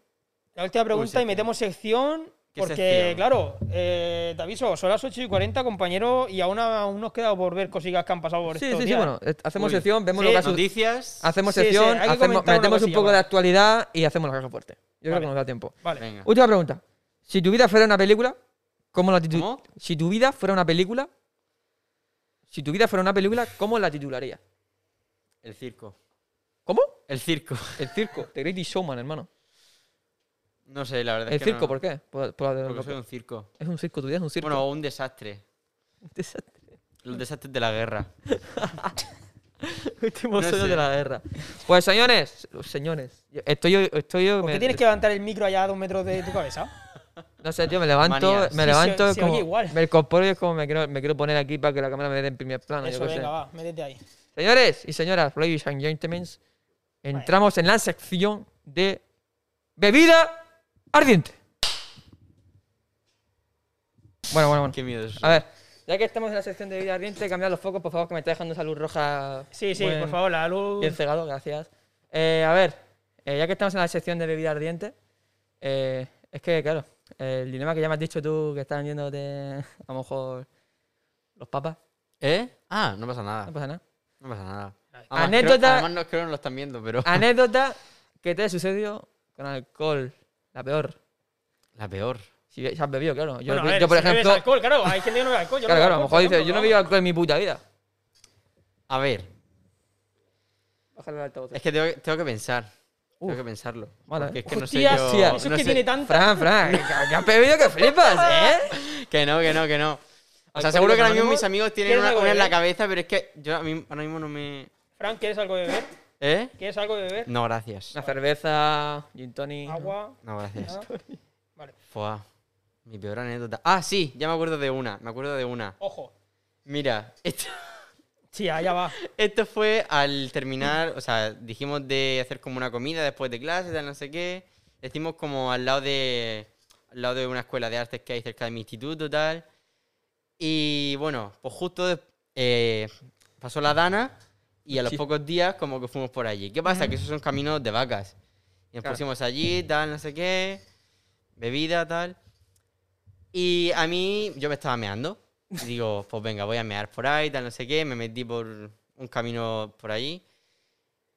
La última pregunta y metemos sección. ¿Qué Porque, sección? claro, eh, te aviso, son las 8 y 40, compañero, y aún, aún nos queda por ver cosillas que han pasado por Sí, estos sí, sí, bueno, eh, hacemos Uy. sección, vemos Sí, lo que ha su- Noticias. Hacemos Sí, sí, sección, hacemos- metemos un poco de actualidad y hacemos la caja fuerte. Yo creo que nos da tiempo. Vale. Venga. Última pregunta. Si tu vida fuera una película, ¿cómo la titu- ¿Cómo? Si tu vida fuera una película, si tu vida fuera una película, ¿cómo la titularía? El circo. ¿Cómo? El circo. El circo, The Greatest Showman, hermano. No sé, la verdad. ¿El es que circo no- por qué? Por- por la- Porque soy un circo. Es un circo, tu vida es un circo. Bueno, o un desastre. Un desastre. Los desastres de la guerra. Últimos No sueños sé. de la guerra. Pues señores, señores, estoy yo, estoy yo, ¿Por me- qué tienes que levantar el micro allá a dos metros de tu cabeza? No sé, tío, me levanto, Manías. me Sí, levanto, se- se como, oye igual. me incorporo y es como me quiero, me quiero poner aquí para que la cámara me dé en primer plano. yo qué sé. venga, va, métete ahí. Señores y señoras, ladies and gentlemen, entramos en la sección de bebida ardiente. Bueno, bueno, bueno. Qué miedo eso. A ver, ya que estamos en la sección de bebida ardiente, cambiad los focos, por favor, que me está dejando esa luz roja. Sí, sí, buen- por favor, la luz. Bien cegado, gracias. Eh, a ver, eh, ya que estamos en la sección de bebida ardiente, eh, es que, claro, el dilema que ya me has dicho tú, que están yéndote a lo mejor los papas, ¿Eh? Ah, no pasa nada. no pasa nada. No pasa nada. Además, Anécdota- creo- además, no creo que no lo están viendo, pero. Anécdota que te sucedió con alcohol, la peor. La peor. Si has bebido, claro. Yo, Bueno, a ver, yo, por si ejemplo, alcohol, claro, hay gente que no bebe alcohol. yo claro, no claro, a lo mejor dices, yo no he bebido alcohol en mi puta vida. A ver, Bájale el altavoz. es que tengo, que- tengo que pensar. Uf. Tengo que pensarlo. Vale. Porque es que no sé yo. Eso es que sé- tiene tanta. Fran, Fran, que, has bebido que flipas, ¿eh? Que no, que no, que no. O sea, ¿Alcohólicos seguro que ahora mismo mis amigos tienen ¿Quieres una, una en la cabeza, pero es que yo a mí, ahora mismo no me. Fran, ¿quieres algo de beber? ¿Eh? ¿Quieres algo de beber? No, gracias. Una cerveza, gin tonic. Agua. No, gracias. nada. Vale. Fua. Mi peor anécdota. Ah, sí, ya me acuerdo de una. Me acuerdo de una. Ojo. Mira, esto, Sí, allá va. esto fue al terminar. O sea, dijimos de hacer como una comida después de clase, tal, no sé qué. Decimos como al lado de. Al lado de una escuela de artes que hay cerca de mi instituto, tal. Y bueno, pues justo eh, pasó la Dana y a los Sí. pocos días como que fuimos por allí. ¿Qué pasa? Que esos son caminos de vacas. Y nos Claro. pusimos allí, tal, no sé qué, bebida, tal. Y a mí, yo me estaba meando. Y digo, pues venga, voy a mear por ahí, tal, no sé qué. Me metí por un camino por allí.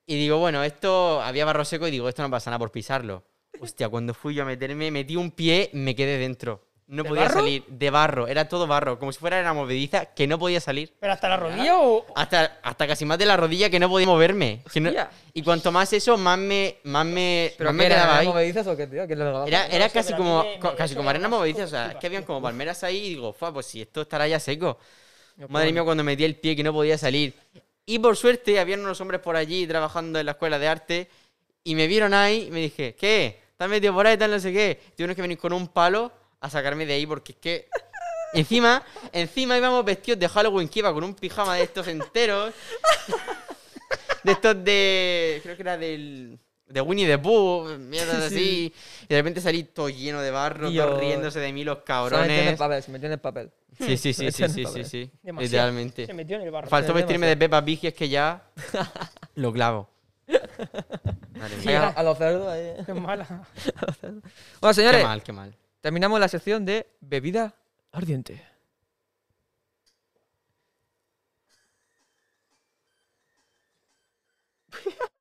Y digo, bueno, esto había barro seco y digo, esto no pasa nada por pisarlo. Hostia, cuando fui yo a meterme, metí un pie, me quedé dentro. No ¿De podía barro? salir. De barro, era todo barro. Como si fuera una movediza que no podía salir. ¿Pero hasta la rodilla o.? Hasta, hasta casi más de la rodilla que no podía moverme. Que no- Hostia. y cuanto más eso, más me, más me, ¿Pero más qué me era? quedaba ¿Era ahí. movedizas o qué, tío? ¿Qué es lo de abajo? Era, No era sé, casi pero a mí como, me- co- me- casi eso como me arena movediza. O sea, es que habían como palmeras ahí y digo, fa, pues si esto estará ya seco. Yo, Madre mía, cuando metí el pie que no podía salir. Y por suerte, habían unos hombres por allí trabajando en la escuela de arte y me vieron ahí y me dije, ¿qué? ¿Estás metido por ahí tal no sé qué? Tuvieron que venir con un palo a sacarme de ahí porque es que... Encima, encima íbamos vestidos de Halloween que iba con un pijama de estos enteros. De estos de... Creo que era del... De Winnie the Pooh, mierdas así. Y de repente salí todo lleno de barro, Dios. todos riéndose de mí los Se metió en el cabrones. papel, se metió en el papel. Sí, sí, sí, sí, sí, sí, sí. Literalmente. Se metió en el barro. Faltó Sí, vestirme de Peppa Pig y es que ya lo clavo. A, a los cerdos ahí. Qué mala. Bueno, Qué señores, mal, qué mal. Terminamos la sección de bebida ardiente.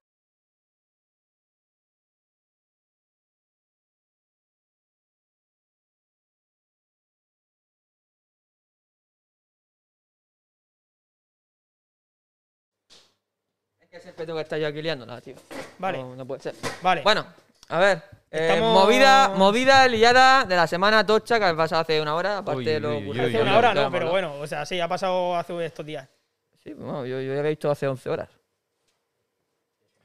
Es que siempre tengo que estar yo aquí liándola, tío. Vale, No, no puede ser. vale. Bueno, a ver. eh, Estamos- movida, movida liada de la semana tocha que ha pasado hace una hora, aparte Uy, de lo uy, uy, Hace una hora no, pero ¿no? bueno, o sea, sí, ha pasado hace estos días. Sí, bueno, yo, yo ya había visto hace 11 horas.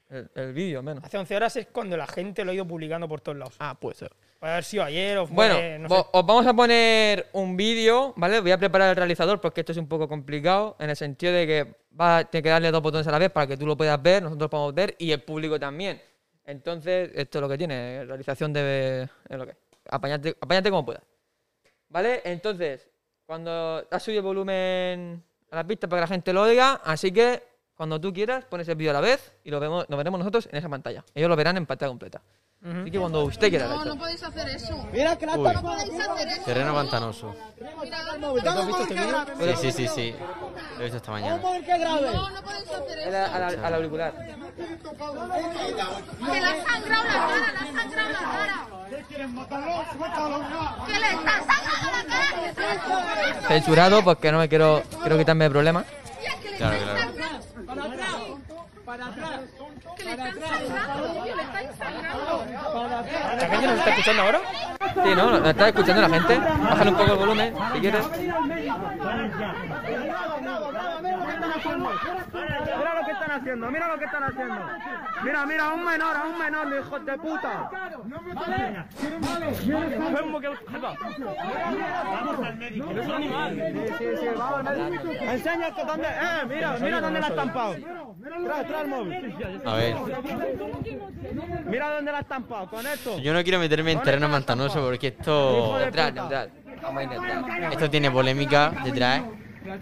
El, el vídeo, al menos. Hace 11 horas es cuando la gente lo ha ido publicando por todos lados. Ah, puede ser. Puede haber sido ayer o fue, Bueno, no vo- sé. os vamos a poner un vídeo, ¿vale? Voy a preparar el realizador porque esto es un poco complicado, en el sentido de que va a tener que darle dos botones a la vez para que tú lo puedas ver, nosotros lo podamos ver y el público también. Entonces, esto es lo que tiene, realización de... Lo que... Apáñate, apáñate como puedas. ¿Vale? Entonces, cuando has subido el volumen a la pista para que la gente lo oiga, así que cuando tú quieras pones el vídeo a la vez y lo vemos, lo veremos nosotros en esa pantalla. Ellos lo verán en pantalla completa. Así que cuando usted quiera. No, no podéis hacer eso. Uy, No podéis hacer eso. terreno pantanoso. ¿Tú has visto este vídeo? Sí, sí, sí, sí. Lo he visto esta mañana. No, no podéis hacer Al, eso. al- al auricular. Que le ha sangrado la cara, le ha sangrado la cara. Que le está sangrando la cara. Que. Censurado porque no me quiero, quiero quitarme de problemas. Tía, que le Claro, está claro. Que le están sangrando, tío, le están sangrando. ¿La gente nos está escuchando ahora? Sí, ¿no? ¿Lo está escuchando la gente? Bájale un poco el volumen, si quieres. Mira lo que están haciendo, mira lo que están haciendo. Mira, mira, a un menor, a un menor, hijos de puta. Eres un animal. Sí, sí, vamos al médico. Enseña que dónde. Eh, mira, mira dónde la has estampado. Trae, trae el móvil. A ver, Mira dónde la has estampado, con esto. yo no quiero meterme en terreno pantanoso porque esto, Neutral, neutral. Vamos a ir neutral. esto tiene polémica detrás. Pero,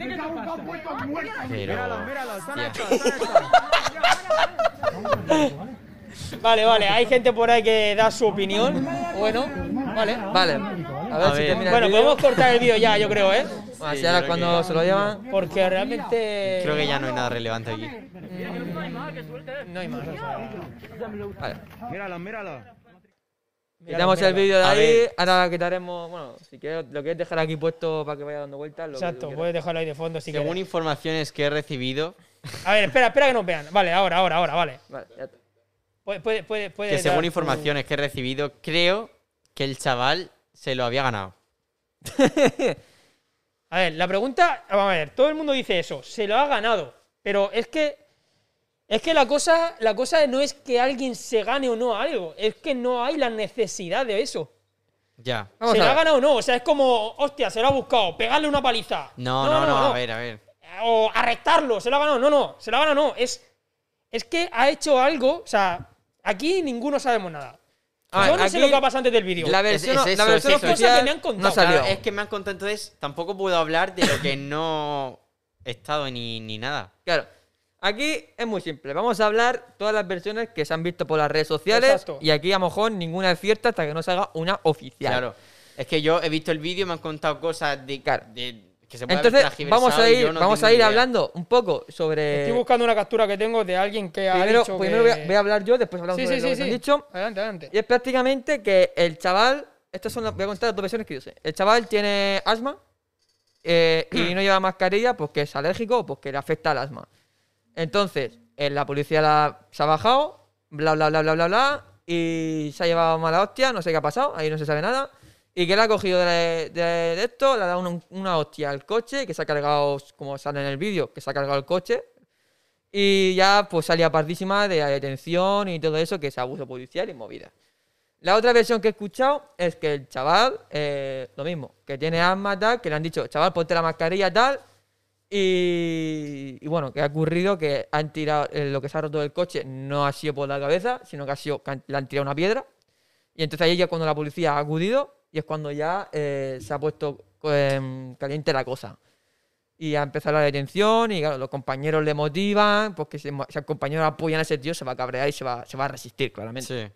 Míralo, míralo, están hostia. hechos, están hechos. Vale, vale, hay gente por ahí que da su opinión. Bueno, vale. Vale. A ver A si termina Bueno, el podemos cortar el vídeo ya, yo creo, ¿eh? Bueno, así Sí, ahora cuando que- se lo llevan. Porque realmente. Creo que ya no hay nada relevante aquí. No hay más. o sea, Vale. Míralo, míralo. Quitamos el vídeo de A ahí. ver. Ahora quitaremos. Bueno, si quieres, lo quieres dejar aquí puesto para que vaya dando vueltas. Lo que Exacto, quieras. puedes dejarlo ahí de fondo si Según quieres. informaciones que he recibido, A ver, espera, espera que nos vean. Vale, ahora, ahora, ahora, vale. Vale, ya está. Puede, puede, puede, puede que según informaciones que he recibido, creo que el chaval se lo había ganado. A ver, la pregunta, vamos a ver, todo el mundo dice eso, se lo ha ganado, pero es que es que la cosa, la cosa no es que alguien se gane o no algo, es que no hay la necesidad de eso. Ya. Vamos se a lo ha ganado o no, o sea, es como, hostia, se lo ha buscado, pegarle una paliza. No, no, no, a ver, a ver. O arrestarlo, se lo ha ganado, no, no, se lo ha ganado, no, es es que ha hecho algo, o sea, aquí ninguno sabemos nada. A Yo no sé lo que ha pasado antes del vídeo. La Es- versión, es la eso, versión es oficial Cosas que me han contado. no salió. Claro, es que me han contado, entonces tampoco puedo hablar de lo que no he estado ni, ni nada. Claro. Aquí es muy simple. Vamos a hablar todas las versiones que se han visto por las redes sociales. Exacto. Y aquí a lo mejor ninguna es cierta hasta que no se haga una oficial. Claro. Es que yo he visto el vídeo y me han contado cosas de, Claro. de- que se puede Entonces, vamos a ir, no vamos a ir idea. hablando un poco sobre. Estoy buscando una captura que tengo de alguien que ha Primero, dicho primero que... voy, a, voy a hablar yo, después hablamos Sí, sobre sí, lo sí, que han dicho. Adelante, adelante. Y es prácticamente que el chaval. Estas son las. Voy a contar las dos versiones que yo sé. El chaval tiene asma eh, y no lleva mascarilla porque es alérgico o porque le afecta el asma. Entonces, eh, la policía la, se ha bajado, bla, bla, bla, bla, bla, bla, y se ha llevado mala hostia, no sé qué ha pasado, ahí no se sabe nada. Y que le ha cogido de, esto, le ha dado una, una hostia al coche, que se ha cargado, como sale en el vídeo, que se ha cargado el coche. Y ya pues salía partísima de la detención y todo eso, que es abuso policial y movida. La otra versión que he escuchado es que el chaval, eh, lo mismo, que tiene asma tal, que le han dicho, chaval, ponte la mascarilla tal. Y, y bueno, que ha ocurrido que han tirado, eh, lo que se ha roto del coche no ha sido por la cabeza, sino que ha sido que han- le han tirado una piedra. Y entonces ahí ya cuando la policía ha acudido y es cuando ya eh, se ha puesto em, caliente la cosa. Y ha empezado la detención y claro, los compañeros le motivan, porque si, si el compañero apoyan a ese tío se va a cabrear y se va, se va a resistir, claramente. Sí.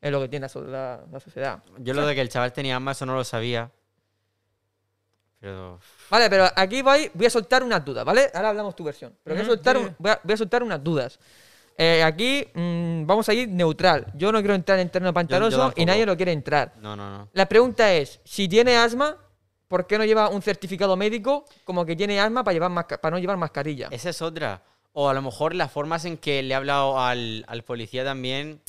Es lo que tiene la, so- la- la sociedad. Yo lo de que el chaval tenía asma, eso no lo sabía. Pero. Vale, pero aquí voy, voy a soltar unas dudas, ¿vale? Ahora hablamos tu versión. Pero voy, a soltar un- voy, a, voy a soltar unas dudas. Eh, aquí mm, vamos a ir neutral. Yo no quiero entrar en terreno pantanoso y nadie lo quiere entrar. No, no, no. La pregunta es, si tiene asma, ¿por qué no lleva un certificado médico como que tiene asma para, llevar masca- para no llevar mascarilla? Esa es otra. O a lo mejor las formas en que le he hablado al, al policía también.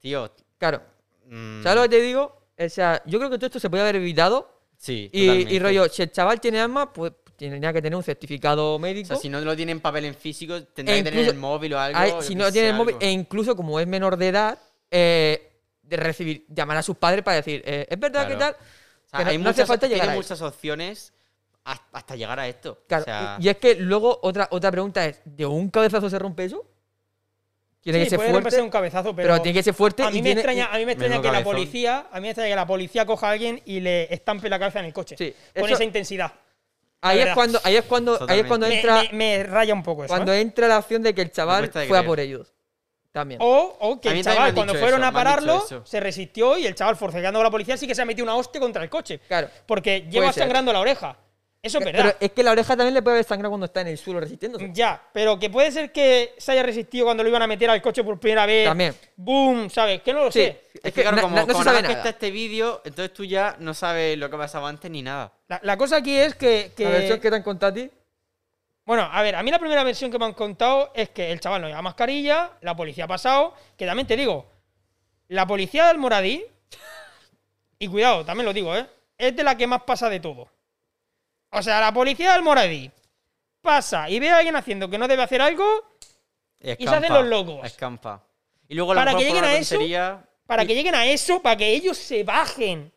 Tío. Claro. mm, ¿Sabes lo que te digo? O sea, yo creo que todo esto se puede haber evitado. Sí, Y, rollo, si el chaval tiene asma, pues tendría que tener un certificado O médico. sea, si no lo tiene en papel en físico, tendrá E que tener el móvil o algo. Si no sé, tiene el móvil, algo. e incluso como es menor de edad, eh, de recibir, llamar a sus padres para decir, eh, es verdad Claro. que tal. O sea, que hay no hace muchas, falta llegar tiene a muchas opciones has- hasta llegar a esto. Claro, O sea, y y es que luego otra, otra pregunta es, ¿de un cabezazo se rompe eso? Tiene Sí, que ser puede fuerte, romperse un cabezazo, pero, pero, tiene que ser fuerte a mí y me tiene- extraña, a mí me extraña que la cabezón. policía, a mí me extraña que la policía coja a alguien y le estampe la cabeza en el coche Sí, con eso- esa intensidad. La Ahí es cuando, ahí es cuando, ahí es cuando Me, entra, me- me raya un poco eso. cuando ¿eh? entra la opción de que el chaval fue a por ellos. También. O, o que el me chaval, cuando fueron eso, a me pararlo, se resistió y el chaval, forcejeando a la policía, sí que se ha metido una hostia contra el coche. Claro. Porque lleva sangrando la oreja. Eso es Pero verdad. es que la oreja también le puede haber sangrado cuando está en el suelo resistiéndose. Ya, pero que puede ser que se haya resistido cuando lo iban a meter al coche por primera vez. También. Boom, ¿sabes? Que no lo Sí. sé. Es que claro, na- como, se sabe nada que está este vídeo, entonces tú ya no sabes lo que ha pasado antes ni nada. La, la cosa aquí es que. que- La versión que te han contado a ti. Bueno, a ver, a mí la primera versión que me han contado es que el chaval no lleva mascarilla, la policía ha pasado, que también te digo, la policía del Moradí, y cuidado, también lo digo, ¿eh? Es de la que más pasa de todo. O sea, la policía del Moradí pasa y ve a alguien haciendo que no debe hacer algo Y, Y se hacen los locos. Escampa. Y luego a lo Para que lleguen a eso, para que lleguen a eso, para que ellos se bajen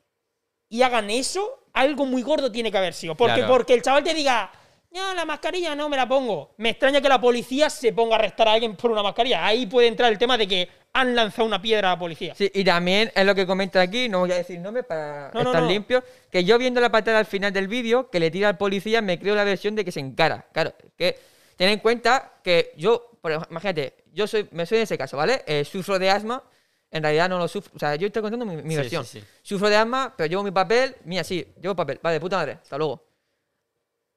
y hagan eso, algo muy gordo tiene que haber sido. Porque, Claro. porque el chaval te diga, no, la mascarilla no me la pongo. Me extraña que la policía se ponga a arrestar a alguien por una mascarilla. Ahí puede entrar el tema de que han lanzado una piedra a la policía. Sí, y también es lo que comenta aquí, no voy a decir nombres para No, no, estar no. limpio, que yo viendo la patada al final del vídeo, que le tira al policía, me creo la versión de que se encara. Claro, que ten en cuenta que yo, por ejemplo, imagínate, yo soy, me soy en ese caso, ¿vale? Eh, sufro de asma, en realidad no lo sufro, o sea, yo estoy contando mi, mi Sí, versión. sí, sí. Sufro de asma, pero llevo mi papel, mira, sí, llevo papel, vale, puta madre, hasta luego.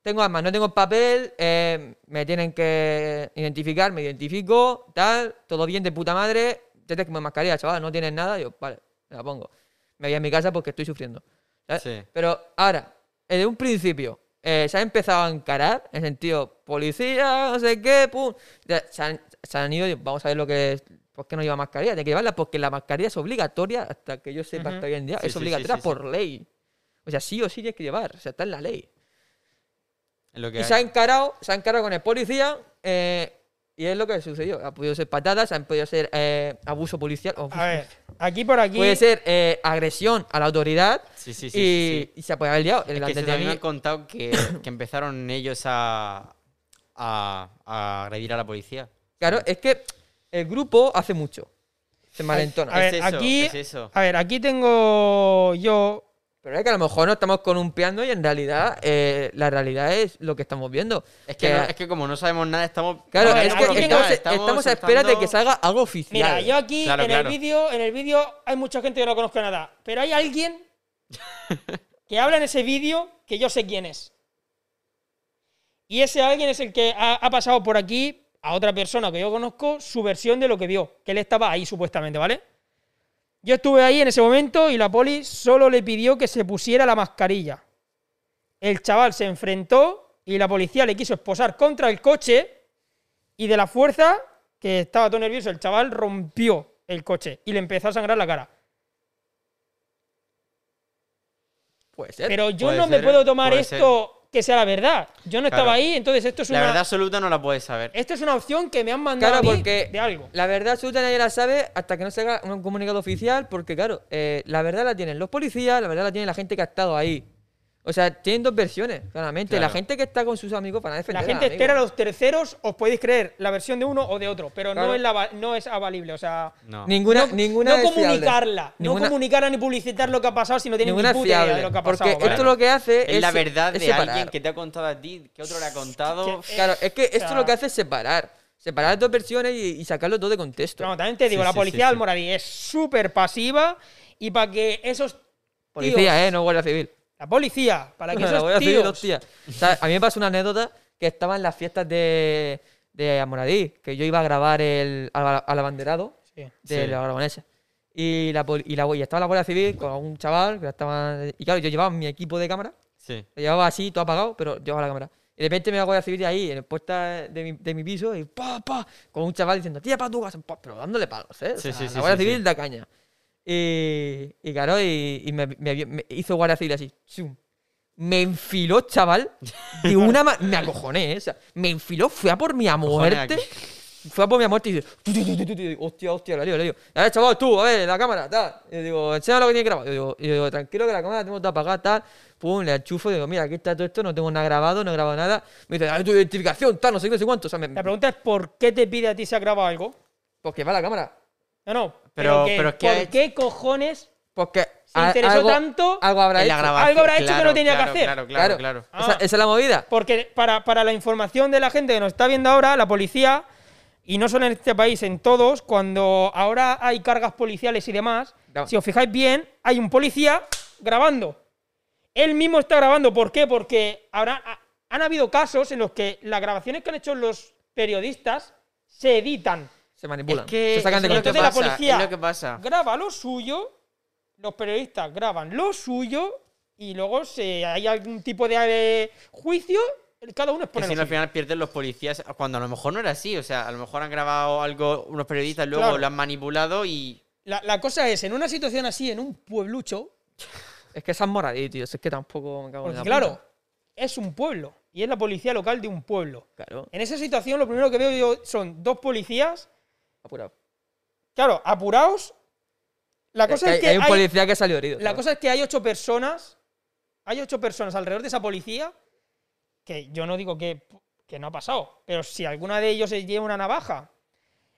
Tengo asma, no tengo papel, eh, me tienen que identificar, me identifico, tal, todo bien de puta madre, te tengo mascarilla, chaval, no tienes nada, yo, vale, me la pongo. Me voy a mi casa porque estoy sufriendo. ¿sabes? Sí. Pero ahora, desde un principio, eh, se ha empezado a encarar, en sentido, policía, no sé qué, pum. Se han, se han ido, vamos a ver lo que es. ¿Por qué no lleva mascarilla? Tiene que llevarla porque la mascarilla es obligatoria, hasta que yo sepa Ujú. hasta hoy en día, Sí, es obligatoria sí, sí. por ley. O sea, sí o sí tienes que llevar, o sea, está en la ley. Es lo que Y hay. se ha encarado, se ha encarado con el policía, eh, y es lo que sucedió. Ha podido ser patadas, han podido ser eh, abuso policial, A ver, aquí por aquí. puede ser eh, agresión a la autoridad, Sí, sí, sí. y, sí, sí. y se puede haber liado. El Es que de también han contado que, que empezaron ellos a, a, a agredir a la policía. Claro, es que el grupo hace mucho. Se malentona. A ver, Es eso, aquí. es eso. A ver, aquí tengo yo. Pero es que a lo mejor nos estamos columpiando y en realidad eh, la realidad es lo que estamos viendo. Es que, no- es que como no sabemos nada, estamos. Claro, es que estamos, estamos a espera de que salga algo oficial. Mira, yo aquí Claro, en claro. el vídeo, en el vídeo hay mucha gente que no conozco nada, pero hay alguien que habla en ese vídeo que yo sé quién es. Y ese alguien es el que ha, ha pasado por aquí a otra persona que yo conozco su versión de lo que vio, que él estaba ahí supuestamente, ¿vale? Yo estuve ahí en ese momento y la poli solo le pidió que se pusiera la mascarilla. El chaval se enfrentó y la policía le quiso esposar contra el coche y de la fuerza que estaba todo nervioso, el chaval rompió el coche y le empezó a sangrar la cara. Puede ser. Pero yo no me puedo tomar esto que sea la verdad. Yo no Claro. estaba ahí, entonces esto es La una verdad absoluta no la puedes saber. esto es una opción que me han mandado Claro, a mí porque de algo. la verdad absoluta nadie la sabe hasta que no se haga un comunicado oficial, porque claro, eh, la verdad la tienen los policías, la verdad la tiene la gente que ha estado ahí. O sea, tienen dos versiones, claramente. La gente que está con sus amigos para defender La gente amigo. espera a los terceros, os podéis creer la versión de uno o de otro, pero no es la no es avalible, o sea, No. Ninguna, no, ninguna no comunicarla, Ninguna- no comunicarla ni publicitar lo que ha pasado si no tienen ninguna ni puta idea de lo que ha porque pasado. ¿vale? esto lo que hace es, Es la verdad es de separar. alguien que te ha contado a ti, que otro le ha contado. Claro, es que esto sea- lo que hace es separar. Separar las dos versiones y, y sacarlo todo de contexto. No, también te digo, Sí, la sí, policía sí, del sí. Moradí es súper pasiva y para que esos Policía, tíos- ¿eh? No guardia civil. La policía, para que La esos Guardia Civil, tíos... O sea, a mí me pasó una anécdota que estaba en las fiestas de, de Amoradí, que yo iba a grabar el, al, al abanderado Sí. de Sí. la aragonesa. Y, la, y, la, y estaba la Guardia Civil con un chaval que estaba... Y claro, yo llevaba mi equipo de cámara, Sí. lo llevaba así, todo apagado, pero llevaba la cámara. Y de repente me la Guardia Civil ahí, en el puerta de mi, de mi piso, y pa, pa, con un chaval diciendo, tía, para tu casa, pa, pero dándole palos, ¿eh? O Sí, sea, sí, sí, la Guardia Civil sí. da caña. Y, y claro, y, y me, me- me hizo Guardia Civil así. chum. Me enfiló, chaval, de una ma- Me acojoné, ¿eh? O sea, me enfiló, fue a por mi a muerte. Fue a por mi a muerte y dice, digo, hostia, hostia, la lío, la lío. A ver, chaval, tú, a ver, la cámara, tal. Y digo, enséñame lo que tienes grabado. Y yo digo, y yo digo, tranquilo que la cámara la tengo toda apagada, tal. Pum, le enchufo y digo, mira, aquí está todo esto, no tengo nada grabado, no he grabado nada. Me dice, dale tu identificación, tal, no sé qué, no sé cuánto. O sea, me, La pregunta es ¿por qué te pide a ti si ha grabado algo? porque va la cámara. No, no. Pero- pero es que ¿por qué cojones Porque se interesó algo- tanto. Algo habrá En la hecho. grabación, Algo habrá hecho que no tenía que hacer. Claro, claro, claro. Ah. Esa, esa es la movida. Porque para, para la información de la gente que nos está viendo ahora, la policía, y no solo en este país, en todos, cuando ahora hay cargas policiales y demás, No. si os fijáis bien, hay un policía grabando. Él mismo está grabando. ¿Por qué? Porque habrá, ha- han habido casos en los que las grabaciones que han hecho los periodistas se editan. Se manipulan. Es que se sacan de es lo que Entonces la policía es lo que pasa. graba lo suyo, los periodistas graban lo suyo y luego si hay algún tipo de eh, juicio, cada uno expone si al final pierden los policías cuando a lo mejor no era así. O sea, a lo mejor han grabado algo unos periodistas, luego Claro. lo han manipulado y. La, la cosa es, en una situación así, en un pueblucho, Es que esas moradí, tío. Es que tampoco me cago en la claro, puta. es un pueblo y es la policía local de un pueblo. Claro, En esa situación, lo primero que veo yo son dos policías, apurado. claro, apurados. La cosa hay, es que hay un hay- policía que salió herido. La ¿sabes? cosa es que hay ocho personas, hay ocho personas alrededor de esa policía, que yo no digo que, que no ha pasado, pero si alguna de ellos lleva una navaja,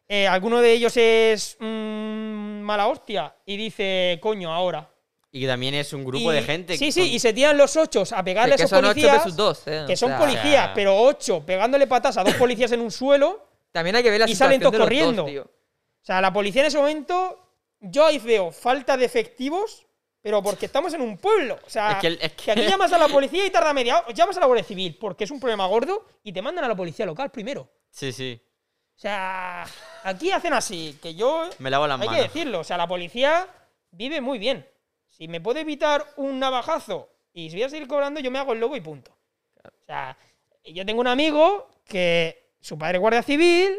eh, alguno de ellos es mm, mala hostia y dice, coño, ahora. Y también es un grupo Y- de gente. Sí, con- sí, y se tiran los ocho a pegarle Que a esos son ocho policías, versus dos, eh, que son sea, policías, pero ocho pegándole patas a dos policías en un suelo. También hay que ver la y salen todos de los corriendo. dos, tío. O sea, la policía en ese momento, yo ahí veo falta de efectivos, pero porque estamos en un pueblo. O sea, Es que el- es que... que- aquí llamas a la policía y tarda media hora. Llamas a la Guardia Civil porque es un problema gordo y te mandan a la policía local primero. Sí, sí. O sea, aquí hacen así, que yo... Me lavo las Hay que manos. decirlo, o sea, la policía vive muy bien. Si me puede evitar un navajazo y si voy a seguir cobrando, yo me hago el lobo y punto. O sea, yo tengo un amigo que su padre es guardia civil,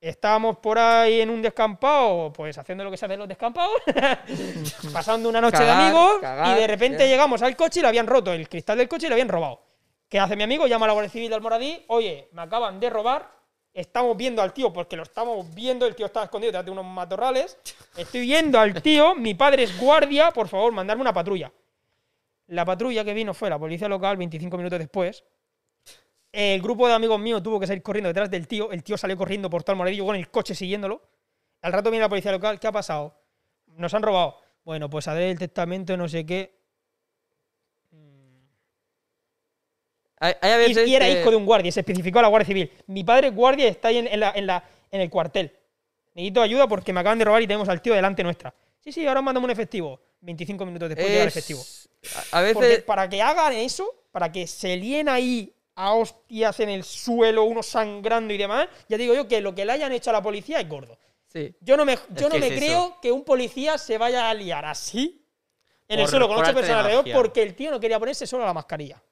estábamos por ahí en un descampado, pues haciendo lo que se hace en los descampados, pasando una noche de amigos cagar, y de repente llegamos al coche y le habían roto el cristal del coche y le habían robado. ¿Qué hace mi amigo? Llama a la Guardia Civil del Moradí, oye, me acaban de robar, estamos viendo al tío porque lo estamos viendo, el tío estaba escondido detrás de unos matorrales, estoy viendo al tío, mi padre es guardia, por favor, mandarme una patrulla. La patrulla que vino fue la policía local 25 minutos después. El grupo de amigos míos tuvo que salir corriendo detrás del tío. El tío salió corriendo por todo el moradillo con el coche siguiéndolo. Al rato viene la policía local. ¿Qué ha pasado? Nos han robado. Bueno, pues a ver el testamento, no sé qué. Hay, hay a Y, veces y era que- hijo de un guardia, se especificó a la Guardia Civil. Mi padre es guardia y está ahí en, en la, en, la- en el cuartel. Necesito ayuda porque me acaban de robar y tenemos al tío delante nuestra. Sí, sí, ahora mandamos un efectivo. 25 minutos después llega el es- efectivo. A a Porque veces. para que hagan eso, para que se líen ahí a hostias en el suelo, uno sangrando y demás, ya digo yo que lo que le hayan hecho a la policía es gordo. Sí. Yo no me, yo no que me es creo eso. que un policía se vaya a liar así en el suelo con ocho personas alrededor porque el tío no quería ponerse solo la mascarilla.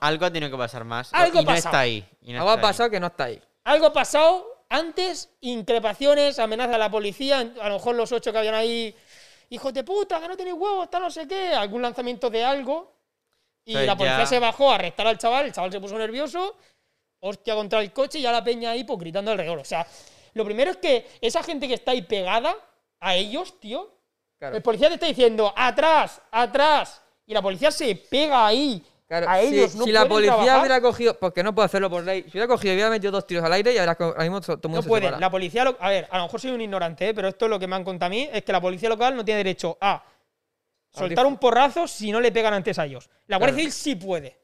Algo ha tenido que pasar más. Algo y no ha está pasado. ahí. y no Algo ha está ahí. pasado que no está ahí. Algo ha pasado antes, increpaciones, amenazas a la policía, a lo mejor los ocho que habían ahí, hijos de puta, que no tenéis huevos, está no sé qué, algún lanzamiento de algo. Y Entonces la policía ya- se bajó a arrestar al chaval, el chaval se puso nervioso, hostia contra el coche y ya la peña ahí pues gritando alrededor. O sea, lo primero es que esa gente que está ahí pegada a ellos, tío, Claro. el policía te está diciendo, atrás, atrás, y la policía se pega ahí. Claro, a si, ellos no si la policía trabajar. hubiera cogido, porque no puedo hacerlo por ley, si hubiera cogido y hubiera metido dos tiros al aire, y ahora mismo todo el mundo No se pueden. separa. La policía. lo- A ver, a lo mejor soy un ignorante, ¿eh? pero esto es lo que me han contado a mí: es que la policía local no tiene derecho a soltar un porrazo si no le pegan antes a ellos. La Guardia Claro. Civil sí puede.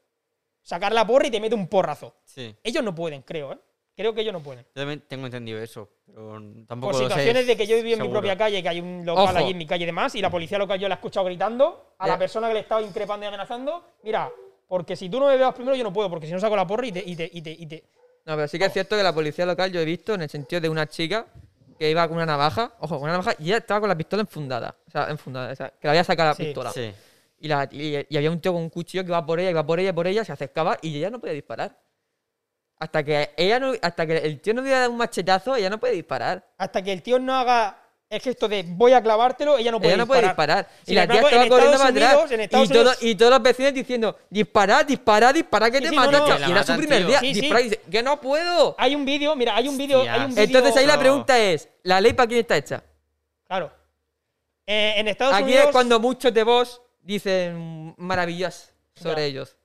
Sacar la porra y te mete un porrazo. Sí. Ellos no pueden, creo, ¿eh? Creo que ellos no pueden. Yo también tengo entendido eso. Pero tampoco Por lo sé situaciones de que yo viví en mi propia calle, que hay un local Ojo. allí en mi calle y demás, y la policía local yo la he escuchado gritando a la Ya. persona que le estaba increpando y amenazando: Mira, porque si tú no me veas primero, yo no puedo, porque si no saco la porra y te. Y te, y te, y te- No, pero sí que es cierto que la policía local yo he visto en el sentido de una chica que iba con una navaja, ojo, con una navaja, y ella estaba con la pistola enfundada. O sea, enfundada, o sea, que le había sacado la Sí. pistola. Sí. Y, la- y- y había un tío con un cuchillo que iba por ella, iba por ella, por ella, se acercaba y ella no podía disparar. Hasta que ella no, hasta que el tío no diera un machetazo, ella no puede disparar. Hasta que el tío no haga el gesto de voy a clavártelo, ella no puede ella no puede disparar. Y la tía estaba en corriendo Estados para atrás. Y, todo- Unidos- y todos los vecinos diciendo, dispara, dispara, dispara, que Sí, te sí, mata. no, no. Que Y era su matan, primer tío. día. Sí, dispara y dice, que no puedo. Hay un vídeo, mira, hay un vídeo, hay un vídeo. Entonces ahí la pregunta es, ¿la ley para quién está hecha? Claro. Eh, en Estados Aquí Unidos. es cuando muchos de vos dicen maravillas sobre Ya. ellos.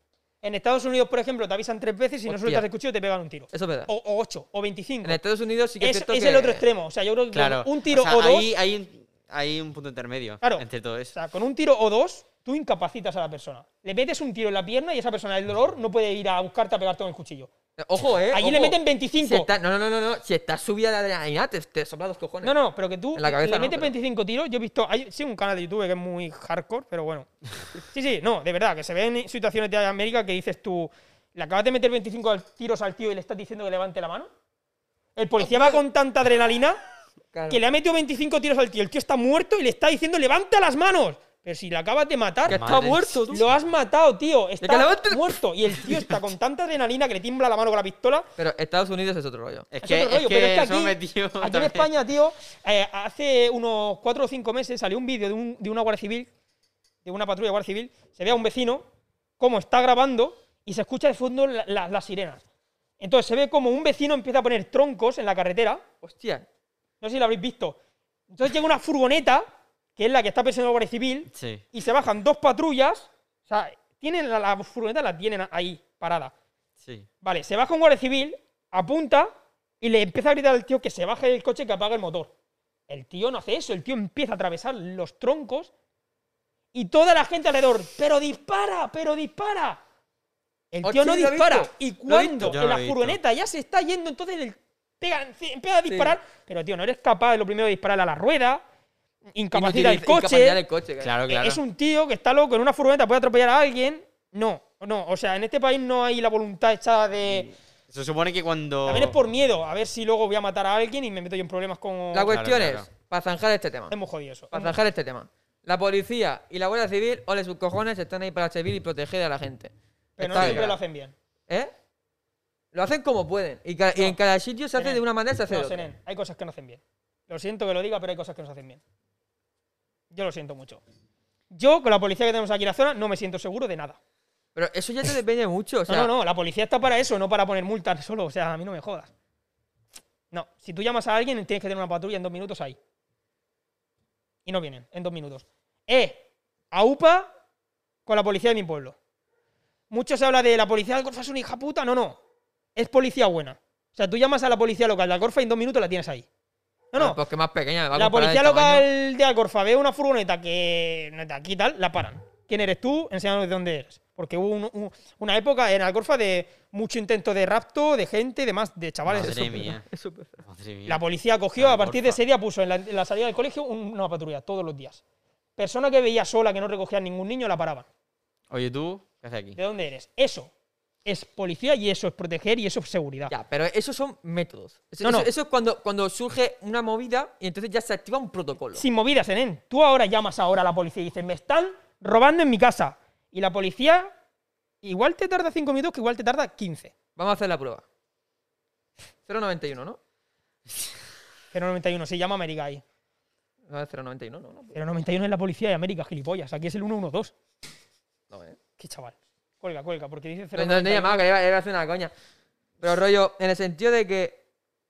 En Estados Unidos, por ejemplo, te avisan tres veces y si no Hostia. sueltas el cuchillo te pegan un tiro. Eso es verdad. O, o ocho, o veinticinco. En Estados Unidos sí que es, que- el otro extremo. O sea, yo creo que Claro. un tiro o, sea, dos. Ahí, hay un punto intermedio Claro. entre todo O eso. sea, con un tiro o dos, tú incapacitas a la persona. Le metes un tiro en la pierna y esa persona del dolor no puede ir a buscarte a pegarte con el cuchillo. Ojo, eh. Allí le ojo. meten 25. Si está, no, no, no, no, no. Si está subida de adrenalina, te, te sopla los cojones. No, no, pero que tú la cabeza le no, metes pero- 25 tiros. Yo he visto, hay sí, un canal de YouTube que es muy hardcore, pero bueno. Sí, sí, no, de verdad, que se ven situaciones de América que dices tú, le acabas de meter 25 al- tiros al tío y le estás diciendo que levante la mano. El policía va con tanta adrenalina Claro. que le ha metido 25 tiros al tío. El tío está muerto y le está diciendo, levanta las manos. Pero si le acabas de matar, Que está Madre muerto, tú. lo has matado, tío. que Está muerto. Y el tío está con tanta adrenalina que le tiembla la mano con la pistola. Pero Estados Unidos es otro rollo. Es Es que, otro rollo, es pero es que aquí, me metió aquí en. España, tío, eh, hace unos 4 o 5 meses salió un vídeo de, un- de una Guardia Civil, de una patrulla de Guardia Civil, se ve a un vecino cómo está grabando y se escucha de fondo la- la- las sirenas. Entonces se ve como un vecino empieza a poner troncos en la carretera, Hostia. no sé si lo habréis visto. Entonces llega una furgoneta, que es la que está persiguiendo la Guardia Civil, Sí. y se bajan dos patrullas, o sea, tienen la, la furgoneta la tienen ahí, parada. Sí. Vale, se baja un guardia civil, apunta y le empieza a gritar al tío que se baje del coche y que apague el motor. El tío no hace eso, el tío empieza a atravesar los troncos y toda la gente alrededor, pero dispara, pero dispara. El tío no dispara. Y cuando en la furgoneta ya se está yendo, entonces él pega, empieza a disparar, pero tío, no eres capaz de lo primero de disparar a la rueda, incapacita el coche. el coche, claro. Claro, claro. Es un tío que está loco en una furgoneta, puede atropellar a alguien. No, no. O sea, en este país no hay la voluntad echada de. Se supone que cuando. También es por miedo, a ver si luego voy a matar a alguien y me meto yo en problemas con. La cuestión claro. es, para zanjar este tema. Es muy jodido eso. Para zanjar este tema. La policía y la Guardia Civil, ole sus cojones, están ahí para servir y proteger a la gente. Pero no Está siempre claro. lo hacen bien. ¿Eh? Lo hacen como pueden. Y, ca- y en cada sitio se hace Senen, de una manera y se hace de No, otra. Senen, hay cosas que no hacen bien. Lo siento que lo diga, pero hay cosas que no se hacen bien. Yo lo siento mucho. Yo, con la policía que tenemos aquí en la zona, no me siento seguro de nada. Pero eso ya te depende mucho. O sea, no, no, no, la policía está para eso, no para poner multas solo. O sea, a mí no me jodas. No, si tú llamas a alguien, tienes que tener una patrulla en dos minutos ahí. Y no vienen, en dos minutos. Eh, a UPA con la policía de mi pueblo. Mucho se habla de la policía de Alcorfa es una hija puta. No, no. Es policía buena. O sea, tú llamas a la policía local de Alcorfa y en dos minutos la tienes ahí. No, no. Que más pequeña. me va a La policía local de Alcorfa ve una furgoneta que no es de aquí tal, la paran. ¿Quién eres tú? Enséñanos de dónde eres. Porque hubo un- un- una época en Alcorfa de mucho intento de rapto, de gente, de más, de chavales. Madre Eso. mía. Madre. La policía cogió, a partir de ese día puso en la, en la salida del colegio un- una patrulla todos los días. Persona que veía sola, que no recogía ningún niño, la paraban. Oye, tú, ¿qué haces aquí? ¿De dónde eres? Eso es policía y eso es proteger y eso es seguridad. Ya, pero esos son métodos. Eso, No, no. eso- eso es cuando, cuando surge una movida y entonces ya se activa un protocolo. Sin movidas, Enen. Tú ahora llamas ahora a la policía y dices, me están robando en mi casa. Y la policía igual te tarda 5 minutos que igual te tarda 15. Vamos a hacer la prueba. 091, ¿no? 091, se llama América ahí. No, es 091, no, no. 091 es la policía de América, gilipollas. Aquí es el 112. No, eh. Qué chaval. Cuelga, cuelga, porque dice No, no, no 091. llamaba, que le iba, a hacer una coña. Pero rollo, en el sentido de que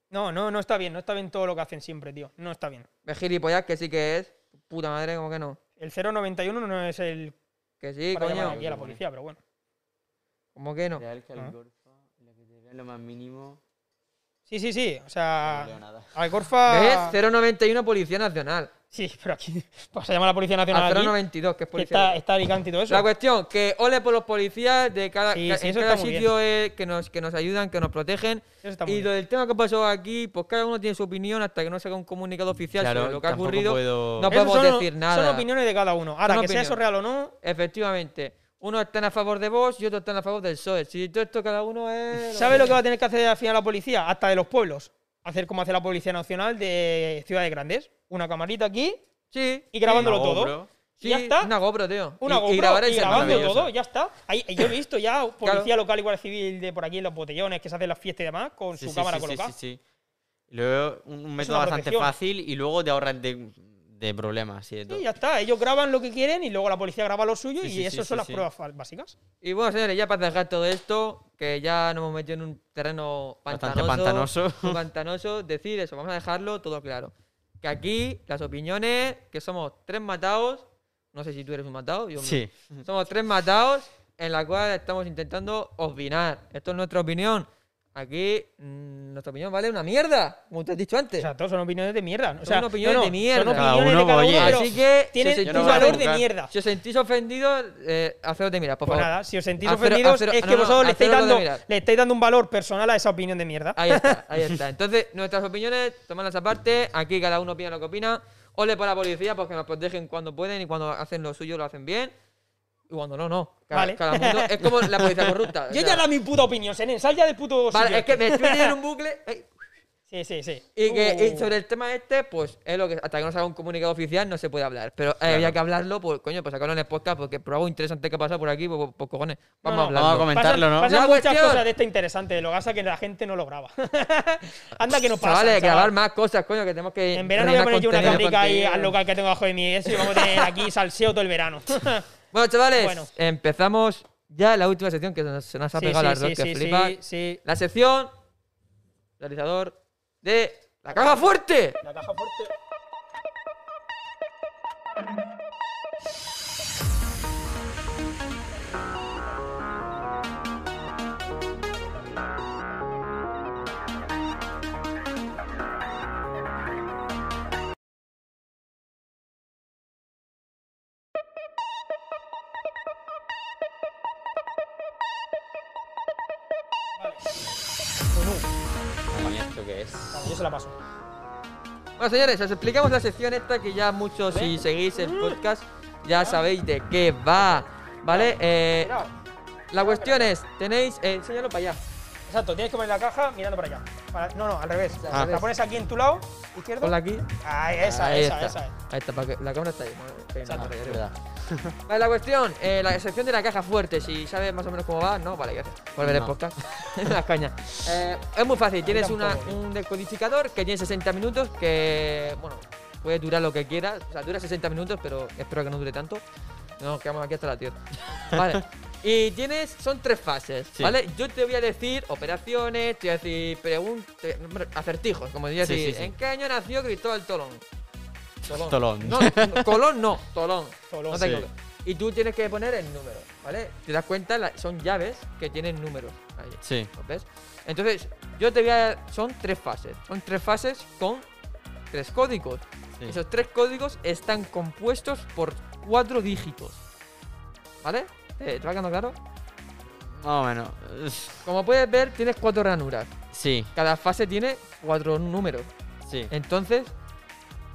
No, no, no está bien. No está bien todo lo que hacen siempre, tío. No está bien. de gilipollas que sí que es. Puta madre, como que no. El 091 no es el Que sí, para coño. aquí a la policía, pero bueno. Como que no. Real que Ah. Alcorfa, la que te vean lo más mínimo. Sí, sí, sí. O No sea, nada. Alcorfa... ¿Ves? 091 Policía Nacional. Sí, pero aquí vas a llamar a la Policía Nacional A aquí, 092, que es que policía. está, local. está Alicante y todo eso. La cuestión, que ole por los policías de cada, Sí, ca- sí, en cada está sitio que, nos, que nos ayudan, que nos protegen. Eso está muy Y bien. lo del tema que pasó aquí, pues cada uno tiene su opinión hasta que no se haga un comunicado oficial Claro, sobre lo que ha ocurrido. puedo- No podemos son- decir nada. Son opiniones de cada uno. Ahora, Son que sea eso real o no, Efectivamente. Unos están a favor de Vox y otros están a favor del PSOE. Si todo esto cada uno es... ¿Sabes lo que va a tener que hacer al final la policía? Hasta de los pueblos. Hacer como hace la Policía Nacional de ciudades grandes. Una camarita aquí Sí. y grabándolo Una todo. GoPro. Y ya Sí, está. Una GoPro, tío. Una y, GoPro y grabar y el grabando todo, ya está. Ahí, yo he visto ya policía local y guardia civil de por aquí en los botellones que se hacen las fiestas y demás con Sí, su sí, cámara sí, sí, colocada. sí, sí. Y luego un, un método bastante fácil y luego te ahorras de, de problemas y de todo. Sí, ya está. Ellos graban lo que quieren y luego la policía graba lo suyo Sí, y sí, eso sí, son sí, las sí. pruebas básicas. Y bueno, señores, ya para dejar todo esto, que ya nos hemos metido en un terreno Bastante pantanoso. pantanoso. muy pantanoso, decir eso, vamos a dejarlo todo claro. Que aquí las opiniones, que somos tres matados, no sé si tú eres un matado, yo Sí. somos tres matados en la cual estamos intentando opinar. Esto es nuestra opinión. Aquí mm, nuestra opinión vale una mierda, como te has dicho antes. O sea, todos son opiniones de mierda. O sea, Son opiniones no, no, de mierda. Son Cada opiniones de uno, cada uno, oye, pero Así que, tienen si no valor de mierda. Si os sentís ofendidos, eh, haceros de mirar, por Pues favor. nada, si os sentís Haceros- ofendidos haceros- es que no, vosotros le estáis, de dando, le estáis dando un valor personal a esa opinión de mierda. Ahí está, ahí está. Entonces, nuestras opiniones, tomadlas aparte. Aquí cada uno opina lo que opina. Ole por la policía porque nos protegen cuando pueden y cuando hacen lo suyo lo hacen bien. Y cuando no, no. Cada, Vale. cada mundo es como la policía corrupta. o Yo sea, ya da mi puta opinión, Senen. Sal ya del puto Vale, sitio es que este. me estoy metiendo en un bucle. Ay, Sí, sí, sí. Y, que, y Uh. sobre el tema este, pues es lo que hasta que no se haga un comunicado oficial no se puede hablar. Pero eh, había que hablarlo, pues coño, pues sacarlo en el podcast porque por algo interesante que pasa por aquí, pues, pues, cojones. Vamos No, a no, hablarlo. vamos a comentarlo, pasan, ¿no? Pasan La muchas cuestión- cosas de esta interesante. Lo que pasa es que la gente no lo graba. Anda que no pasa. Chavales, grabar más cosas, coño, que tenemos que. En verano voy a poner yo una cabrica ahí al local que tengo bajo de mí eso y vamos a tener aquí salseo todo el verano. Bueno, chavales, Bueno. empezamos ya la última sección que nos- se nos ha Sí, pegado sí, las dos, sí, que sí, flipa. sí, sí. La sección realizador de la caja fuerte. La caja fuerte. Señores, os explicamos la sección esta que ya muchos, si seguís el podcast, ya sabéis de qué va. ¿Vale? Eh, la cuestión es, tenéis. Eh, enséñalo para allá. Exacto, tienes que poner la caja mirando para allá. Para- no, no, al revés. Ah. La pones aquí en tu lado izquierdo. Ponla aquí. Ahí, esa, Ahí esa, está. esa. es. Ahí está, para que la cámara está ahí. Exacto. ahí, ahí, ahí. Verdad. Vale, la cuestión, eh, la sección de la caja fuerte, si sabes más o menos cómo va, no, vale, gracias. Por ver el No. podcast. Las cañas. Eh, es muy fácil, tienes una, tampoco. un decodificador que tiene 60 minutos, que, bueno, puede durar lo que quieras. O sea, dura 60 minutos, pero espero que no dure tanto. No, nos quedamos aquí hasta la tierra. Vale. Y tienes, son tres fases, Sí. ¿vale? Yo te voy a decir operaciones, te voy a decir preguntas, acertijos, como diría Sí, así. sí, sí. ¿En qué año nació Cristóbal Tolón? Tolón. Tolón. No, no, Colón no, Tolón. Tolón, no te equivoques. Y tú tienes que poner el número, ¿vale? Te das cuenta, la- son llaves que tienen números. Ahí, Sí. ¿los ves? Entonces, yo te voy a. Son tres fases. Son tres fases con tres códigos. sí. Esos tres códigos están compuestos por cuatro dígitos. ¿Vale? ¿Te, te va quedando claro? Más o menos. Como puedes ver, tienes cuatro ranuras. Sí, Cada fase tiene cuatro números. sí. Entonces,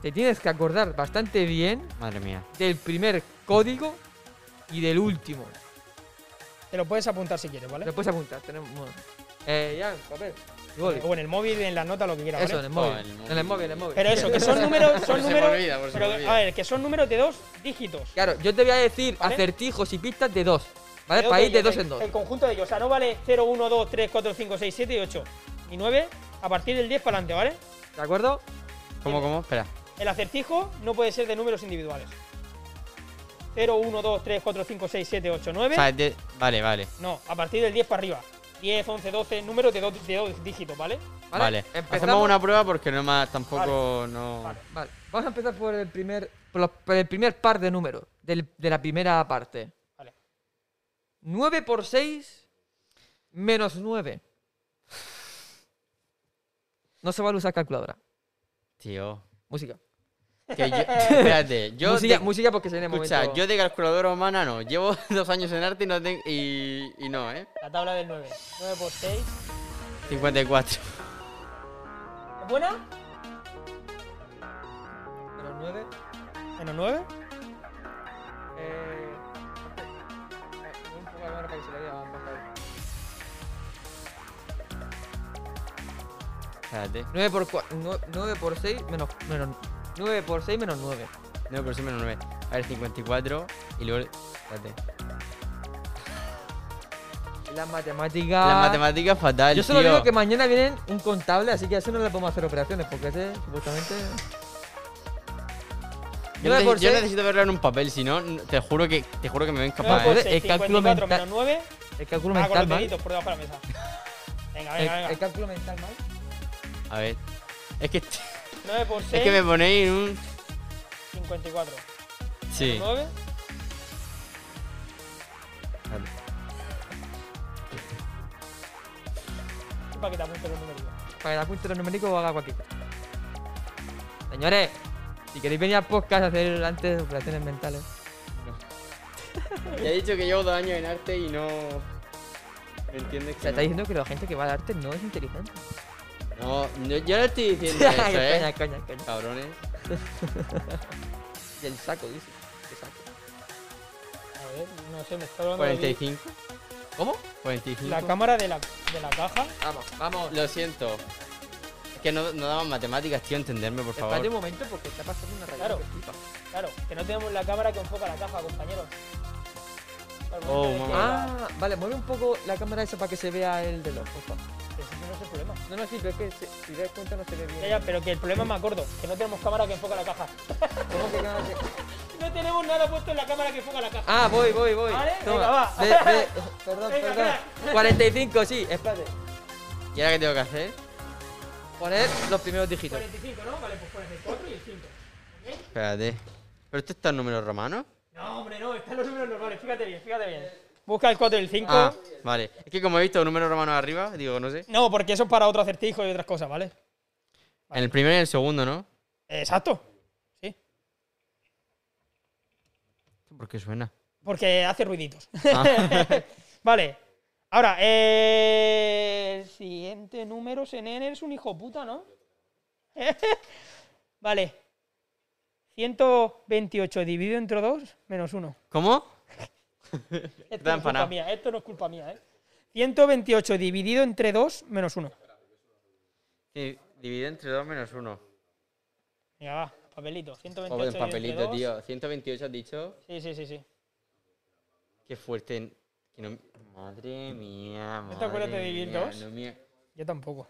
te tienes que acordar bastante bien Madre mía. del primer código y del último. Te lo puedes apuntar si quieres, ¿vale? Lo puedes apuntar. Tenemos. Eh, ya, papel. O en el móvil, en las notas, lo que quieras, Eso, en ¿vale? el móvil. Oh, en el móvil. En el móvil, en el móvil. Pero eso, que son números, son números. olvida, pero, a ver, que son números de dos dígitos. Claro, yo te voy a decir ¿Vale? acertijos y pistas de dos. ¿Vale? Creo Para ir de dos en dos. El conjunto de ellos. O sea, no vale 0, 1, 2, 3, 4, 5, 6, 7 y 8. Y 9 a partir del 10 para adelante, ¿vale? ¿De acuerdo? ¿Cómo, cómo? Espera. El acertijo no puede ser de números individuales. 0, 1, 2, 3, 4, 5, 6, 7, 8, 9. O sea, de- Vale, vale. No, a partir del 10 para arriba. 10, 11, 12, números de dos, de dos dígitos, ¿vale? Vale. Vale. Empezamos. Hacemos una prueba porque no más tampoco no. Vale. Vale. Vamos a empezar por el primer. Por, los- por el primer par de números. del- de la primera parte. Vale. 9 por 6 menos 9. No se vale usar calculadora. Tío. Música. Que yo, espérate, yo. música, de- música porque se viene escucha, momento. yo de calculadora humana no. Llevo dos años en arte y no tengo. Y, y no, ¿eh? La tabla del 9. 9 por 6. 54. ¿Es buena? Menos 9. Menos 9. Eh. Un poco la cámara para que se le vea más claro. Espérate. 9 por, 9 por 6 menos, menos 9 por 6 menos 9. 9 por 6 menos 9. A ver, 54. Y luego. Espérate. Las matemáticas. La matemática es fatal. Yo solo tío. digo que mañana vienen un contable, así que a ese no le podemos hacer operaciones, porque ese supuestamente. Yo, 9 neces- por yo 6. necesito verlo en un papel, si no, te juro que te juro que me ven 9 capaz, por ¿eh? 6, el cálculo 54 mental- menos 9. El cálculo Ah, con mental los mal. deditos por debajo de la mesa. Venga, El, venga, venga. el cálculo mental mal. A ver. Es que, 9 por 6. es que me ponéis un. 54. Sí. 9. para que te apunte los numeritos. Para que le apunte los numéricos o haga cualquier cosa. Señores, si queréis venir al podcast a hacer antes operaciones mentales. Ya he dicho que llevo dos años en arte y no. ¿Me entiendes? O Que sea, no. está diciendo que la gente que va al arte no es inteligente. No, no, yo no estoy diciendo eso, coña, ¿eh? coña, coña. Cabrones. Y el saco, dice. ¿Qué saco? A ver, no sé, me está hablando de 45. ¿Cómo? 45. la cámara de la, de la caja. Vamos, vamos. Lo siento. Es que no, no daban matemáticas, tío, entenderme, por Espérate un favor. momento porque está pasando una rayada Claro. que. Claro, que no tenemos la cámara que enfoca la caja, compañeros. Oh, mamá. Ah, vale, mueve un poco la cámara esa para que se vea el reloj, por favor. Ese no es el problema. No, no, sí, pero es que se- si te das cuenta no se ve bien. Ya, ya, pero que el problema me acuerdo, que no tenemos cámara que enfoca la caja. ¿Cómo que cámara No tenemos nada puesto en la cámara que enfoca la caja. Ah, voy, voy, voy. Vale, Toma. venga, va. Ve- ve- perdón, Venga, perdón. 45, sí, espérate. ¿Y ahora qué tengo que hacer? Poner los primeros dígitos. 45, ¿no? Vale, pues pones el 4 y el 5. Espérate. ¿Pero esto está en números romanos? No, hombre, no, están los números normales, fíjate bien, fíjate bien. Busca el 4 y el 5. Ah, vale. Es que como he visto números romanos arriba, digo, no sé. No, porque eso es para otro acertijo y otras cosas, ¿vale? En el primero y en el segundo, ¿no? Exacto. Sí. ¿Por qué suena? Porque hace ruiditos. Ah. vale. Ahora, eh, el siguiente número, Senen, eres un hijo puta, ¿no? vale. 128 dividido entre 2 menos 1. ¿Cómo? Esto no es culpa mía, esto no es culpa mía, ¿eh? 128 dividido entre 2 menos 1. Sí, dividido entre 2 menos 1. Venga, va, papelito. 128 Joder, papelito, entre tío. 128 has dicho. Sí, sí, sí, sí. Qué fuerte. Que no- Madre mía, ¿No te acuerdas de dividir mía, dos? no me- Yo tampoco.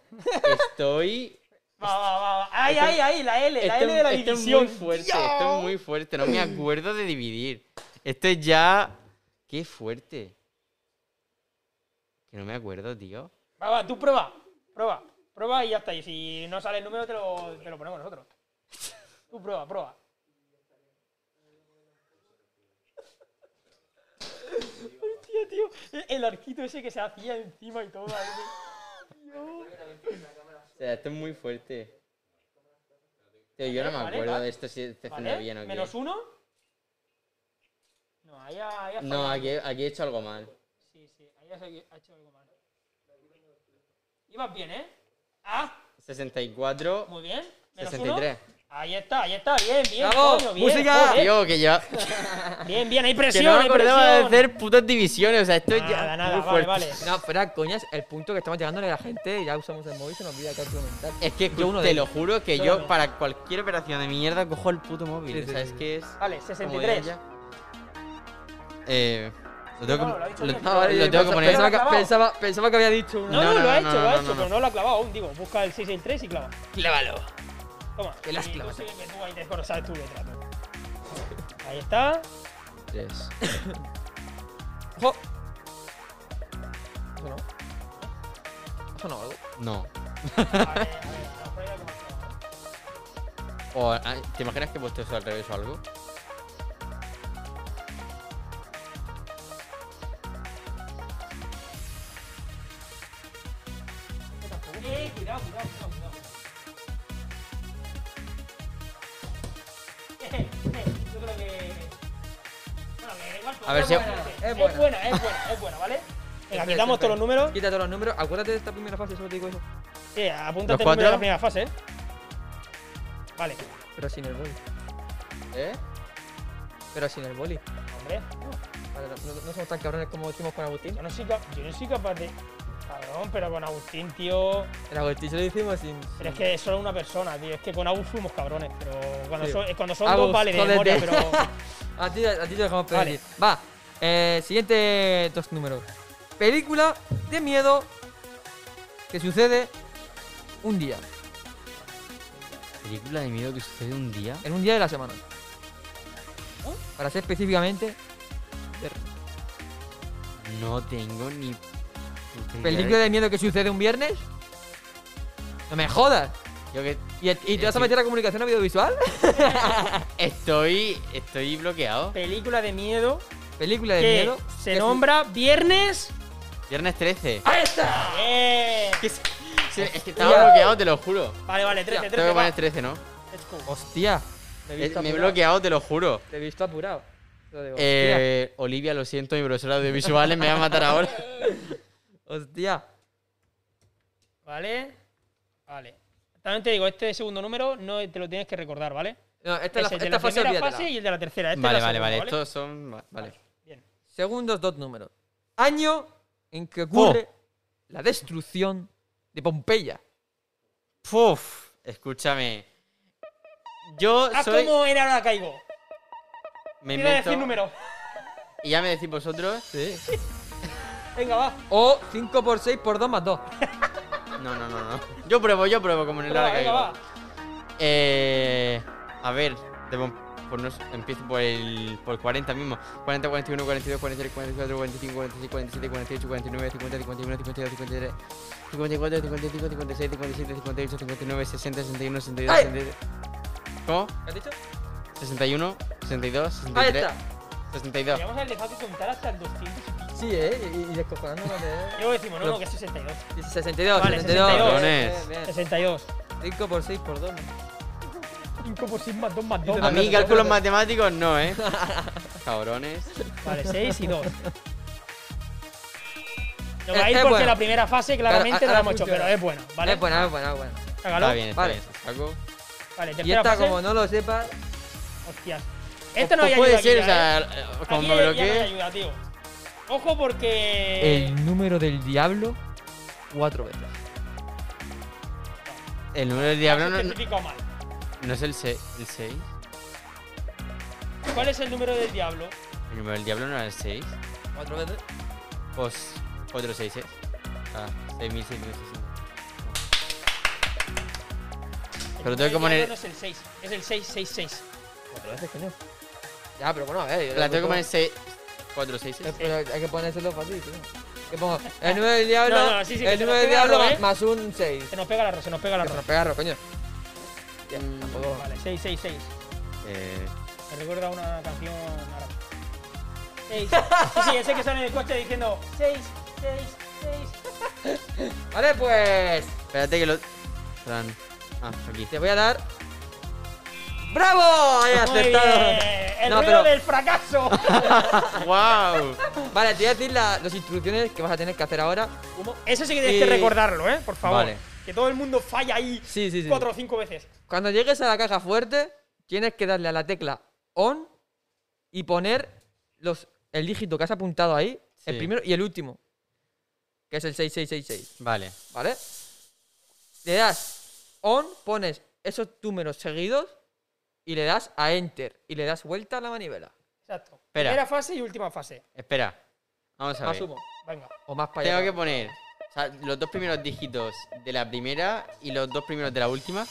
Estoy. Va, va, va, va. Ahí, ahí, ahí, la L, la Esto, L de la esto es división. muy fuerte, esto es muy fuerte. No me acuerdo de dividir. Esto es ya. Qué fuerte. Que no me acuerdo, tío. Va, va, tú prueba, prueba, prueba y ya está. Y si no sale el número, te lo, te lo ponemos nosotros. Tú prueba, prueba. Hostia, tío. El arquito ese que se hacía encima y todo. ahí. O sea, esto es muy fuerte. Tío, yo no me Vale, acuerdo vale. de esto si te ¿Vale? suena bien o qué. ¿Menos uno? No, ahí ha, ahí ha No, aquí, aquí he hecho algo mal. Sí, sí, ahí has ha hecho algo mal. Ibas bien, ¿eh? Ah, 64, muy bien. Menos 63. uno. Ahí está, ahí está, bien, bien. ¡Bravo! coño, bien, ¡Música! joder. Tío, que ya. Bien, bien, hay Que presión, no me hay acordaba de presión. hacer putas divisiones. O sea, esto Nada, ya. nada, muy vale, fuerte. vale. No, espera, coñas, el punto que estamos llegando a la gente, ya usamos el móvil, se nos olvida cálculo mental. Es que Yo uno te lo juro que Yo para cualquier operación de mierda cojo el puto móvil. Sí, o sí, sea, sí, es que es. Vale, como 63. ya- Eh. Lo tengo No, que, lo lo- Ah, vale, tengo que poner. pensaba, ¿Lo ha que, pensaba, pensaba que había dicho una. No, no, No, no, lo ha hecho, no, lo ha no, hecho, no, pero no lo ha clavado aún, digo. Busca el 663 y clava. Clávalo. Toma. Que las tú clavas. tú ahí te sabes tu letra. tú. Ahí está. Tres. ¡Ojo! ¿Eso no? ¿Eso no algo? No. O, ah, ¿Te imaginas que he puesto eso al revés o algo? Eh, cuidado, cuidado, A ver es si- buena, es buena. es buena, es buena, ¿vale? Venga, quitamos todos los números. Quita todos los números. Acuérdate de esta primera fase, solo te digo eso. Sí, apúntate ¿Los el número de la primera fase, ¿eh? Vale, Pero sin el boli. ¿Eh? Pero sin el boli. hombre. No, no- no somos tan cabrones como decimos con Agustín. Yo no soy, yo no soy capaz de. Cabrón, pero con Agustín, tío. El Agustín se lo hicimos sin. Pero es que es solo una persona, tío. Es que con Agus fuimos cabrones. Pero cuando Sí. son, cuando son Agus, dos, vale, de memoria, pero. A ti, a ti te dejamos Vale. pedir. Va. Eh, siguiente dos números. Película de miedo que sucede un día. Película de miedo que sucede un día. En un día de la semana. Para ser específicamente. No tengo ni. Película de miedo que sucede un viernes. No me jodas. Yo que ¿Y, y te vas a meter a comunicación audiovisual? estoy. Estoy bloqueado. Película de miedo Película de que miedo. se que su- nombra Viernes. Viernes 13. ¡Ahí está! Bien. ¿Qué es- que estaba bloqueado, te lo juro. Vale, vale, 13, 13. Tengo que poner 13, ¿no? Hostia. Me he visto Me he apurado. bloqueado, te lo juro. Te he visto apurado. Lo digo, Eh, Olivia, lo siento, mi profesora de visuales me va a matar ahora. Hostia. Vale. Vale. También te digo, este segundo número no te lo tienes que recordar, ¿vale? No, esta, Es la, el de esta la fase primera fase y el de la tercera. Este Vale, es la vale, segunda, vale. Estos son. va- Vale. Bien. Segundos, dos números. Año en que ocurre Oh. la destrucción de Pompeya. Puf, escúchame. Yo Ah, soy. ¿cómo era ahora caigo? Me Iba a invento. decir número. Y ya me decís vosotros. Sí. Venga, va. O 5 por 6 por 2 más 2. No, no, no, no. Yo pruebo, yo pruebo como en el va. Eh. A ver, debo, no sé, empiezo por el, por el 40 mismo. 40, 41, 42, 43, 44, 45, 46, 47, 48, 49, 50, 51, 52, 53, 54, 55, 56, 57, 58, 59, 60, 61, 62, ¡Ay! 63. ¿Cómo? ¿Qué has dicho? 61, 62, Ahí 63, está. 62. Podríamos haber dejado de contar hasta el 200 y pico. Sí, eh. Y, y descojonándonos de. Luego decimos, no, no, que es 62. 62, Vale, 62. 62. Cabrones. Bien, bien. 62. 5 por 6 por 2. 5 por 6 más 2 más 2. A mí cálculos matemáticos no, ¿eh? Cabrones. Vale, 6 y 2. No va a ir es porque bueno. la primera fase claramente Claro, no la hemos hecho, pero es buena, ¿vale? Es buena, es buena, es buena. Hágalo. Está bien, está Vale. bien. Vale, Y tercera esta, fase. como no lo sepas, Hostias. Esta no hay puede ayuda aquí ser, ya, o sea, ¿eh? eh, como Aquí me ya no hay bloqueé. ayuda, tío. Ojo porque... el número del diablo cuatro veces. El número del diablo no, no- mal. no es el 6. El 6. ¿Cuál es el número del diablo? El número del diablo no era el 6. ¿Cuatro veces? Pues 4 6 Ah, 6660. El Pero número tengo que poner- No es el 6, es el 666. ¿Cuatro veces, coño? Ya, pero bueno, a ver. La tengo que poner pongo- 6. 4 6 Eh, Pero hay que ponérselo fácil, tío. Que pongo el número del diablo, No, no, sí, sí, que el se número nos del pega diablo algo, ¿eh? más un 6. Se nos pega la ro, se nos pega la se ro. nos pegarro, coño. Ya, Mm, tampoco. Vale, 666. Eh, Me recuerda a una canción árabe. 6. Sí, sí, ese que sale en el coche diciendo 6, 6, 6. Vale, pues. espérate que lo. Fran. Ah, aquí. Te voy a dar. ¡Bravo! He Muy acertado. bien. El No, ruido pero- del fracaso. ¡Wow! Vale, te voy a decir la- las instrucciones que vas a tener que hacer ahora. Eso sí que tienes Y- que recordarlo, ¿eh? Por favor. Vale. Que todo el mundo falla ahí Sí, sí, sí. cuatro o cinco veces. Cuando llegues a la caja fuerte, tienes que darle a la tecla ON y poner los, el dígito que has apuntado ahí, el primero y el último, que es el 6666, Vale. ¿vale? Le das ON, pones esos números seguidos y le das a Enter y le das vuelta a la manivela. Exacto. Espera. Primera fase y última fase. Espera. Vamos a Más ver. humo Venga. o más para Tengo allá. que poner o sea, los dos primeros dígitos de la primera y los dos primeros de la última.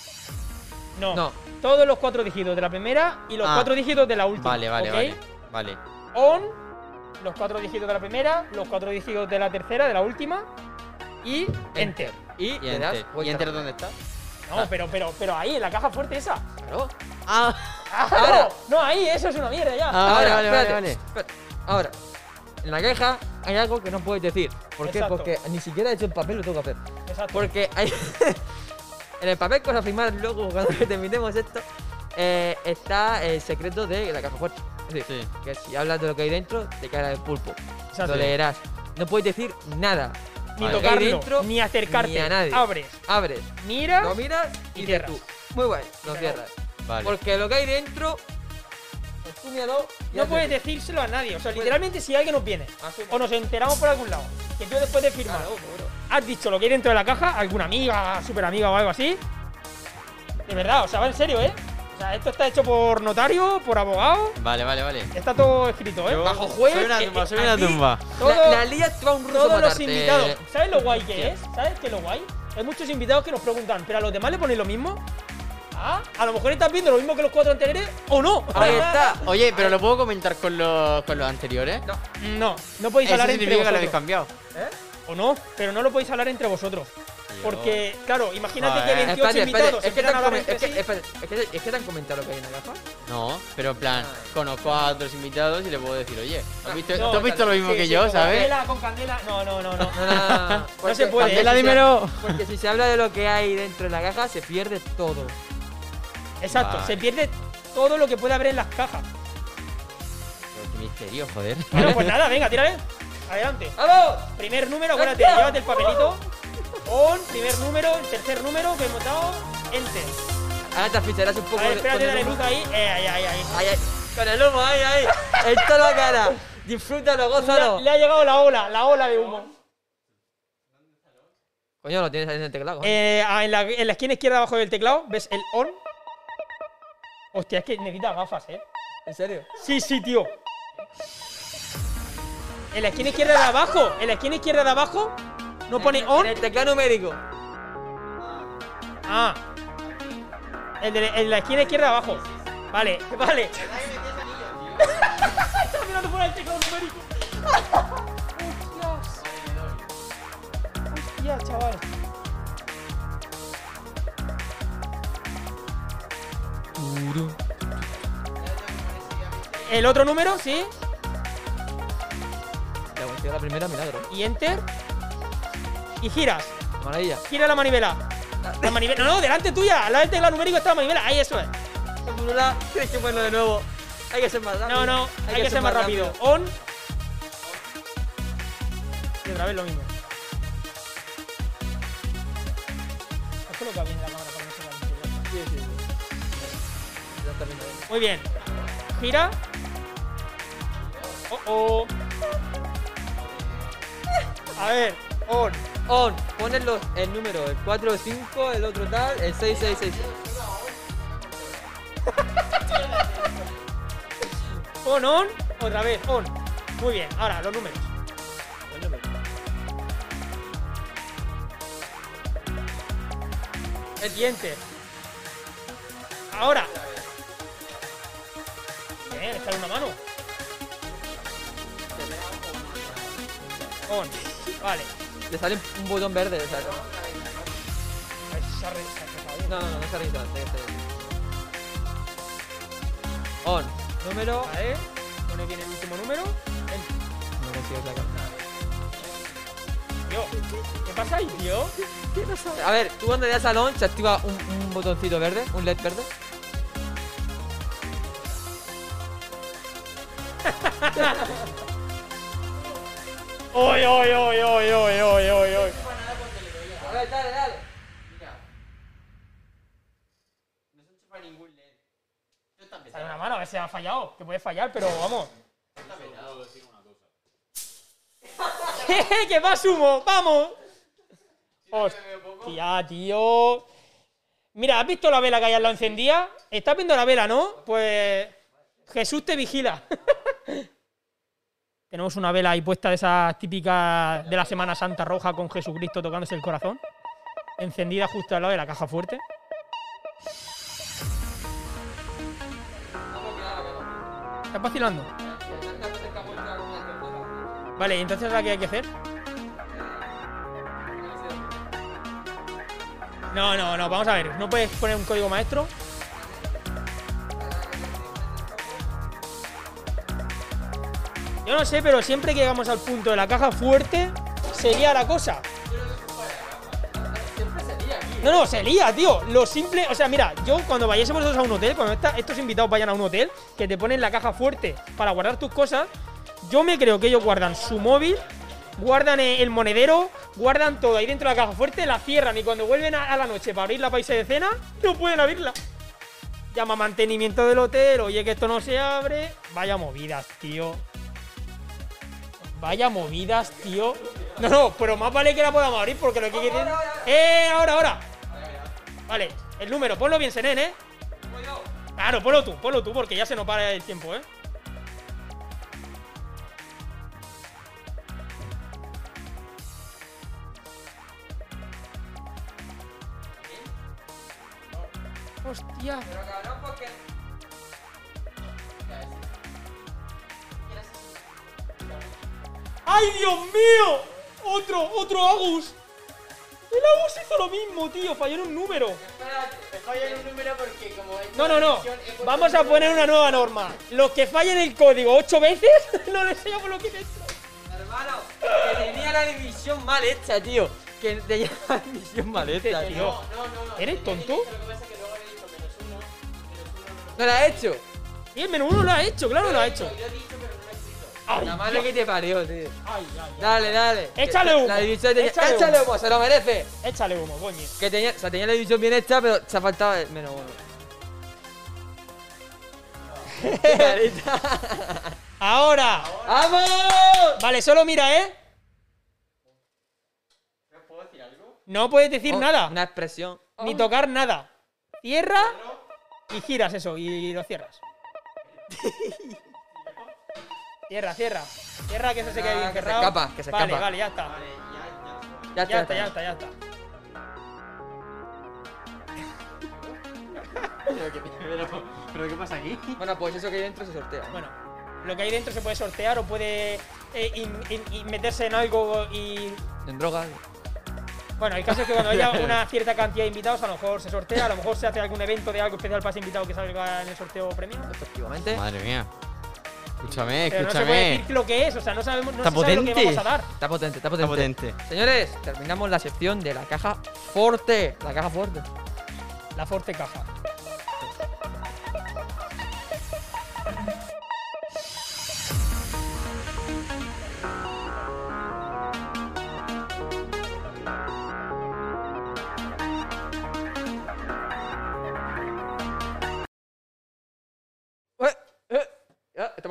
No. No. Todos los cuatro dígitos de la primera y los Ah. cuatro dígitos de la última. Vale, vale, ¿ok? vale. Vale. On, los cuatro dígitos de la primera, los cuatro dígitos de la tercera, de la última. Y enter. Y, Y le das enter. ¿Y enter dónde está? No, pero, pero, pero ahí, en la caja fuerte esa. Claro. Ah, Ah, Ahora. no, no, ahí, eso es una mierda ya. Ah, vale, vale, vale, espérate, vale. Ahora, en la queja hay algo que no puedes decir. ¿Por qué? Exacto. Porque ni siquiera he hecho en papel lo tengo que hacer. Exacto. Porque hay. en el papel que vas a firmar luego cuando terminemos esto, eh, está el secreto de la caja fuerte. Es decir, Sí. que si hablas de lo que hay dentro, te cae el pulpo. Exacto. Lo leerás. No puedes decir nada. Ni Vale. tocarlo, dentro, ni acercarte. ni a nadie. Abres, Abres, miras. lo miras y, y cierras. tú. Muy bueno, lo cierras. Vale. Porque lo que hay dentro. Y No puedes tú. decírselo a nadie. O sea, literalmente si alguien nos viene Asume. o nos enteramos por algún lado, que tú después de firmar Claro, has dicho lo que hay dentro de la caja, alguna amiga, super amiga o algo así. De verdad, o sea, va en serio, ¿eh? O sea, esto está hecho por notario, por abogado, Vale, vale, vale. está todo escrito, ¿eh? Yo- bajo juez, Soy una tumba, soy una tumba. Todo- La, la lías tú a un ruso Todos los invitados. ¿Sabes lo guay que es? ¿Sabes qué es lo guay? Hay muchos invitados que nos preguntan, ¿pero a los demás le ponéis lo mismo? Ah, a lo mejor estás viendo lo mismo que los cuatro anteriores o no. Ahí está. Oye, pero lo puedo comentar con los, con los anteriores. No, no podéis Eso hablar entre significa que lo habéis vosotros. cambiado. O no, pero no lo podéis hablar entre vosotros. Porque, claro, imagínate que Joder. 28 Espérate, invitados espérate, es que te han es que- espérate, es que- es que te han comentado lo que hay en la gafa. No, pero en plan, conozco a otros invitados y le puedo decir, oye, ¿tú has visto, No, tú has visto lo mismo sí, que sí, yo, con sabes? Candela, con candela. No, no, no, no. No, no, no, No se puede, Candela, ¿eh? dímelo. Porque si se habla de lo que hay dentro de la caja, se pierde todo. Exacto, Vale. se pierde todo lo que puede haber en las cajas. Pero qué misterio, joder. Bueno, pues nada, venga, tírale. Adelante. ¡Vamos! Primer número, acuérdate, llévate el papelito. On, primer número, el tercer número que hemos dado, enter. Ahora te aficionarás un A poco ver, de- espérate, dale luz ahí. Eh, ahí, ahí, ahí. Con el humo, ahí, ahí. En toda la cara. Disfrútalo, gózalo. le ha llegado la ola, la ola de humo. Coño, lo tienes ahí en el teclado. Eh, ah, en, la, en la esquina izquierda abajo del teclado, ¿ves el on? Hostia, es que necesita gafas, ¿eh? ¿En serio? Sí, sí, tío. En la esquina izquierda de abajo, en la esquina izquierda de abajo, no pone En on. el teclado numérico. Ah. El de, en la esquina izquierda abajo. Vale, vale. Estaba mirando por el teclado numérico. Hostias. Hostia, chaval. El otro número, sí. Consigo la primera, milagro. Y enter. Y giras. Maravilla. Gira la manivela. La manivela. No, no, delante tuya. Al lado del teclado numérico está la manivela. Ahí, eso es. Tienes que ponerlo de nuevo. Hay que ser más rápido. No, no, hay, que, ser más rápido. On. Y otra vez lo mismo. ¿Has colocado bien la cámara para que se bien? Sí, sí, sí. Exactamente. Muy bien. Gira. Oh, oh. A ver, on. On, pones los, el número, el 4, 5, el otro tal, el 6, 6, 6. On, on. Otra vez, on. Muy bien, ahora los números. El siguiente. Ahora. Bien, echar una mano. On. Vale. Le sale un botón verde, o sea, no. No, no, no, no se registra, tiene que ser. On, número. Vale. Pone bien el último número. No consigo sacar. Tío, ¿qué pasa ahí, tío? A ver, tú cuando le das al on se activa un, un botoncito verde, un LED verde. ¡Oy, oy, oy, oy, oy, oy, oy, oy! A ver, dale, dale. Sale una mano, a ver si ha fallado. Que puede fallar, pero vamos. ¡Que va sumo! ¡Vamos! Hostia, tío. Mira, ¿has visto la vela que hay al lado encendida? ¿Estás viendo la vela, no? Pues Jesús te vigila. Tenemos una vela ahí puesta de esas típicas de la Semana Santa roja con Jesucristo tocándose el corazón. Encendida justo al lado de la caja fuerte. ¿Estás vacilando? Vale, ¿y entonces ahora qué hay que hacer? No, no, no, vamos a ver. ¿No puedes poner un código maestro? Yo no sé, pero siempre que llegamos al punto de la caja fuerte, sería la cosa. No, no, se lía, tío. Lo simple, o sea, mira, yo cuando vayáis vosotros a un hotel, cuando estos invitados vayan a un hotel, que te ponen la caja fuerte para guardar tus cosas, yo me creo que ellos guardan su móvil, guardan eh, el monedero, guardan todo ahí dentro de la caja fuerte, la cierran y cuando vuelven a, a la noche para abrir la paisa de cena, no pueden abrirla. Llama mantenimiento del hotel, oye que esto no se abre. Vaya movidas, tío. Vaya movidas, tío. No, no, pero más vale que la podamos abrir porque lo que tener- ¡Eh! Ahora, ahora. Vale, el número, ponlo bien, Senen, ¿eh? Claro, ponlo tú, ponlo tú porque ya se nos para el tiempo, ¿eh? Hostia. ¡Ay, Dios mío! Otro, otro Agus. El Agus hizo lo mismo, tío. Falló en un número. Falla en un número porque como... No, no, no. Vamos a poner una nueva norma. Los que fallen el código ocho veces, no les enseñamos lo que dentro. Hermano, que tenía la división mal hecha, tío. Que tenía la división mal hecha, Tío, tío. ¿Eres tonto? ¿No la ha hecho? Y el menú uno lo ha hecho, claro lo ha hecho. Ay, La madre que te parió, tío. ay, ay. Dale, dale. Échale humo. La división tenía... Échale Échale, humo. humo, se lo merece. Échale humo, coño. Que tenía, o sea, tenía la división bien hecha, pero se ha faltado el menos uno. Ahora. ¡Vamos! Vale, solo mira, ¿eh? No puedes decir Oh, nada. Una expresión. Ni tocar nada. Cierra y giras eso y lo cierras. cierra, cierra. Cierra que eso se quede Ah, bien que se escapa, que se vale, escapa. Vale, ya está. Ya Ya está, está, ya está, ya está. ¿Pero qué pasa aquí? Bueno, pues eso que hay dentro se sortea. Bueno, lo que hay dentro se puede sortear o puede eh, in- in- in- meterse en algo y. En drogas. Bueno, el caso es que cuando haya una cierta cantidad de invitados, a lo mejor se sortea, a lo mejor se hace algún evento de algo especial para ese invitado que salga en el sorteo premio. Efectivamente. Madre mía. Escúchame, Pero no se puede escúchame. decir lo que es, o sea, no sabemos no Está se sabe lo que vamos a dar. Está potente, está potente. Está potente. Señores, terminamos la sección de la caja fuerte. La caja fuerte. La Forte Caja.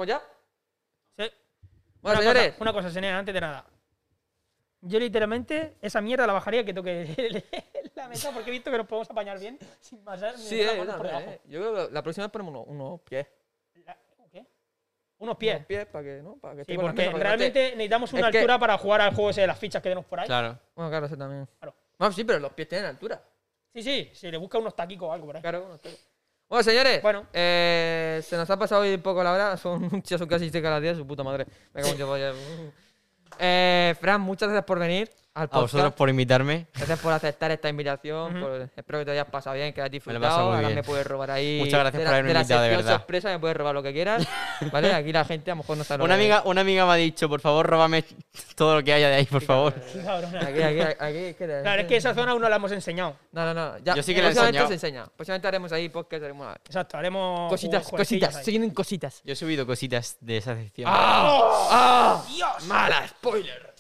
¿Ya? Sí. Bueno, una señores. Cosa, una cosa, Senea, antes de nada. Yo literalmente esa mierda la bajaría que toque la mesa porque he visto que nos podemos apañar bien sin pasar Sí, eh, no, por no, debajo. eh. Yo creo que la próxima vez ponemos unos, unos pies. La- ¿Qué? Unos pies. Unos pies para que, ¿no? Para que Sí, porque mesa, para que no realmente necesitamos una Es que- altura para jugar al juego ese de las fichas que tenemos por ahí. Claro. Bueno, claro, eso también. Claro. Bueno, sí, pero los pies tienen altura. Sí, sí, se le busca unos taquicos o algo por ahí. Claro, bueno, está- Bueno, señores, Bueno. eh, se nos ha pasado hoy un poco la hora. Son, ya son casi 7 las 10, su puta madre. Me cago en Dios, vaya. Eh, Fran, muchas gracias por venir al A vosotros por invitarme. Gracias por aceptar esta invitación. Ujú. por- espero que te hayas pasado bien, que hayas disfrutado. muy Ahora bien. me puedes robar ahí. Muchas gracias de por la- haberme invitado, de verdad. sorpresa, me puedes robar lo que quieras. ¿Vale? Aquí la gente a lo mejor no sabe Una amiga, una amiga me ha dicho, por favor, róbame todo lo que haya de ahí, por favor. Cabrona. Aquí, aquí, aquí. ¿qué Claro, es que esa zona aún no la hemos enseñado. No, no, no. Ya, Yo sí que la he enseñado. se enseña. Próximamente haremos ahí podcast, haremos Exacto, haremos. cositas, cositas. Se vienen cositas. Yo he subido cositas de esa sección. ¡Ah! ¡Mala! ¡Spoiler!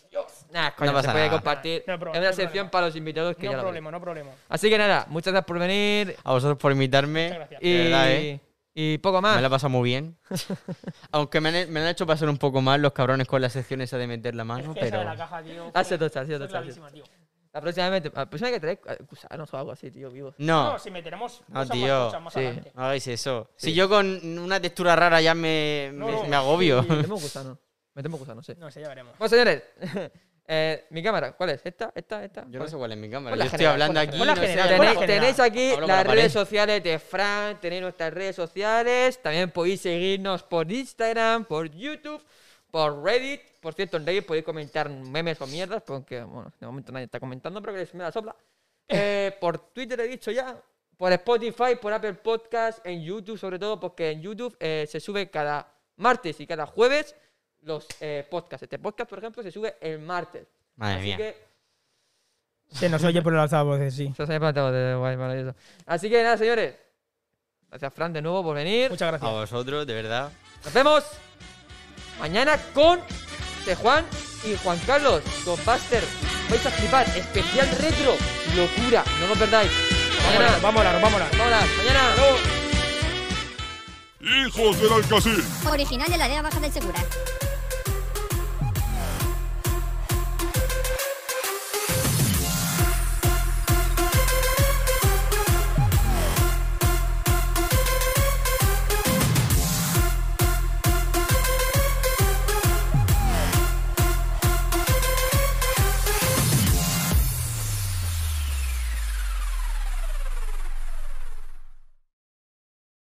Nah, coño, No pasa se puede nada. compartir. No pro- es no una sección problema. para los invitados que No ya lo problema, no problema. Así que nada, muchas gracias por venir. A vosotros por invitarme. Muchas gracias. Y, De verdad, ¿eh? y poco más. Me la he pasado muy bien. Aunque me han, me han hecho pasar un poco mal los cabrones con la sección esa de meter la mano, Es que esa pero. de la caja, tío. Ha sido tocha, ha sido tío. La próxima vez, la próxima vez que traes gusanos o algo así, tío, vivo. No, No, si meteremos No, cosas tío, más más sí. adelante. no hagáis eso. Si yo con una textura rara ya me, No, me, no. me agobio. Metemos gusanos. Metemos gusanos, sí. No sé, ya veremos. Bueno, señores. eh, mi cámara, ¿cuál es? ¿Esta? ¿Esta? ¿Esta? Yo no sé cuál es mi cámara. Yo estoy general, hablando aquí. No general, Tenéis, aquí Hablo las redes sociales de Fran, tenéis nuestras redes sociales, también podéis seguirnos por Instagram, por YouTube, por Reddit. Por cierto, en Reddit podéis comentar memes o mierdas, porque bueno, de momento nadie está comentando, pero que se me la sopla. Eh, por Twitter he dicho ya, por Spotify, por Apple Podcast, en YouTube sobre todo, porque en YouTube eh, se sube cada martes y cada jueves los eh, podcasts. Este podcast, por ejemplo, se sube el martes. Madre Así mía. que Se nos oye por el altavoces, sí. se planteado de guay, maravilloso. Así que nada, señores. Gracias, Fran, de nuevo por venir. Muchas A gracias. vosotros, de verdad. Nos vemos mañana con De Juan y Juan Carlos, con Buster. Vais a flipar. Especial retro. Locura. No lo perdáis. Mañana. Vamos a hablar, vamos a hablar. Vámonos. Mañana. Luego. ¡Hijos del Alcacil! Original de la área baja del Segura.